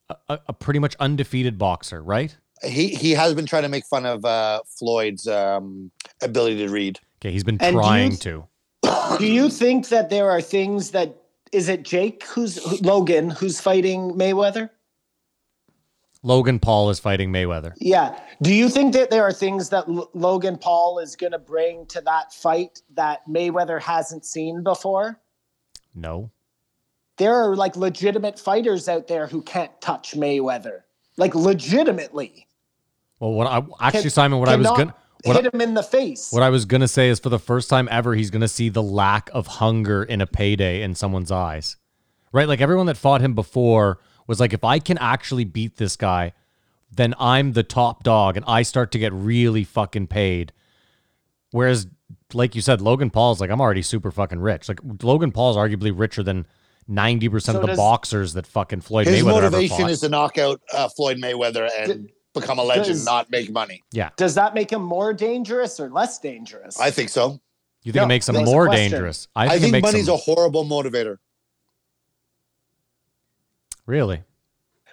a, a, a pretty much undefeated boxer, right? He he has been trying to make fun of uh, Floyd's um, ability to read. Okay, he's been And do trying th- to. Do you think that there are things that is it Jake who's who, Logan who's fighting Mayweather? Logan Paul is fighting Mayweather. Yeah. Do you think that there are things that L- Logan Paul is going to bring to that fight that Mayweather hasn't seen before? No. There are like legitimate fighters out there who can't touch Mayweather. Like legitimately. Well, what I actually, Can- Simon, what I was gonna what, hit him in the face. what I was gonna say is for the first time ever, he's gonna see the lack of hunger in a payday in someone's eyes, right? Like everyone that fought him before was like, if I can actually beat this guy, then I'm the top dog, and I start to get really fucking paid. Whereas, like you said, Logan Paul's like, I'm already super fucking rich. Like Logan Paul's arguably richer than ninety percent So of the boxers that fucking Floyd His Mayweather ever motivation fought. is to knock out uh, Floyd Mayweather and become a legend, Does- not make money. Yeah. Does that make him more dangerous or less dangerous? I think so. You think No, it makes him more dangerous? I, I think, think, it makes money's them, a horrible motivator. Really.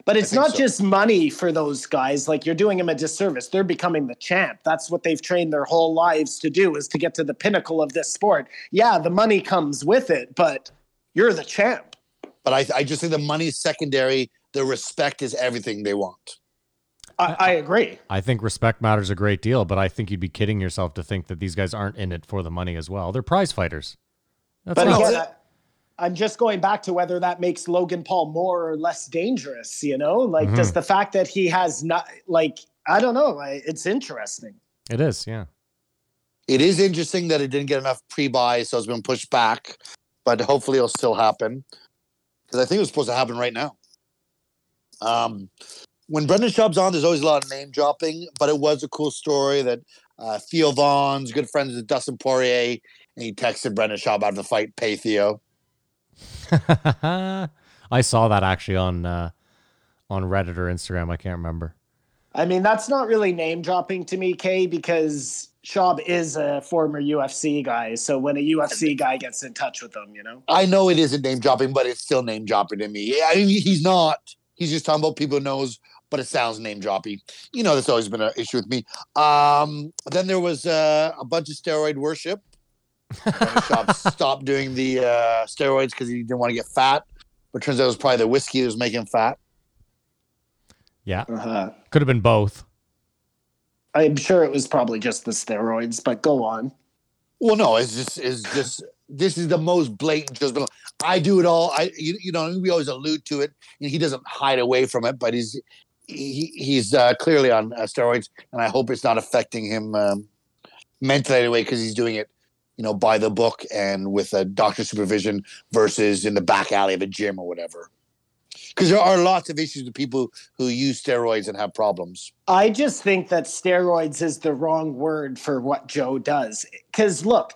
But it's not so. just money for those guys. Like you're doing them a disservice. They're becoming the champ. That's what they've trained their whole lives to do is to get to the pinnacle of this sport. Yeah, the money comes with it, but you're the champ. But I, I just think the money's secondary. The respect is everything they want. I, I agree. I think respect matters a great deal, but I think you'd be kidding yourself to think that these guys aren't in it for the money as well. They're prize fighters. That's But not, again, I, I'm just going back to whether that makes Logan Paul more or less dangerous. You know, like does the fact that he has not like I don't know. It's interesting. it is, yeah. It is interesting that it didn't get enough pre-buy, so it's been pushed back. But hopefully, it'll still happen because I think it was supposed to happen right now. Um, when Brendan Schaub's on, there's always a lot of name dropping, but it was a cool story that uh, Theo Von's good friends with Dustin Poirier, and he texted Brendan Schaub after the fight, "Pay Theo." I saw that actually on uh, on Reddit or Instagram. I can't remember. I mean, that's not really name dropping to me, Kay, because Schaub is a former UFC guy. So when a UFC guy gets in touch with them, you know, I know it isn't name dropping, but it's still name dropping to me. I mean, he's not. He's just talking about people who knows, but it sounds name dropping. You know, that's always been an issue with me. Um, then there was uh, a bunch of steroid worship. Schaub stopped doing the uh, steroids because he didn't want to get fat. But turns out it was probably the whiskey that was making him fat. Yeah, uh-huh. could have been both. I'm sure it was probably just the steroids. But go on. Well, no, it's just it's just this is the most blatant. Just I do it all. I you, you know we always allude to it, and he doesn't hide away from it. But he's he, he's uh, clearly on uh, steroids, and I hope it's not affecting him um, mentally anyway because he's doing it, you know, by the book and with a doctor supervision versus in the back alley of a gym or whatever. Because there are lots of issues with people who use steroids and have problems. I just think that steroids is the wrong word for what Joe does. Because look,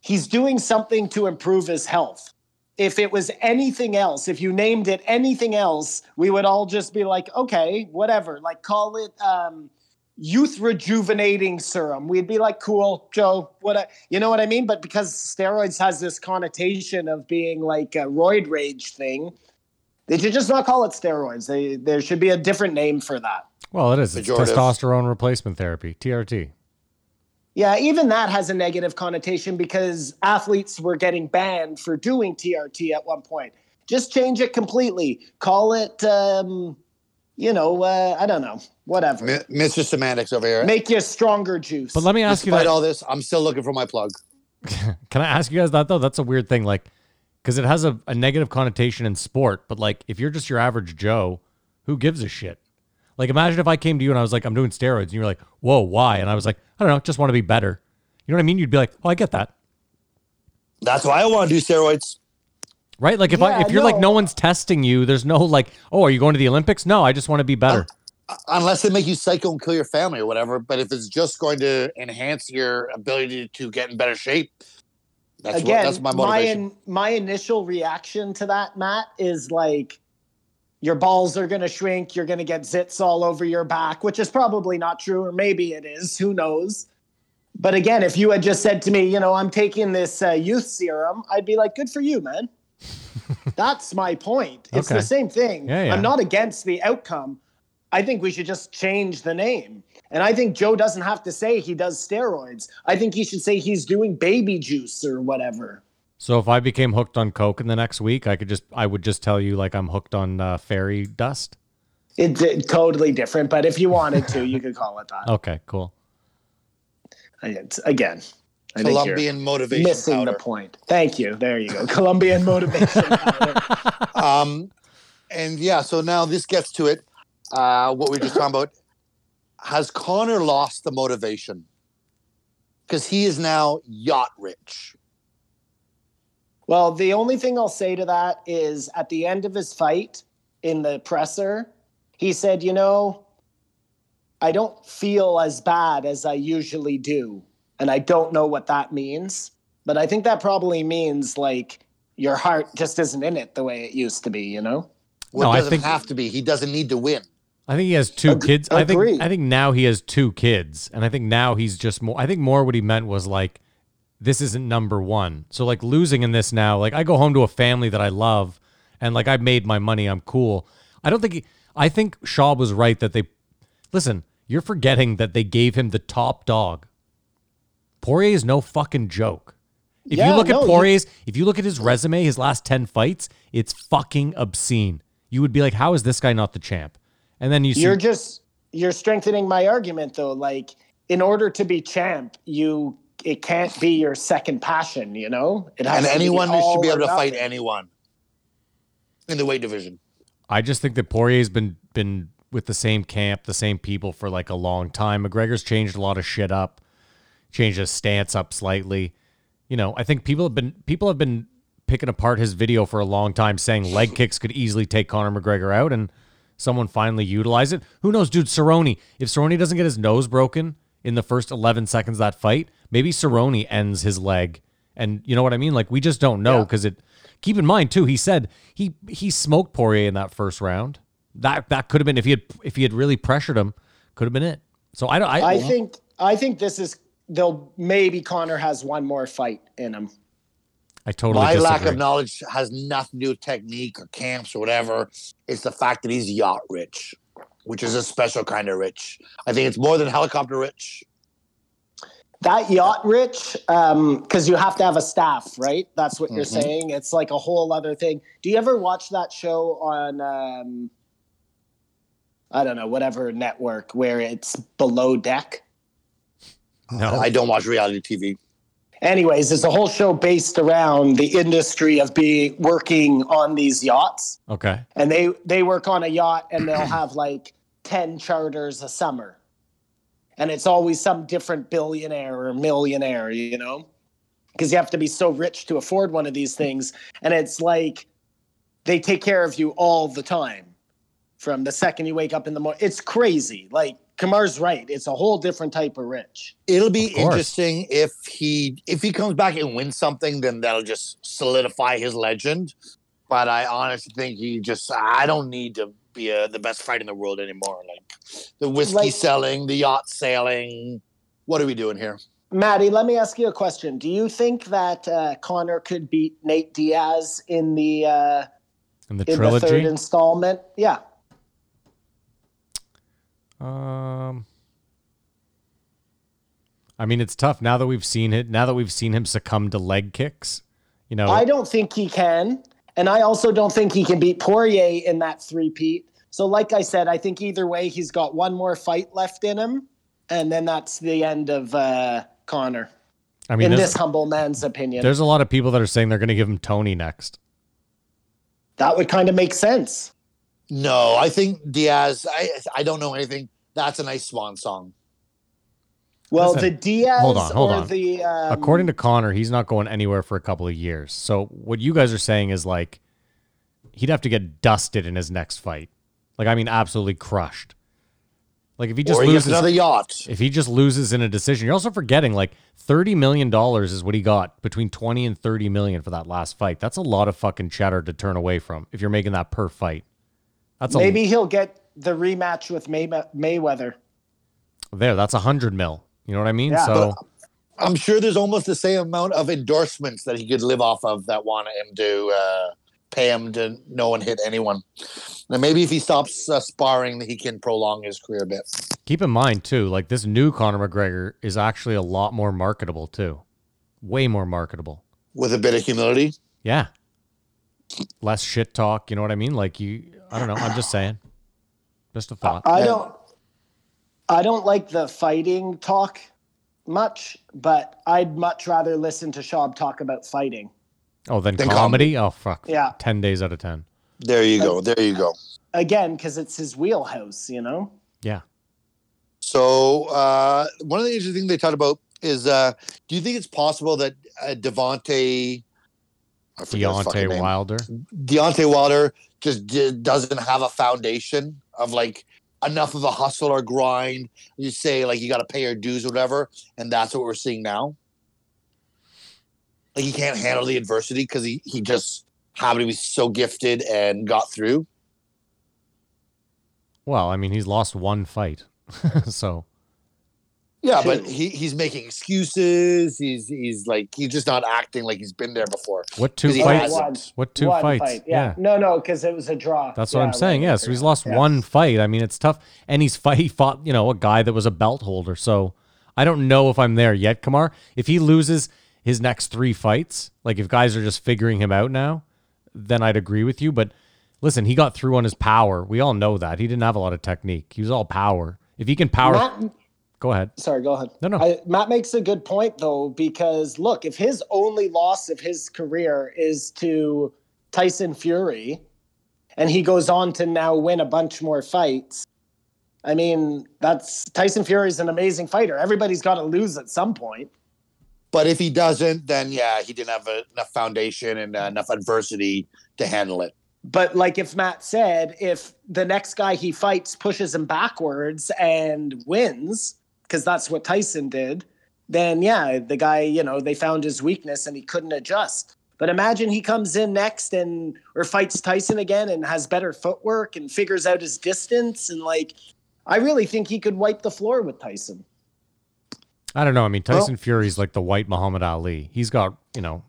he's doing something to improve his health. If it was anything else, if you named it anything else, we would all just be like, okay, whatever. Like call it um, youth rejuvenating serum. We'd be like, cool, Joe. What I, you know what I mean? But because steroids has this connotation of being like a roid rage thing, they should just not call it steroids. They, there should be a different name for that. Well, it is. It's Pejorative. testosterone replacement therapy, TRT. Yeah, even that has a negative connotation because athletes were getting banned for doing TRT at one point. Just change it completely. Call it, um, you know, uh, I don't know, whatever. Mi- Mr. Semantics over here. Make you stronger juice. But let me ask you Despite that. all this, I'm still looking for my plug. Can I ask you guys that though? That's a weird thing, like, because it has a, a negative connotation in sport. But like, if you're just your average Joe, who gives a shit? Like, imagine if I came to you and I was like, I'm doing steroids, and you were like, Whoa, why? And I was like, I don't know, just want to be better. You know what I mean? You'd be like, Oh, I get that, That's why I want to do steroids. Right? Like, if I if you're like, no. no one's testing you, there's no like, Oh, are you going to the Olympics? No, I just want to be better. unless they make you psycho and kill your family or whatever. But if it's just going to enhance your ability to get in better shape, that's Again, what, that's my my motivation. in, my initial reaction to that, Matt, is like your balls are going to shrink. You're going to get zits all over your back, which is probably not true, or maybe it is. Who knows? But again, if you had just said to me, you know, I'm taking this uh, youth serum, I'd be like, good for you, man. That's my point. It's Okay. the same thing. Yeah, yeah. I'm not against the outcome. I think we should just change the name. And I think Joe doesn't have to say he does steroids. I think he should say he's doing baby juice or whatever. So if I became hooked on coke in the next week, I could just I would just tell you like I'm hooked on uh, fairy dust. It's it, totally different, but if you wanted to, you could call it that. Okay, cool. It's, again, I Colombian motivation missing powder. the point. Thank you. There you go. Colombian motivation. Um, and yeah, so now this gets to it. Uh, what we were just talking about. Has Conor lost the motivation? Because he is now yacht rich. Well, the only thing I'll say to that is at the end of his fight in the presser, he said, You know, I don't feel as bad as I usually do. And I don't know what that means. But I think that probably means like your heart just isn't in it the way it used to be, you know? Well, No, it I doesn't think- have to be. He doesn't need to win. I think he has two Ag- kids. I think I think now he has two kids, and I think now he's just more. I think more what he meant was like, this isn't number one. So like losing in this now, like I go home to a family that I love, and like I made my money, I'm cool. I don't think. He, I think Schaub was right that they. Listen, you're forgetting that they gave him the top dog. Poirier is no fucking joke. If Yeah, you look no, at you- Poirier's, if you look at his resume, his last 10 fights, it's fucking obscene. You would be like, how is this guy not the champ? And then you see, You're just you're strengthening my argument though. Like in order to be champ, you it can't be your second passion. You know, it has And to be anyone all should be able to fight anyone in the weight division. I just think that Poirier's been been with the same camp, the same people for like a long time. McGregor's changed a lot of shit up, changed his stance up slightly. You know, I think people have been people have been picking apart his video for a long time, saying leg kicks could easily take Conor McGregor out, and someone finally utilized it. Who knows, dude? Cerrone. If Cerrone doesn't get his nose broken in the first eleven seconds of that fight, maybe Cerrone ends his leg. And you know what I mean? Like we just don't know because it. Keep in mind too, he said he he smoked Poirier in that first round. That that could have been if he had if he had really pressured him, could have been it. So I don't. I, I think I think this is they'll maybe Conor has one more fight in him. I totally My disagree. lack of knowledge has nothing to do with technique or camps or whatever. It's the fact that he's yacht rich, which is a special kind of rich. I think it's more than helicopter rich. That yacht rich, because you have to have a staff, right? That's what you're Mhm. saying. It's like a whole other thing. Do you ever watch that show on, um, I don't know, whatever network where it's below deck? Oh, no, I don't watch reality TV. Anyways, it's a whole show based around the industry of being working on these yachts. okay. and they they work on a yacht and they'll have like 10 charters a summer and it's always some different billionaire or millionaire you know because you have to be so rich to afford one of these things and it's like they take care of you all the time from the second you wake up in the morning it's crazy like kamar's right it's a whole different type of rich It'll be interesting if he if he comes back and wins something, then that'll just solidify his legend. But I honestly think he just I don't need to be uh the best fight in the world anymore. Like the whiskey Like- selling, the yacht sailing. What are we doing here? Maddie, let me ask you a question. Do you think that uh, Conor could beat Nate Diaz in the uh, In the in the third installment? Yeah. Um, I mean, it's tough now that we've seen it. Now that we've seen him succumb to leg kicks, you know, I don't think he can. And I also don't think he can beat Poirier in that three-peat. So, like I said, I think either way, he's got one more fight left in him. And then that's the end of uh, Conor, I mean, in this humble man's opinion. there's a lot of people that are saying they're going to give him Tony next. That would kind of make sense. No, I think Diaz. I I don't know anything. That's a nice swan song. Well, Listen, the Diaz hold on, hold or on. the. Um, According to Conor, he's not going anywhere for a couple of years. So what you guys are saying is like he'd have to get dusted in his next fight. Like I mean, absolutely crushed. Like if he just or he loses, another yacht. if he just loses in a decision, you're also forgetting like thirty million dollars is what he got between twenty and thirty million for that last fight. That's a lot of fucking cheddar to turn away from if you're making that per fight. That's a, maybe he'll get the rematch with May- Mayweather. there. That's a hundred mil. You know what I mean? Yeah. so I'm sure there's almost the same amount of endorsements that he could live off of that want him to uh, pay him to no one hit anyone. And maybe if he stops uh, sparring, he can prolong his career a bit. keep in mind too, like this new Conor McGregor is actually a lot more marketable too, way more marketable. with a bit of humility. Yeah. Less shit talk, you know what I mean? Like you I don't know, I'm just saying. Just a thought. I Yeah. don't I don't like the fighting talk much, but I'd much rather listen to Schaub talk about fighting. oh, then then comedy? Oh fuck. Yeah. 10 days out of 10. There you go. There you go. Again, because it's his wheelhouse, you know? Yeah. So uh, one of the interesting things they talked about is: uh, Do you think it's possible that uh, Devonte, I forget his fucking Deontay. Wilder. Deontay Wilder just d- doesn't have a foundation of like enough of a hustle or grind. You say like you got to pay your dues or whatever, and that's what we're seeing now. Like he can't handle the adversity because he he just happened to be so gifted and got through. Well, I mean, he's lost one fight, so Yeah, Two. but he, he's making excuses. He's he's like he's just not acting like he's been there before. what two fights? hasn't. What two fights? fight, Yeah. No, no, because it was a draw. That's what Yeah, I'm saying. right, Yeah, so he's lost Yeah. one fight. I mean, it's tough. And he's fight. He fought, you know, a guy that was a belt holder. So I don't know if I'm there yet, Kamar. If he loses his next three fights, like if guys are just figuring him out now, then I'd agree with you. But listen, he got through on his power. We all know that he didn't have a lot of technique. He was all power. If he can power, Matt, go ahead. sorry, go ahead. No, no. I, Matt makes a good point though, because look, if his only loss of his career is to Tyson Fury, and he goes on to now win a bunch more fights. I mean, that's Tyson Fury is an amazing fighter. Everybody's got to lose at some point. But if he doesn't, then yeah, he didn't have a, enough foundation and uh, enough adversity to handle it. But like if Matt said, if the next guy he fights pushes him backwards and wins, because that's what Tyson did, then yeah, the guy, you know, they found his weakness and he couldn't adjust. But imagine he comes in next and or fights Tyson again and has better footwork and figures out his distance and like I really think he could wipe the floor with Tyson. I don't know. I mean, Tyson Fury's like the white Muhammad Ali. He's got, you know,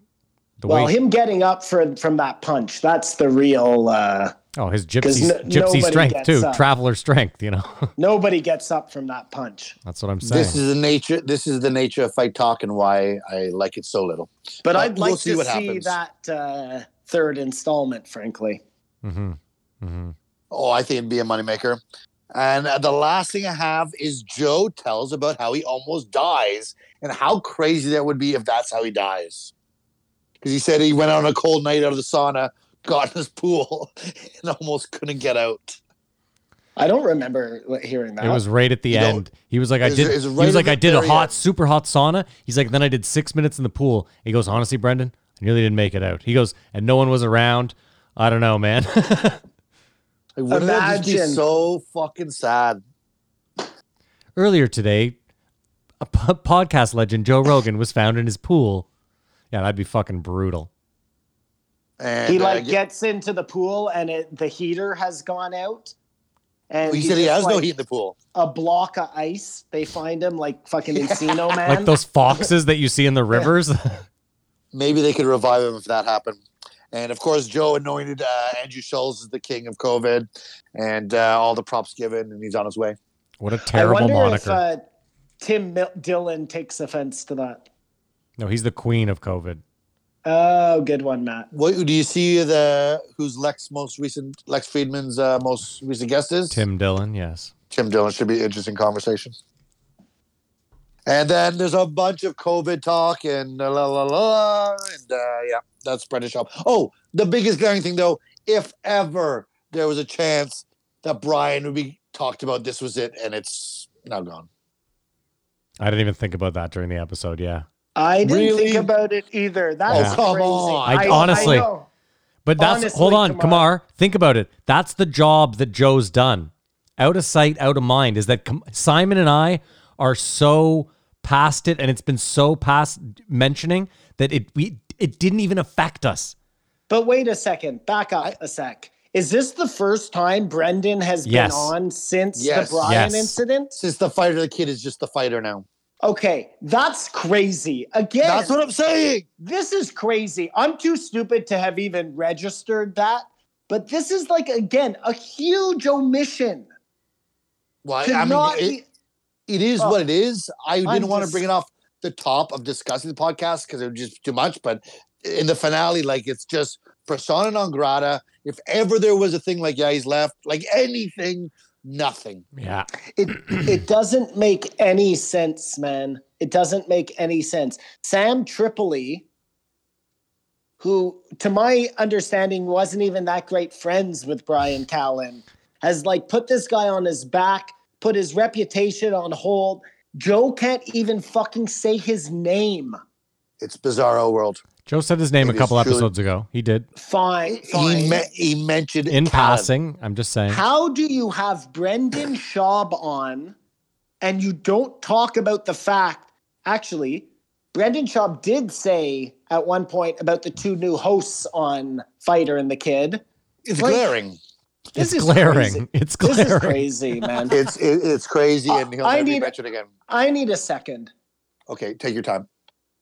the Well, way. him getting up for, from that punch, that's the real uh oh, his gypsy, no- gypsy strength too. up. Traveler strength. You know, nobody gets up from that punch. that's what I'm saying. This is the nature. This is the nature of fight talk and why I like it so little. But But I'd like we'll see to what see happens. that uh, third installment, frankly. hmm hmm Oh, I think it'd be a moneymaker. And uh, the last thing I have is Joe tells about how he almost dies and how crazy that would be if that's how he dies. Because he said he went on a cold night out of the sauna, got in his pool, and almost couldn't get out. I don't remember hearing that. It was right at the You know, end. He was like, I did. it's he right was like, I did a hot, end. super hot sauna. He's like, then I did six minutes in the pool. He goes, honestly, Brendan, I nearly didn't make it out. He goes, and no one was around. I don't know, man. Like, wouldn't that just be Imagine. so fucking sad? Earlier today, a podcast legend Joe Rogan was found in his pool. Yeah, that'd be fucking brutal. And he uh, like ge- gets into the pool and it, the heater has gone out. And he he's said he just has no heat in the pool. A block of ice. They find him like fucking Encino Man. Like those foxes that you see in the rivers. Maybe they could revive him if that happened. And of course, Joe anointed uh, Andrew Schulz as the king of COVID, and uh, all the props given, and he's on his way. what a terrible I wonder moniker. if uh, Tim Mil- Dillon takes offense to that. no, he's the queen of COVID. Oh, good one, Matt. What do you see? The who's Lex most recent? Lex Fridman's uh, most recent guest is Tim Dillon, yes. Tim Dillon. Should be an interesting conversation. And then there's a bunch of COVID talk and la la la, la and uh, yeah, that's Brendan Schaub. Oh, the biggest glaring thing though, if ever there was a chance that Brian would be talked about, this was it, and it's now gone. I didn't even think about that during the episode. Yeah. I didn't Really? think about it either. That's Oh, come crazy. on. I- honestly- know. But that's Honestly, hold on, Kamar- Kamar. Think about it. That's the job that Joe's done. Out of sight, out of mind. Is that Simon and I are so past it, and it's been so past mentioning that it we it didn't even affect us. But wait a second. Back up a sec. Is this the first time Brendan has Yes. been on since Yes. the Brian Yes. incident? Since the fighter, the kid is just the fighter now. Okay, that's crazy. Again, That's what I'm saying. this is crazy. I'm too stupid to have even registered that. But this is like again a huge omission. Well, I mean, it, be- it is Oh. what it is. I oh, didn't I'm want to bring it off the top of discussing the podcast because it was just too much. But in the finale, like it's just persona non grata. If ever there was a thing like, yeah, he's left, like anything, nothing. Yeah. it it doesn't make any sense, man. It doesn't make any sense. Sam Tripoli, who to my understanding wasn't even that great friends with Brian Callen, has like put this guy on his back, put his reputation on hold. Joe can't even fucking say his name. It's bizarro world. Joe said his name It a couple episodes ago. He did. Fine, fine. He, me- he mentioned In Callen. passing, I'm just saying. How do you have Brendan Schaub on and you don't talk about the fact, actually, Brendan Schaub did say at one point about the two new hosts on Fighter and the Kid. It's Like- glaring. It's This is glaring. crazy. It's glaring. This is crazy, man. It's it, it's crazy, and he'll I never be need- mentioned again. I need a second. Okay, take your time.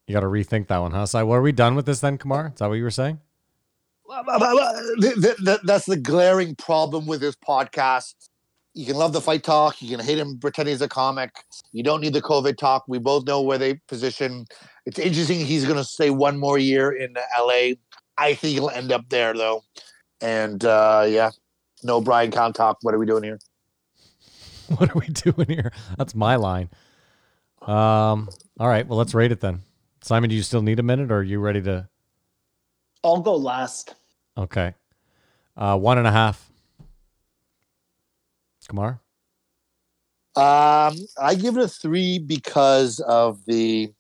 You got to rethink that one, huh? So, were we done with this then, Kamar? Is that what you were saying? Th- th- th- That's the glaring problem with this podcast. You can love the fight talk. You can hate him pretending he's a comic. You don't need the COVID talk. We both know where they position. It's interesting. He's going to stay one more year in LA. I think he'll end up there though. And uh, yeah, no Brian Callen talk. What are we doing here? What are we doing here? That's my line. Um. All right. Well, let's rate it then. Simon, do you still need a minute, or are you ready to? I'll go last. Okay. Uh, one and a half. Kamar. Um, I give it a three because of the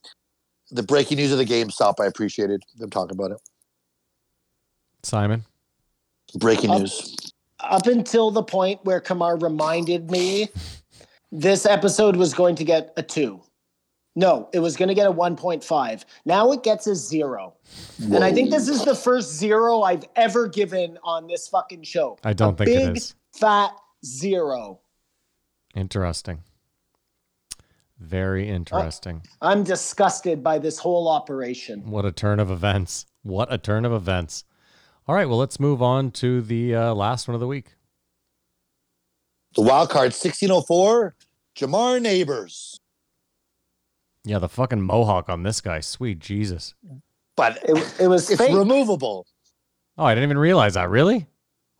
the breaking news of the GameStop. I appreciated them talking about it. Simon. Breaking Um, news. Up until the point where Kamar reminded me this episode was going to get a two. No, it was going to get a 1.5. Now it gets a zero. And I think this is the first zero I've ever given on this fucking show. I don't A think it big, is. Fat zero. Interesting. Very interesting. I'm disgusted by this whole operation. What a turn of events. What a turn of events. All right, well, let's move on to the uh, last one of the week. The wild card 1604, Jamar Neighbors. Yeah, the fucking mohawk on this guy. Sweet Jesus. But It, it was it's fake. removable. Oh, I didn't even realize that. Really?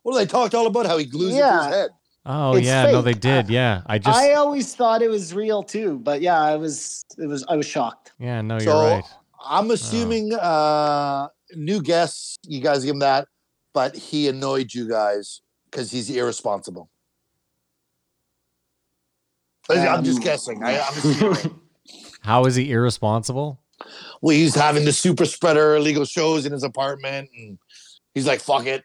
Well, they talked all about how he glues it to his head. Oh, It's yeah. No, they fake. did. Yeah. I just. I always thought it was real too, but yeah, I was it was I was shocked. yeah, no, you're So- right. I'm assuming uh new guests, you guys give him that, but he annoyed you guys because he's irresponsible. I'm just Um, guessing. I, I'm assuming. How is he irresponsible? well, he's having the super spreader illegal shows in his apartment, and he's like, "Fuck it."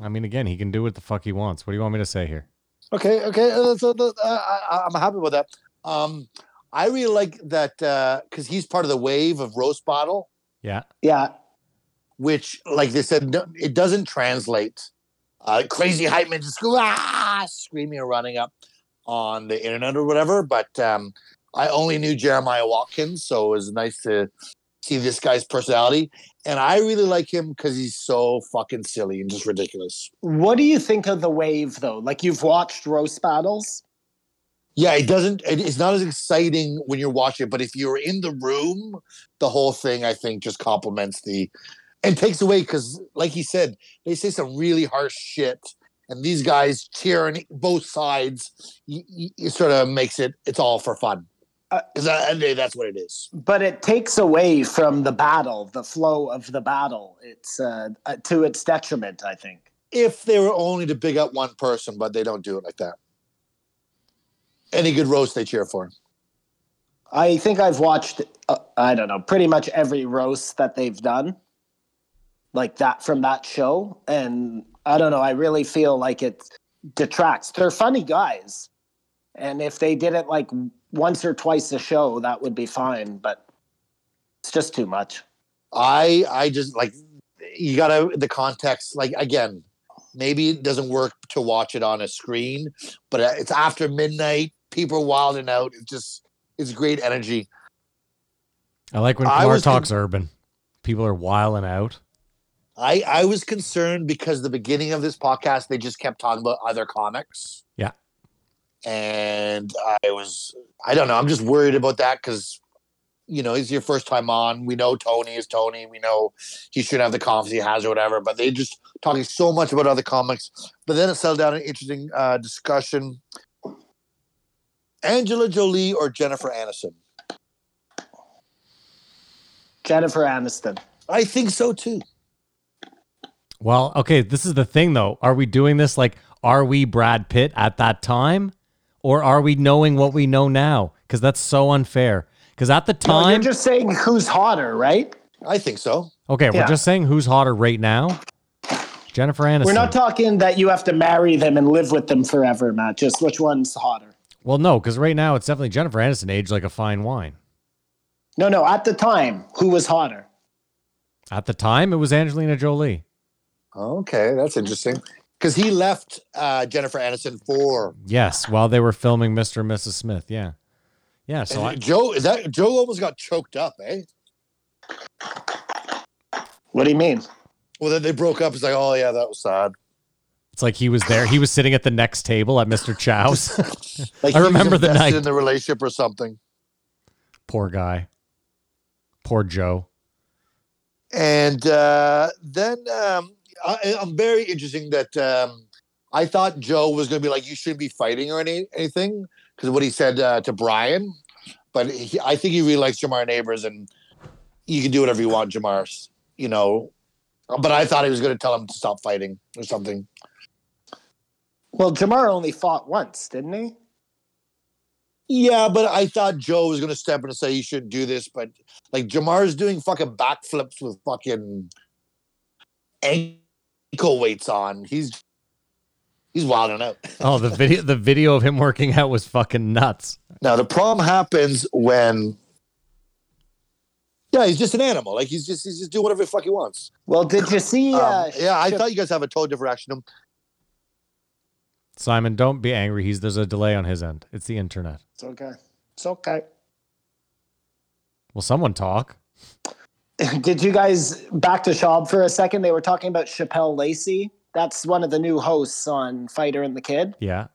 I mean, again, he can do what the fuck he wants. What do you want me to say here? Okay, okay, uh, so the, uh, I, I'm happy with that. Um, I really like that because he's part of the wave of roast battle. Yeah. Yeah. which, like they said, no, it doesn't translate. Uh, crazy hype men just ah, screaming or running up on the internet or whatever. But um, I only knew Jeremiah Watkins, so it was nice to see this guy's personality, and I really like him because he's so fucking silly and just ridiculous. What do you think of the wave though? Like you've watched roast battles? Yeah, it doesn't. It's not as exciting when you're watching it, but if you're in the room, the whole thing I think just complements the and takes away because, like he said, they say some really harsh shit, and these guys cheering both sides. It sort of makes it. It's all for fun. Uh, Because at the end of the day, that's what it is. But it takes away from the battle, the flow of the battle. It's uh, uh, to its detriment, I think. If they were only to big up one person, but they don't do it like that. Any good roast they cheer for. I think I've watched, uh, I don't know, pretty much every roast that they've done, like that from that show. And I don't know, I really feel like it detracts. They're funny guys. And if they did it like once or twice a show, that would be fine. But it's just too much. I I just like you gotta the context. Like again, maybe it doesn't work to watch it on a screen, but uh, it's after midnight. People are wilding out. It's just it's great energy. I like when I talks con- urban. People are wilding out. I I was concerned because the beginning of this podcast they just kept talking about other comics. Yeah. And I was I don't know. I'm just worried about that because you know he's your first time on. We know Tony is Tony. We know he shouldn't have the confidence he has or whatever. But they just talking so much about other comics. But then it settled down an interesting uh, discussion. Angelina Jolie or Jennifer Aniston? Jennifer Aniston. I think so too. Well, okay, this is the thing though. Are we doing this like are we Brad Pitt at that time or are we knowing what we know now? Cuz that's so unfair. Cuz at the No, you're just saying who's hotter, right? I think so. Okay, we're just saying who's hotter right now. Jennifer Aniston. We're not talking that you have to marry them and live with them forever, Matt. Just which one's hotter? well, no, cuz right now it's definitely Jennifer Aniston aged like a fine wine. No, no. At the time, who was hotter? At the time it was Angelina Jolie. Okay, that's interesting. Because he left uh, Jennifer Aniston for Yes, while they were filming Mr. and Mrs. Smith. Yeah. Yeah. So I, Joe. Is that Joe almost got choked up? Eh. What do you mean? Well, then they broke up. It's like, oh yeah, that was sad. it's like he was there. He was sitting at the next table at Mr. Chow's. Like I remember the night. in the relationship or something. Poor guy. Poor Joe. And uh, then um, I, I'm very interesting that um, I thought Joe was going to be like, you shouldn't be fighting or any, anything because of what he said uh, to Brian. But he, I think he really likes Jamar Neighbors and you can do whatever you want, Jamar. You know. But I thought he was going to tell him to stop fighting or something. Well, Jamar only fought once, didn't he? Yeah, but I thought Joe was going to step in and say you shouldn't do this. But like Jamar's doing fucking backflips with fucking ankle weights on. He's he's wilding out. Oh, the video the video of him working out was fucking nuts. Now the problem happens when yeah, he's just an animal. Like he's just he's just doing whatever the fuck he wants. Well, did you see? Um, Uh, yeah, I thought you guys have a totally different reaction. Simon, don't be angry. He's there's a delay on his end. It's the internet. It's okay. It's okay. Will someone talk? Did you guys back to Schaub for a second? They were talking about Chappelle Lacey. That's one of the new hosts on Fighter and the Kid. Yeah.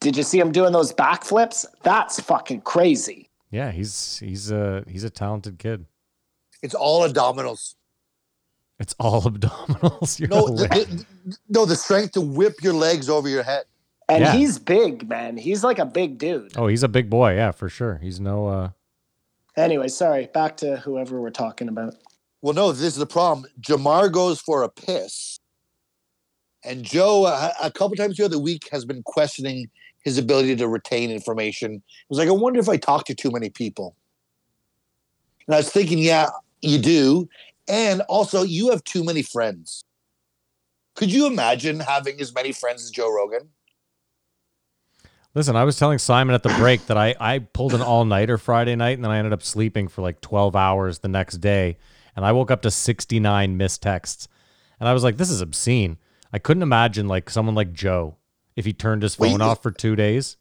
Did you see him doing those backflips? That's fucking crazy. Yeah, he's he's a he's a talented kid. It's all abdominals. It's all abdominals. You're No, the, the- no, the strength to whip your legs over your head. And Yeah. he's big, man. He's like a big dude. oh, he's a big boy. Yeah, for sure. He's no. uh Anyway, sorry. Back to whoever we're talking about. Well, no, this is the problem. Jamar goes for a piss, and Joe, a, couple times throughout the week, has been questioning his ability to retain information. He was like, "I wonder if I talk to too many people." And I was thinking, yeah, you do, and also you have too many friends. Could you imagine having as many friends as Joe Rogan? Listen, I was telling Simon at the break that I I pulled an all nighter Friday night, and then I ended up sleeping for like twelve hours the next day, and I woke up to sixty nine missed texts, and I was like, this is obscene. I couldn't imagine like someone like Joe if he turned his phone you- off for two days.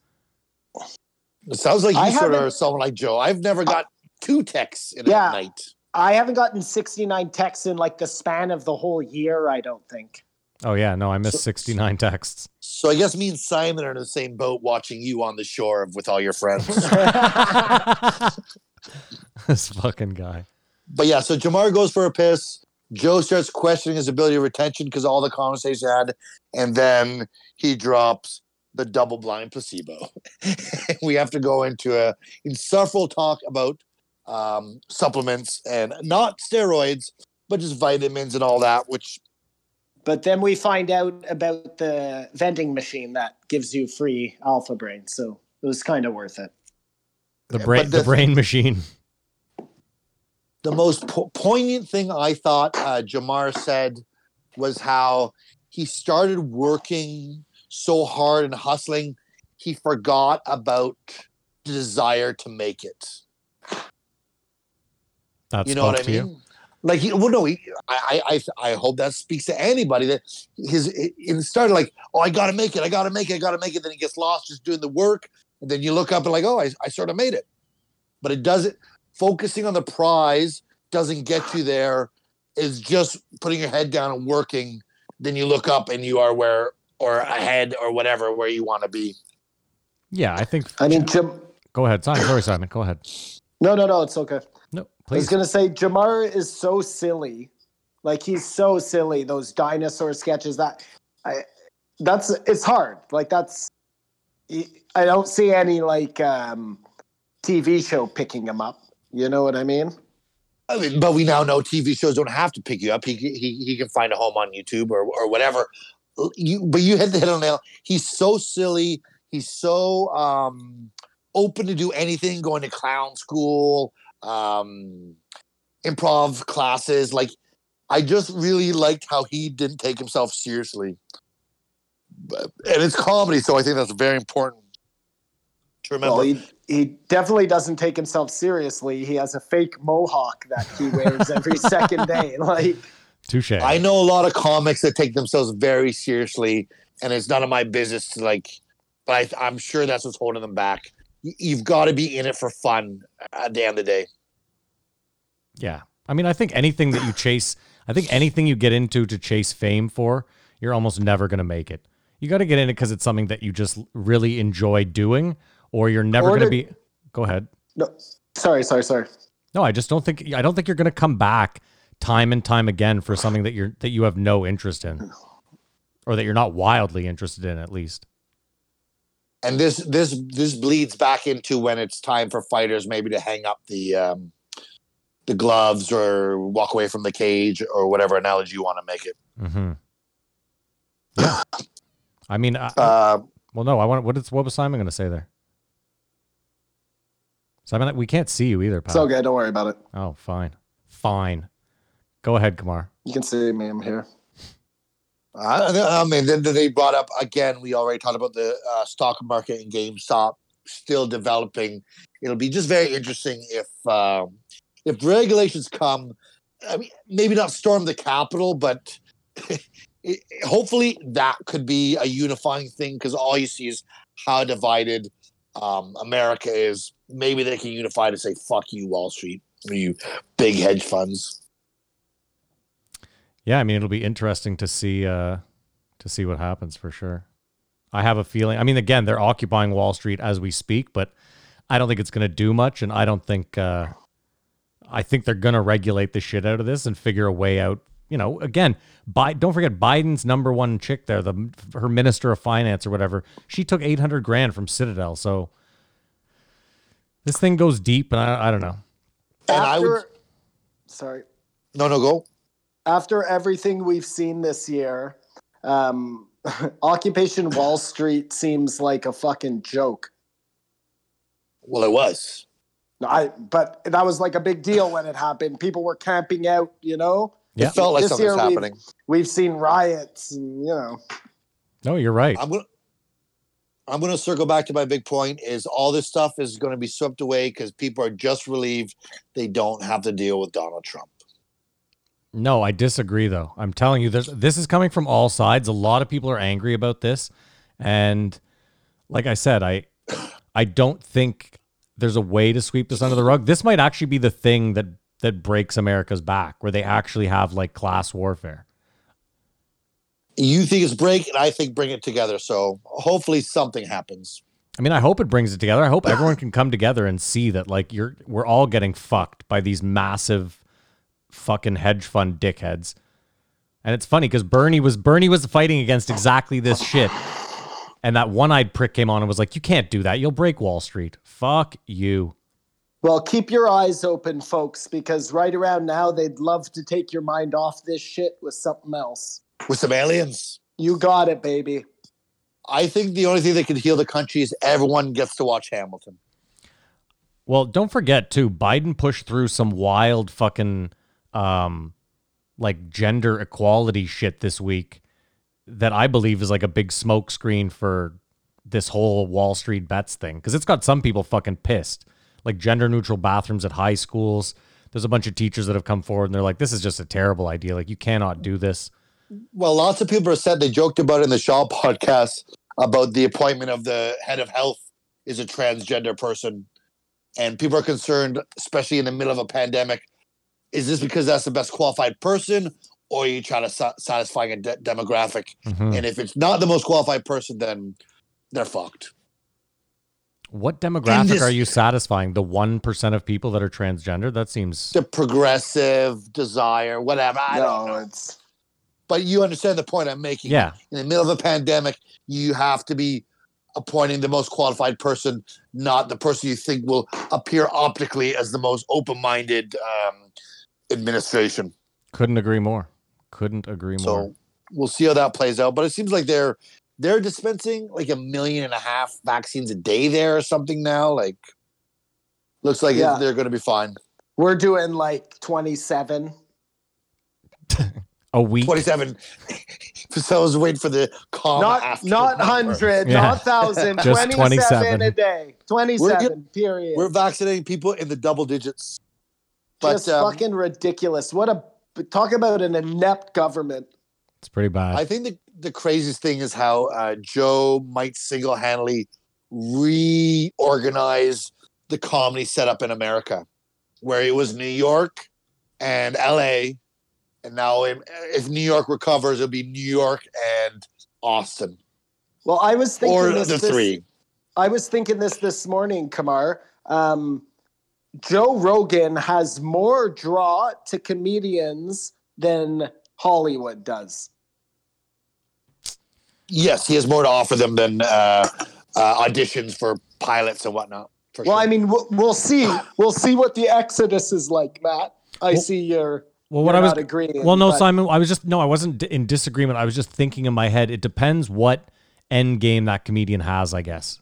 It sounds like I you sort of haven't- are someone like Joe. I've never got two texts in Yeah. a night. I haven't gotten 69 texts in like the span of the whole year, I don't think. Oh yeah, no, I missed sixty nine texts. So I guess me and Simon are in the same boat, watching you on the shore with all your friends. this fucking guy. but yeah, so Jamar goes for a piss. Joe starts questioning his ability of retention because all the conversation had, and then he drops the double blind placebo. we have to go into a insufferable talk about um, supplements and not steroids, but just vitamins and all that, which But then we find out about the vending machine that gives you free alpha brain. So it was kind of worth it. The Yeah, brain but the the- brain machine. the most po- poignant thing I thought uh, Jamar said was how he started working so hard and hustling, he forgot about the desire to make it. That's you know what I to you? Mean? Like, he, well, no, he, I, I, I I hope that speaks to anybody that his it, it started like, oh, I got to make it, I got to make it, I got to make it. Then he gets lost just doing the work, and then you look up and like, oh, I, I sort of made it, but it doesn't. Focusing on the prize doesn't get you there. Is just putting your head down and working. Then you look up and you are where or ahead or whatever where you want to be. Yeah, I think. I mean, Jam- Go ahead, Simon. Sorry, Simon. Go ahead. no, no, no, it's okay. No, I was gonna say Jamar is so silly, like he's so silly. Those dinosaur sketches that I, that's it's hard. Like that's I don't see any like um, TV show picking him up. You know what I mean? I mean, but we now know TV shows don't have to pick you up. He he he can find a home on YouTube or or whatever. You but you hit the hit on the nail. He's so silly. He's so um open to do anything. Going to clown school, um, improv classes. Like I just really liked how he didn't take himself seriously. And it's comedy, so I think that's very important to remember. Well, he he definitely doesn't take himself seriously. He has a fake mohawk that he wears every second day. Like Touche. I know a lot of comics that take themselves very seriously, and it's none of my business to like. But I, I'm sure that's what's holding them back. You've got to be in it for fun at the end of the day. Yeah. I mean, I think anything that you chase, I think anything you get into to chase fame for, you're almost never going to make it. You got to get in it because it's something that you just really enjoy doing, or you're never going to to- be. Go ahead. No, sorry, sorry, sorry. No, I just don't think. I don't think you're going to come back time and time again for something that you're that you have no interest in, or that you're not wildly interested in, at least. And this this this bleeds back into when it's time for fighters maybe to hang up the um, the gloves or walk away from the cage or whatever analogy you want to make it. Mm-hmm. Yeah. I mean, I, Uh, well, no. I want. What is what was Simon going to say there? Simon, we can't see you either, pal. It's okay. Don't worry about it. Oh, fine. Fine. Go ahead, Kamar. You can see me. I'm here. I, I mean, then they brought up again. We already talked about the uh, stock market and GameStop still developing. It'll be just very interesting if um, if regulations come. I mean, maybe not storm the Capitol, but it, hopefully that could be a unifying thing because all you see is how divided um, America is. Maybe they can unify to say "fuck you, Wall Street," you big hedge funds. Yeah, I mean, it'll be interesting to see uh, to see what happens for sure. I have a feeling. I mean, again, they're occupying Wall Street as we speak, but I don't think it's going to do much, and I don't think. Uh, I think they're going to regulate the shit out of this and figure a way out. You know, again, Bi- don't forget Biden's number one chick there, the her minister of finance or whatever. She took eight hundred grand from Citadel, so this thing goes deep, and I, I don't know. And I After, would sorry. no no go. After everything we've seen this year, um, Occupation Wall Street seems like a fucking joke. Well, it was. No, I but that was like a big deal when it happened. People were camping out, you know. Yeah. It felt like This something was year we've- happening. We've seen riots, and you know. No, you're right. I'm gonna I'm gonna circle back to my big point is all this stuff is gonna be swept away because people are just relieved they don't have to deal with Donald Trump. No, I disagree though. I'm telling you this this is coming from all sides. A lot of people are angry about this and like I said, I I don't think there's a way to sweep this under the rug. This might actually be the thing that that breaks America's back where they actually have like class warfare. You think it's break, and I think bring it together. So hopefully something happens. I mean, I hope it brings it together. I hope everyone can come together and see that like you're we're all getting fucked by these massive fucking hedge fund dickheads. And it's funny because Bernie was Bernie was fighting against exactly this shit. And that one-eyed prick came on and was like, "You can't do that. You'll break Wall Street. Fuck you." Well, keep your eyes open, folks, because right around now they'd love to take your mind off this shit with something else. With some aliens. You got it, baby. I think the only thing that could heal the country is everyone gets to watch Hamilton. Well, don't forget too, Biden pushed through some wild fucking um like gender equality shit this week that I believe is like a big smokescreen for this whole Wall Street bets thing because it's got some people fucking pissed. Like gender neutral bathrooms at high schools. There's a bunch of teachers that have come forward and they're like, "This is just a terrible idea. Like you cannot do this." Well, lots of people have said they joked about it in the Schaub podcast about the appointment of the head of health is a transgender person. And people are concerned, especially in the middle of a pandemic. Is this because that's the best qualified person, or are you trying to sa- satisfy a de- demographic? Mhm. And if it's not the most qualified person, then they're fucked. What demographic this- are you satisfying? The one percent of people that are transgender? That seems The progressive desire, whatever. I don't no, know. it's But you understand the point I'm making. yeah. in the middle of a pandemic, you have to be appointing the most qualified person, not the person you think will appear optically as the most open-minded um, administration. Couldn't agree more. Couldn't agree more. So we'll see how that plays out. But it seems like they're they're dispensing like a million and a half vaccines a day there or something now. Like, looks like Yeah. they're going to be fine. we're doing like 27. a week. Twenty-seven. so I was waiting for the comma not after not 100, Yeah. not 1,000, Just 27, 27. a day. 27, period. We're vaccinating people in the double digits. But Just um, fucking ridiculous. What a talk about an inept government. It's pretty bad. I think the, the craziest thing is how uh, Joe might single handedly reorganize the comedy setup in America, where it was New York and LA. And now, if, if New York recovers, it'll be New York and Austin, Well, I was thinking or this, the this- three. I was thinking this this morning, Kamar. Um, Joe Rogan has more draw to comedians than Hollywood does. Yes, he has more to offer them than uh, uh, auditions for pilots and whatnot. For Well, sure. I mean, we'll, we'll see. We'll see what the Exodus is like, Matt. I see your. Well, what you're I was not agreeing, Well, no, but- Simon. I was just no. I wasn't d- in disagreement. I was just thinking in my head. It depends what end game that comedian has. I guess.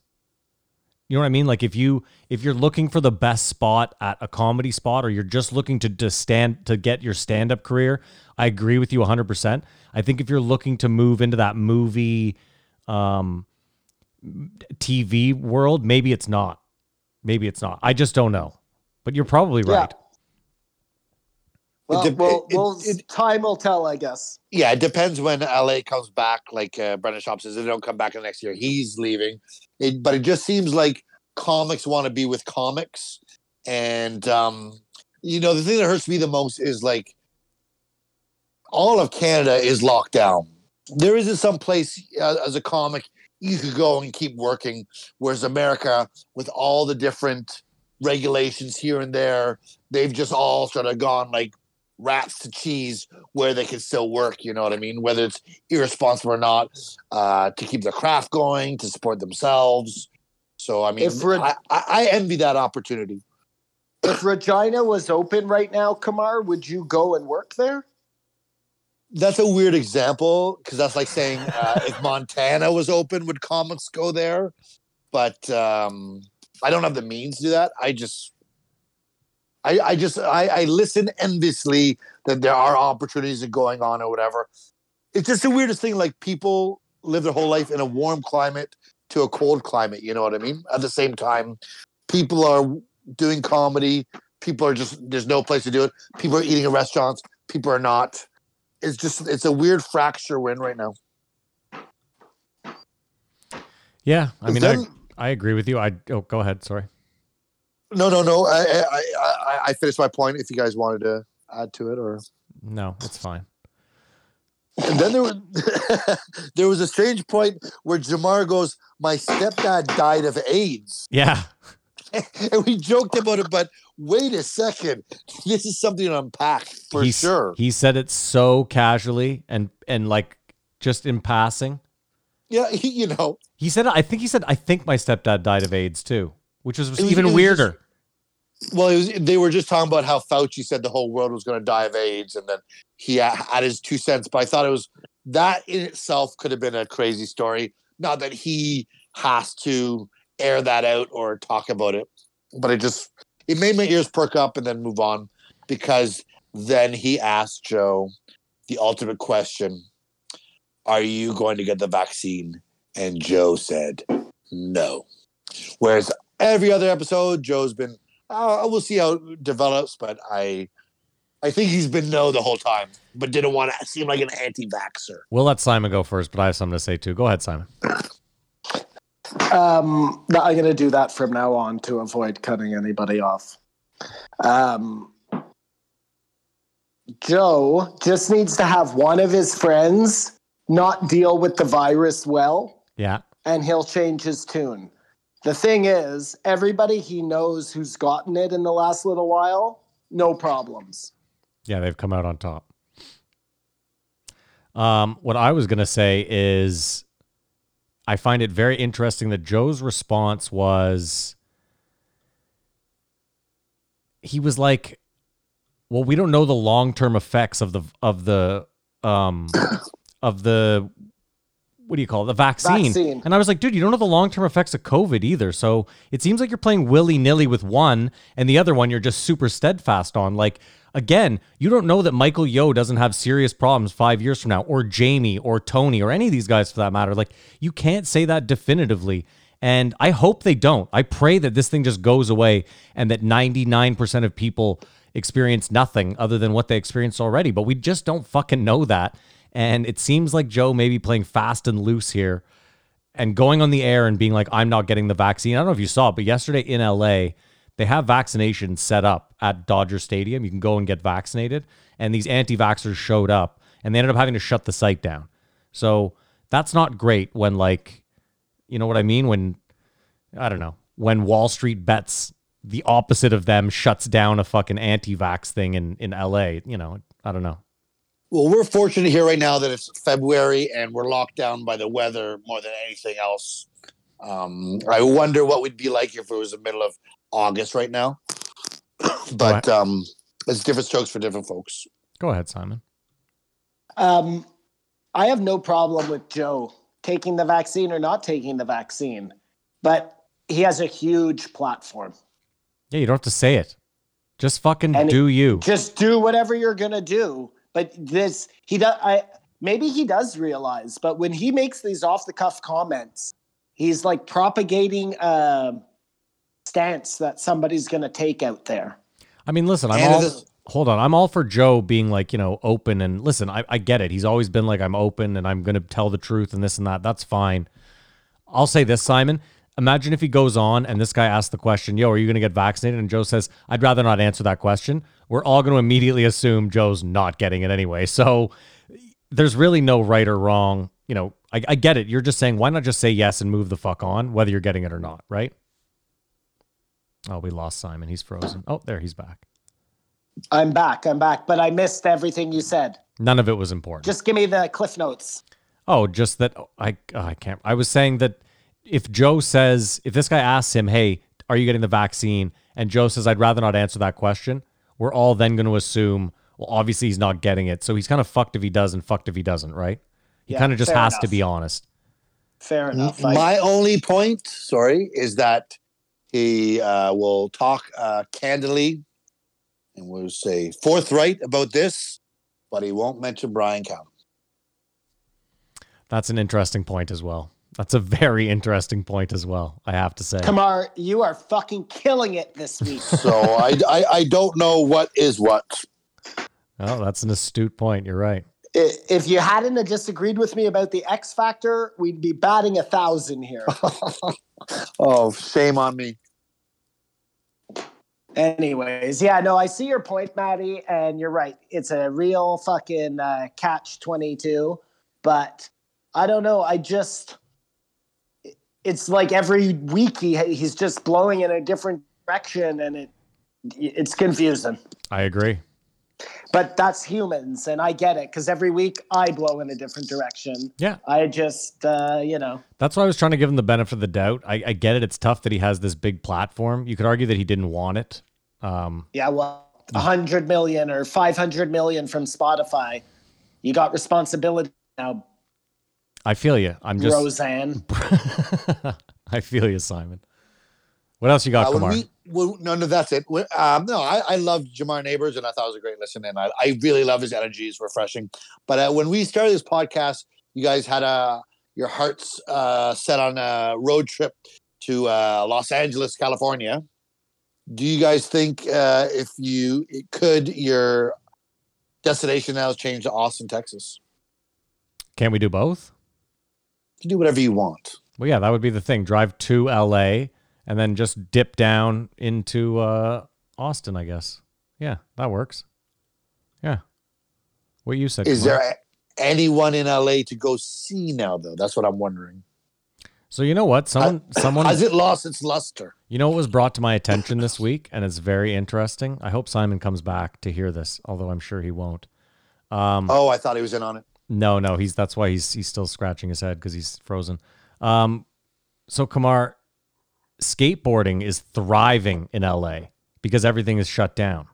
You know what I mean? Like if you if you're looking for the best spot at a comedy spot, or you're just looking to to stand to get your stand up career, I agree with you 100. percent I think if you're looking to move into that movie, um, TV world, maybe it's not. Maybe it's not. I just don't know. But you're probably Yeah. Well, dep- well, it- well it- time will tell, I guess. yeah, it depends when LA comes back. Like uh, Brendan Schaub says, if they don't come back in the next year, he's leaving. It, but it just seems like comics want to be with comics, and um, you know the thing that hurts me the most is like all of Canada is locked down. There isn't some place uh, as a comic you could go and keep working, whereas America, with all the different regulations here and there, they've just all sort of gone like rats to cheese where they can still work. You know what I mean? Whether it's irresponsible or not, uh, to keep their craft going, to support themselves. So I mean, If I, I, I envy that opportunity. If Regina was open right now, Kamar, would you go and work there? That's a weird example because that's like saying uh, if Montana was open, would comics go there? But um, I don't have the means to do that. I just, I, I just, I, I listen enviously that there are opportunities that going on or whatever. It's just the weirdest thing. Like people live their whole life in a warm climate to a cold climate. You know what I mean? At the same time, people are doing comedy. People are just there's no place to do it. People are eating at restaurants. People are not. It's just it's a weird fracture we're in right now. Yeah, I mean, I, I agree with you. I oh, go ahead. Sorry. No, no, no. I I, I, I- finished my point. If you guys wanted to add to it, or No, it's fine. and then there was there was a strange point where Jamar goes, "My stepdad died of AIDS," Yeah, and we joked about it. But wait a second, this is something to unpack for He's- sure. He said it so casually and and like just in passing. yeah, he, you know, He said, I think he said, I think my stepdad died of AIDS too, which was, was- even was weirder. Well, it was, they were just talking about how Fauci said the whole world was going to die of AIDS, and then he had had his two cents. But I thought it was that in itself could have been a crazy story. Not that he has to air that out or talk about it, but it just it made my ears perk up and then move on because then he asked Joe the ultimate question: Are you going to get the vaccine? And Joe said no. Whereas every other episode, Joe's been uh, we'll see how it develops, but I I think he's been no the whole time, but didn't want to seem like an anti-vaxer. We'll let Simon go first, but I have something to say too. Go ahead, Simon. Um, no, I'm going to do that from now on to avoid cutting anybody off. Um, Joe just needs to have one of his friends not deal with the virus well, Yeah. and he'll change his tune. The thing is, everybody he knows who's gotten it in the last little while, no problems. Yeah, they've come out on top. Um, what I was gonna say is, I find it very interesting that Joe's response was, he was like, "Well, we don't know the long term effects of the of the um of the what do you call it the vaccine. Vaccine. And I was like, dude, you don't know the long term effects of COVID either. So it seems like you're playing willy nilly with one, and the other one you're just super steadfast on. Like, again, you don't know that Michael Yo doesn't have serious problems five years from now, or Jamie, or Tony, or any of these guys for that matter. Like, you can't say that definitively. And I hope they don't. I pray that this thing just goes away and that 99% of people experience nothing other than what they experienced already. But we just don't fucking know that. And it seems like Joe may be playing fast and loose here and going on the air and being like, I'm not getting the vaccine. I don't know if you saw it, but yesterday in LA, they have vaccinations set up at Dodger Stadium. You can go and get vaccinated. And these anti vaxxers showed up and they ended up having to shut the site down. So that's not great when, like, you know what I mean? When, I don't know, when Wall Street bets the opposite of them shuts down a fucking anti vax thing in, in LA. You know, I don't know. Well, we're fortunate here right now that it's February and we're locked down by the weather more than anything else. Um, I wonder what we'd be like if it was the middle of August right now. but um, it's different strokes for different folks. Go ahead, Simon. Um, I have no problem with Joe taking the vaccine or not taking the vaccine, but he has a huge platform. Yeah, you don't have to say it. Just fucking And do you. Just do whatever you're gonna do. But this, he does. I maybe he does realize, but when he makes these off the cuff comments, he's like propagating a stance that somebody's gonna take out there. I mean, listen, I'm And all. this- hold on, I'm all for Joe being like, you know, open and listen. I, I get it. He's always been like, I'm open and I'm going to tell the truth and this and that. That's fine. I'll say this, Simon. Imagine if he goes on and this guy asks the question, "Yo, are you going to get vaccinated?" And Joe says, "I'd rather not answer that question." We're all going to immediately assume Joe's not getting it anyway. So there's really no right or wrong. You know, I, I get it. You're just saying, why not just say yes and move the fuck on, whether you're getting it or not, right? Oh, we lost Simon. He's frozen. Oh, there, he's back. I'm back. I'm back, but I missed everything you said. None of it was important. Just give me the cliff notes. oh, just that oh, I oh, I can't. I was saying that if Joe says if this guy asks him, "Hey, are you getting the vaccine?" and Joe says, "I'd rather not answer that question," we're all then going to assume, well, obviously he's not getting it, so he's kind of fucked if he does and fucked if he doesn't, right? He Yeah, kind of just fair has to be honest. Fair enough. I- My only point, sorry, is that he uh, will talk uh, candidly and will say forthright about this, but he won't mention Brian Callen. That's an interesting point as well. That's a very interesting point as well. I have to say. Kamar, you are fucking killing it this week. So I, I, I don't know what is what. Oh, that's an astute point. You're right. If you hadn't have disagreed with me about the X Factor, we'd be batting a thousand here. Oh, shame on me. Anyways, yeah, no, I see your point, Maddie, and you're right. It's a real fucking uh, catch 22. But I don't know. I just, it's like every week he he's just blowing in a different direction, and it it's confusing. I agree. But that's humans, and I get it because every week I blow in a different direction. Yeah. I just, uh, you know, That's why I was trying to give him the benefit of the doubt. I, I get it. It's tough that he has this big platform. You could argue that he didn't want it. Um, yeah, well, a hundred million or five hundred million from Spotify. You got responsibility now, I feel you. I'm just. Roseanne. I feel you, Simon. What else you got, Uh, when Kamar? we, well, no, no, that's it. When- Um, no, I, I love Jamar Neighbors, and I thought it was a great listen, and I, I really love his energy. It's refreshing. But uh, when we started this podcast, you guys had a your hearts uh, set on a road trip to uh, Los Angeles, California. Do you guys think uh, if you could your destination now has changed to Austin, Texas? Can we do both? Do whatever you want. Well, yeah, that would be the thing. Drive to LA and then just dip down into uh, Austin, I guess. Yeah, that works. Yeah. What you said. Is there a- anyone in LA to go see now, though? That's what I'm wondering. So you know what? Someone, someone, Has it lost its luster? you know what was brought to my attention this week, and it's very interesting. I hope Simon comes back to hear this, although I'm sure he won't. Um, Oh, I thought he was in on it. No, no, he's that's why he's he's still scratching his head because he's frozen. Um, so Kamar, skateboarding is thriving in LA because everything is shut down,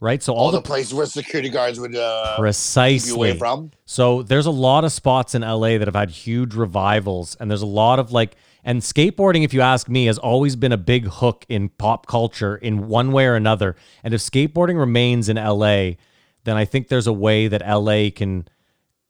right? So all, all the the, places where security guards would uh, precisely away from. So there's a lot of spots in LA that have had huge revivals, and there's a lot of like, and skateboarding, if you ask me, has always been a big hook in pop culture in one way or another. And if skateboarding remains in LA, then I think there's a way that LA can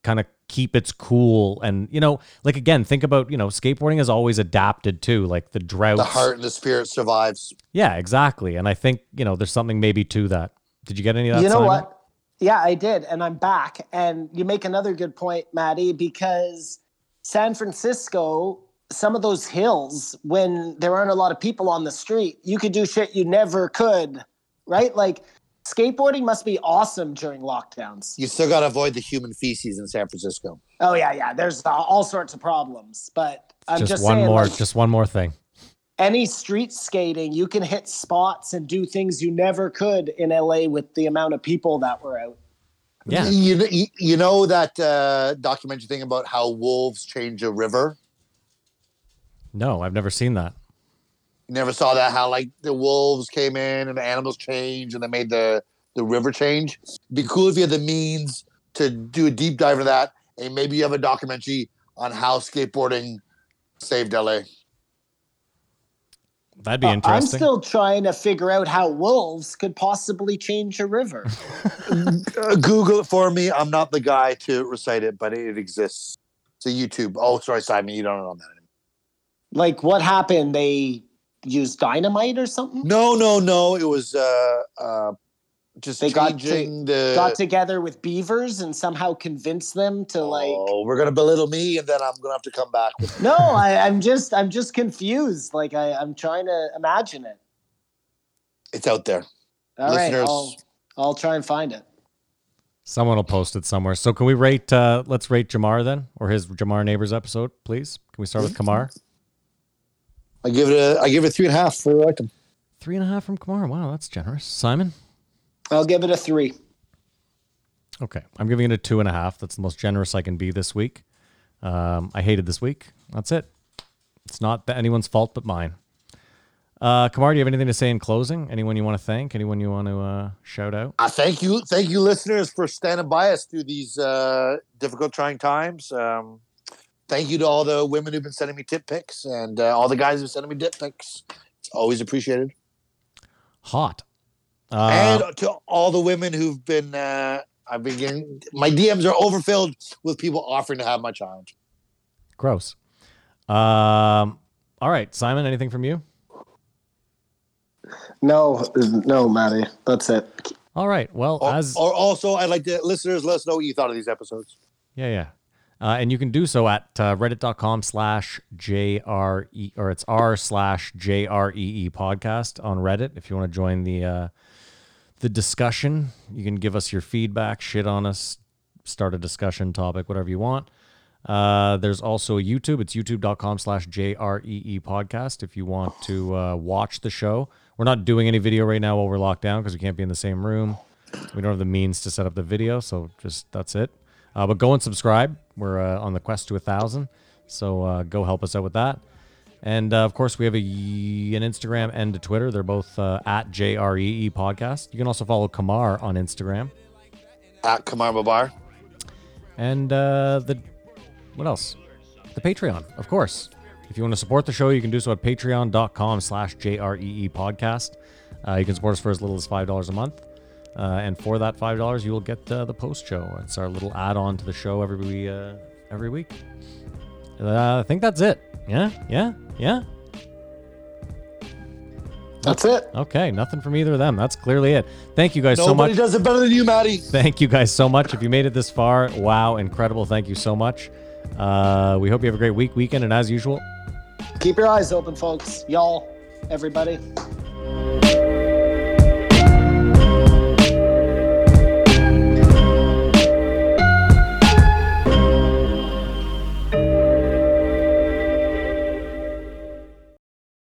kind of keep its cool and you know like again think about you know skateboarding has always adapted too like the drought The heart and the spirit survives. yeah exactly and i think you know there's something maybe to that did you get any of that you know Simon? what? Yeah, I did, and I'm back. And you make another good point, Maddie, because San Francisco, some of those hills, when there aren't a lot of people on the street, you could do shit you never could, right? Like skateboarding must be awesome during lockdowns. You still got to avoid the human feces in San Francisco. Oh yeah, yeah. There's uh, all sorts of problems, but I'm just, just, one saying, more like, just one more thing any street skating, you can hit spots and do things you never could in LA with the amount of people that were out. yeah You, you, you know that uh, documentary thing about how wolves change a river? no i've never seen that You never saw that? How like the wolves came in and the animals changed and they made the, the river change? It'd be cool if you had the means to do a deep dive into that and maybe you have a documentary on how skateboarding saved LA. that'd be Uh, I'm still trying to figure out how wolves could possibly change a river. Google it for me. I'm not the guy to recite it, but it exists. It's a YouTube. Oh, sorry, Simon, you don't know that anymore. like, what happened? They used dynamite or something? No, no, no. It was uh, uh, just They got to- the. Got together with beavers and somehow convinced them to like. oh, we're gonna belittle me, and then I'm gonna have to come back with. No, I, I'm just, I'm just confused. Like, I, I'm trying to imagine it. It's out there. All right, Listeners. I'll, I'll try and find it. someone will post it somewhere so can we rate uh let's rate jamar then or his jamar neighbors episode please can we start with kamar I give it a. I give it three and a half for like three and a half from kamar wow that's generous simon I'll give it a three. Okay, I'm giving it a two and a half. That's the most generous I can be this week. Um, I hated this week. That's it. It's not anyone's fault but mine. Uh, Kamar, do you have anything to say in closing? Anyone you want to thank? Anyone you want to uh, shout out? Uh, thank you, thank you, listeners, for standing by us through these uh, difficult, trying times. Um, thank you to all the women who've been sending me tip pics and uh, all the guys who've sending me dip pics. It's always appreciated. Hot. Uh, and to all the women who've been, uh, I've been getting my DMs are overfilled with people offering to have my child. gross. Um, all right, Simon. Anything from you? No, no, Maddie. That's it. All right. Well, Or, as or also, I'd like to listeners let us know what you thought of these episodes. Yeah, yeah. Uh, and you can do so at uh, reddit.com slash JRE, or it's r slash JREE podcast on Reddit. If you want to join the, uh, the discussion, you can give us your feedback, shit on us, start a discussion topic, whatever you want. Uh, there's also a YouTube. It's youtube.com slash JREE podcast if you want to uh, watch the show. We're not doing any video right now while we're locked down because we can't be in the same room. We don't have the means to set up the video, so just that's it. Uh, but go and subscribe. We're uh, on the quest to a thousand, so uh, go help us out with that. And uh, of course, we have a an Instagram and a Twitter. They're both uh, at JREE podcast. You can also follow Kamar on Instagram At Kamar Babar. and uh, the what else? The Patreon, of course. If you want to support the show, you can do so at patreon.com slash JREE podcast. Uh, you can support us for as little as $5 a month. Uh, and for that $5, you will get uh, the post show. It's our little add on to the show every, uh, every week. Uh, I think that's it. Yeah? Yeah? Yeah? That's it. Okay, nothing from either of them. That's clearly it. Thank you guys so much. Nobody does it better than you, Maddie. Thank you guys so much. If you made it this far, wow, incredible. Thank you so much. Uh, we hope you have a great week, weekend, and as usual, Keep your eyes open, folks. Y'all, everybody.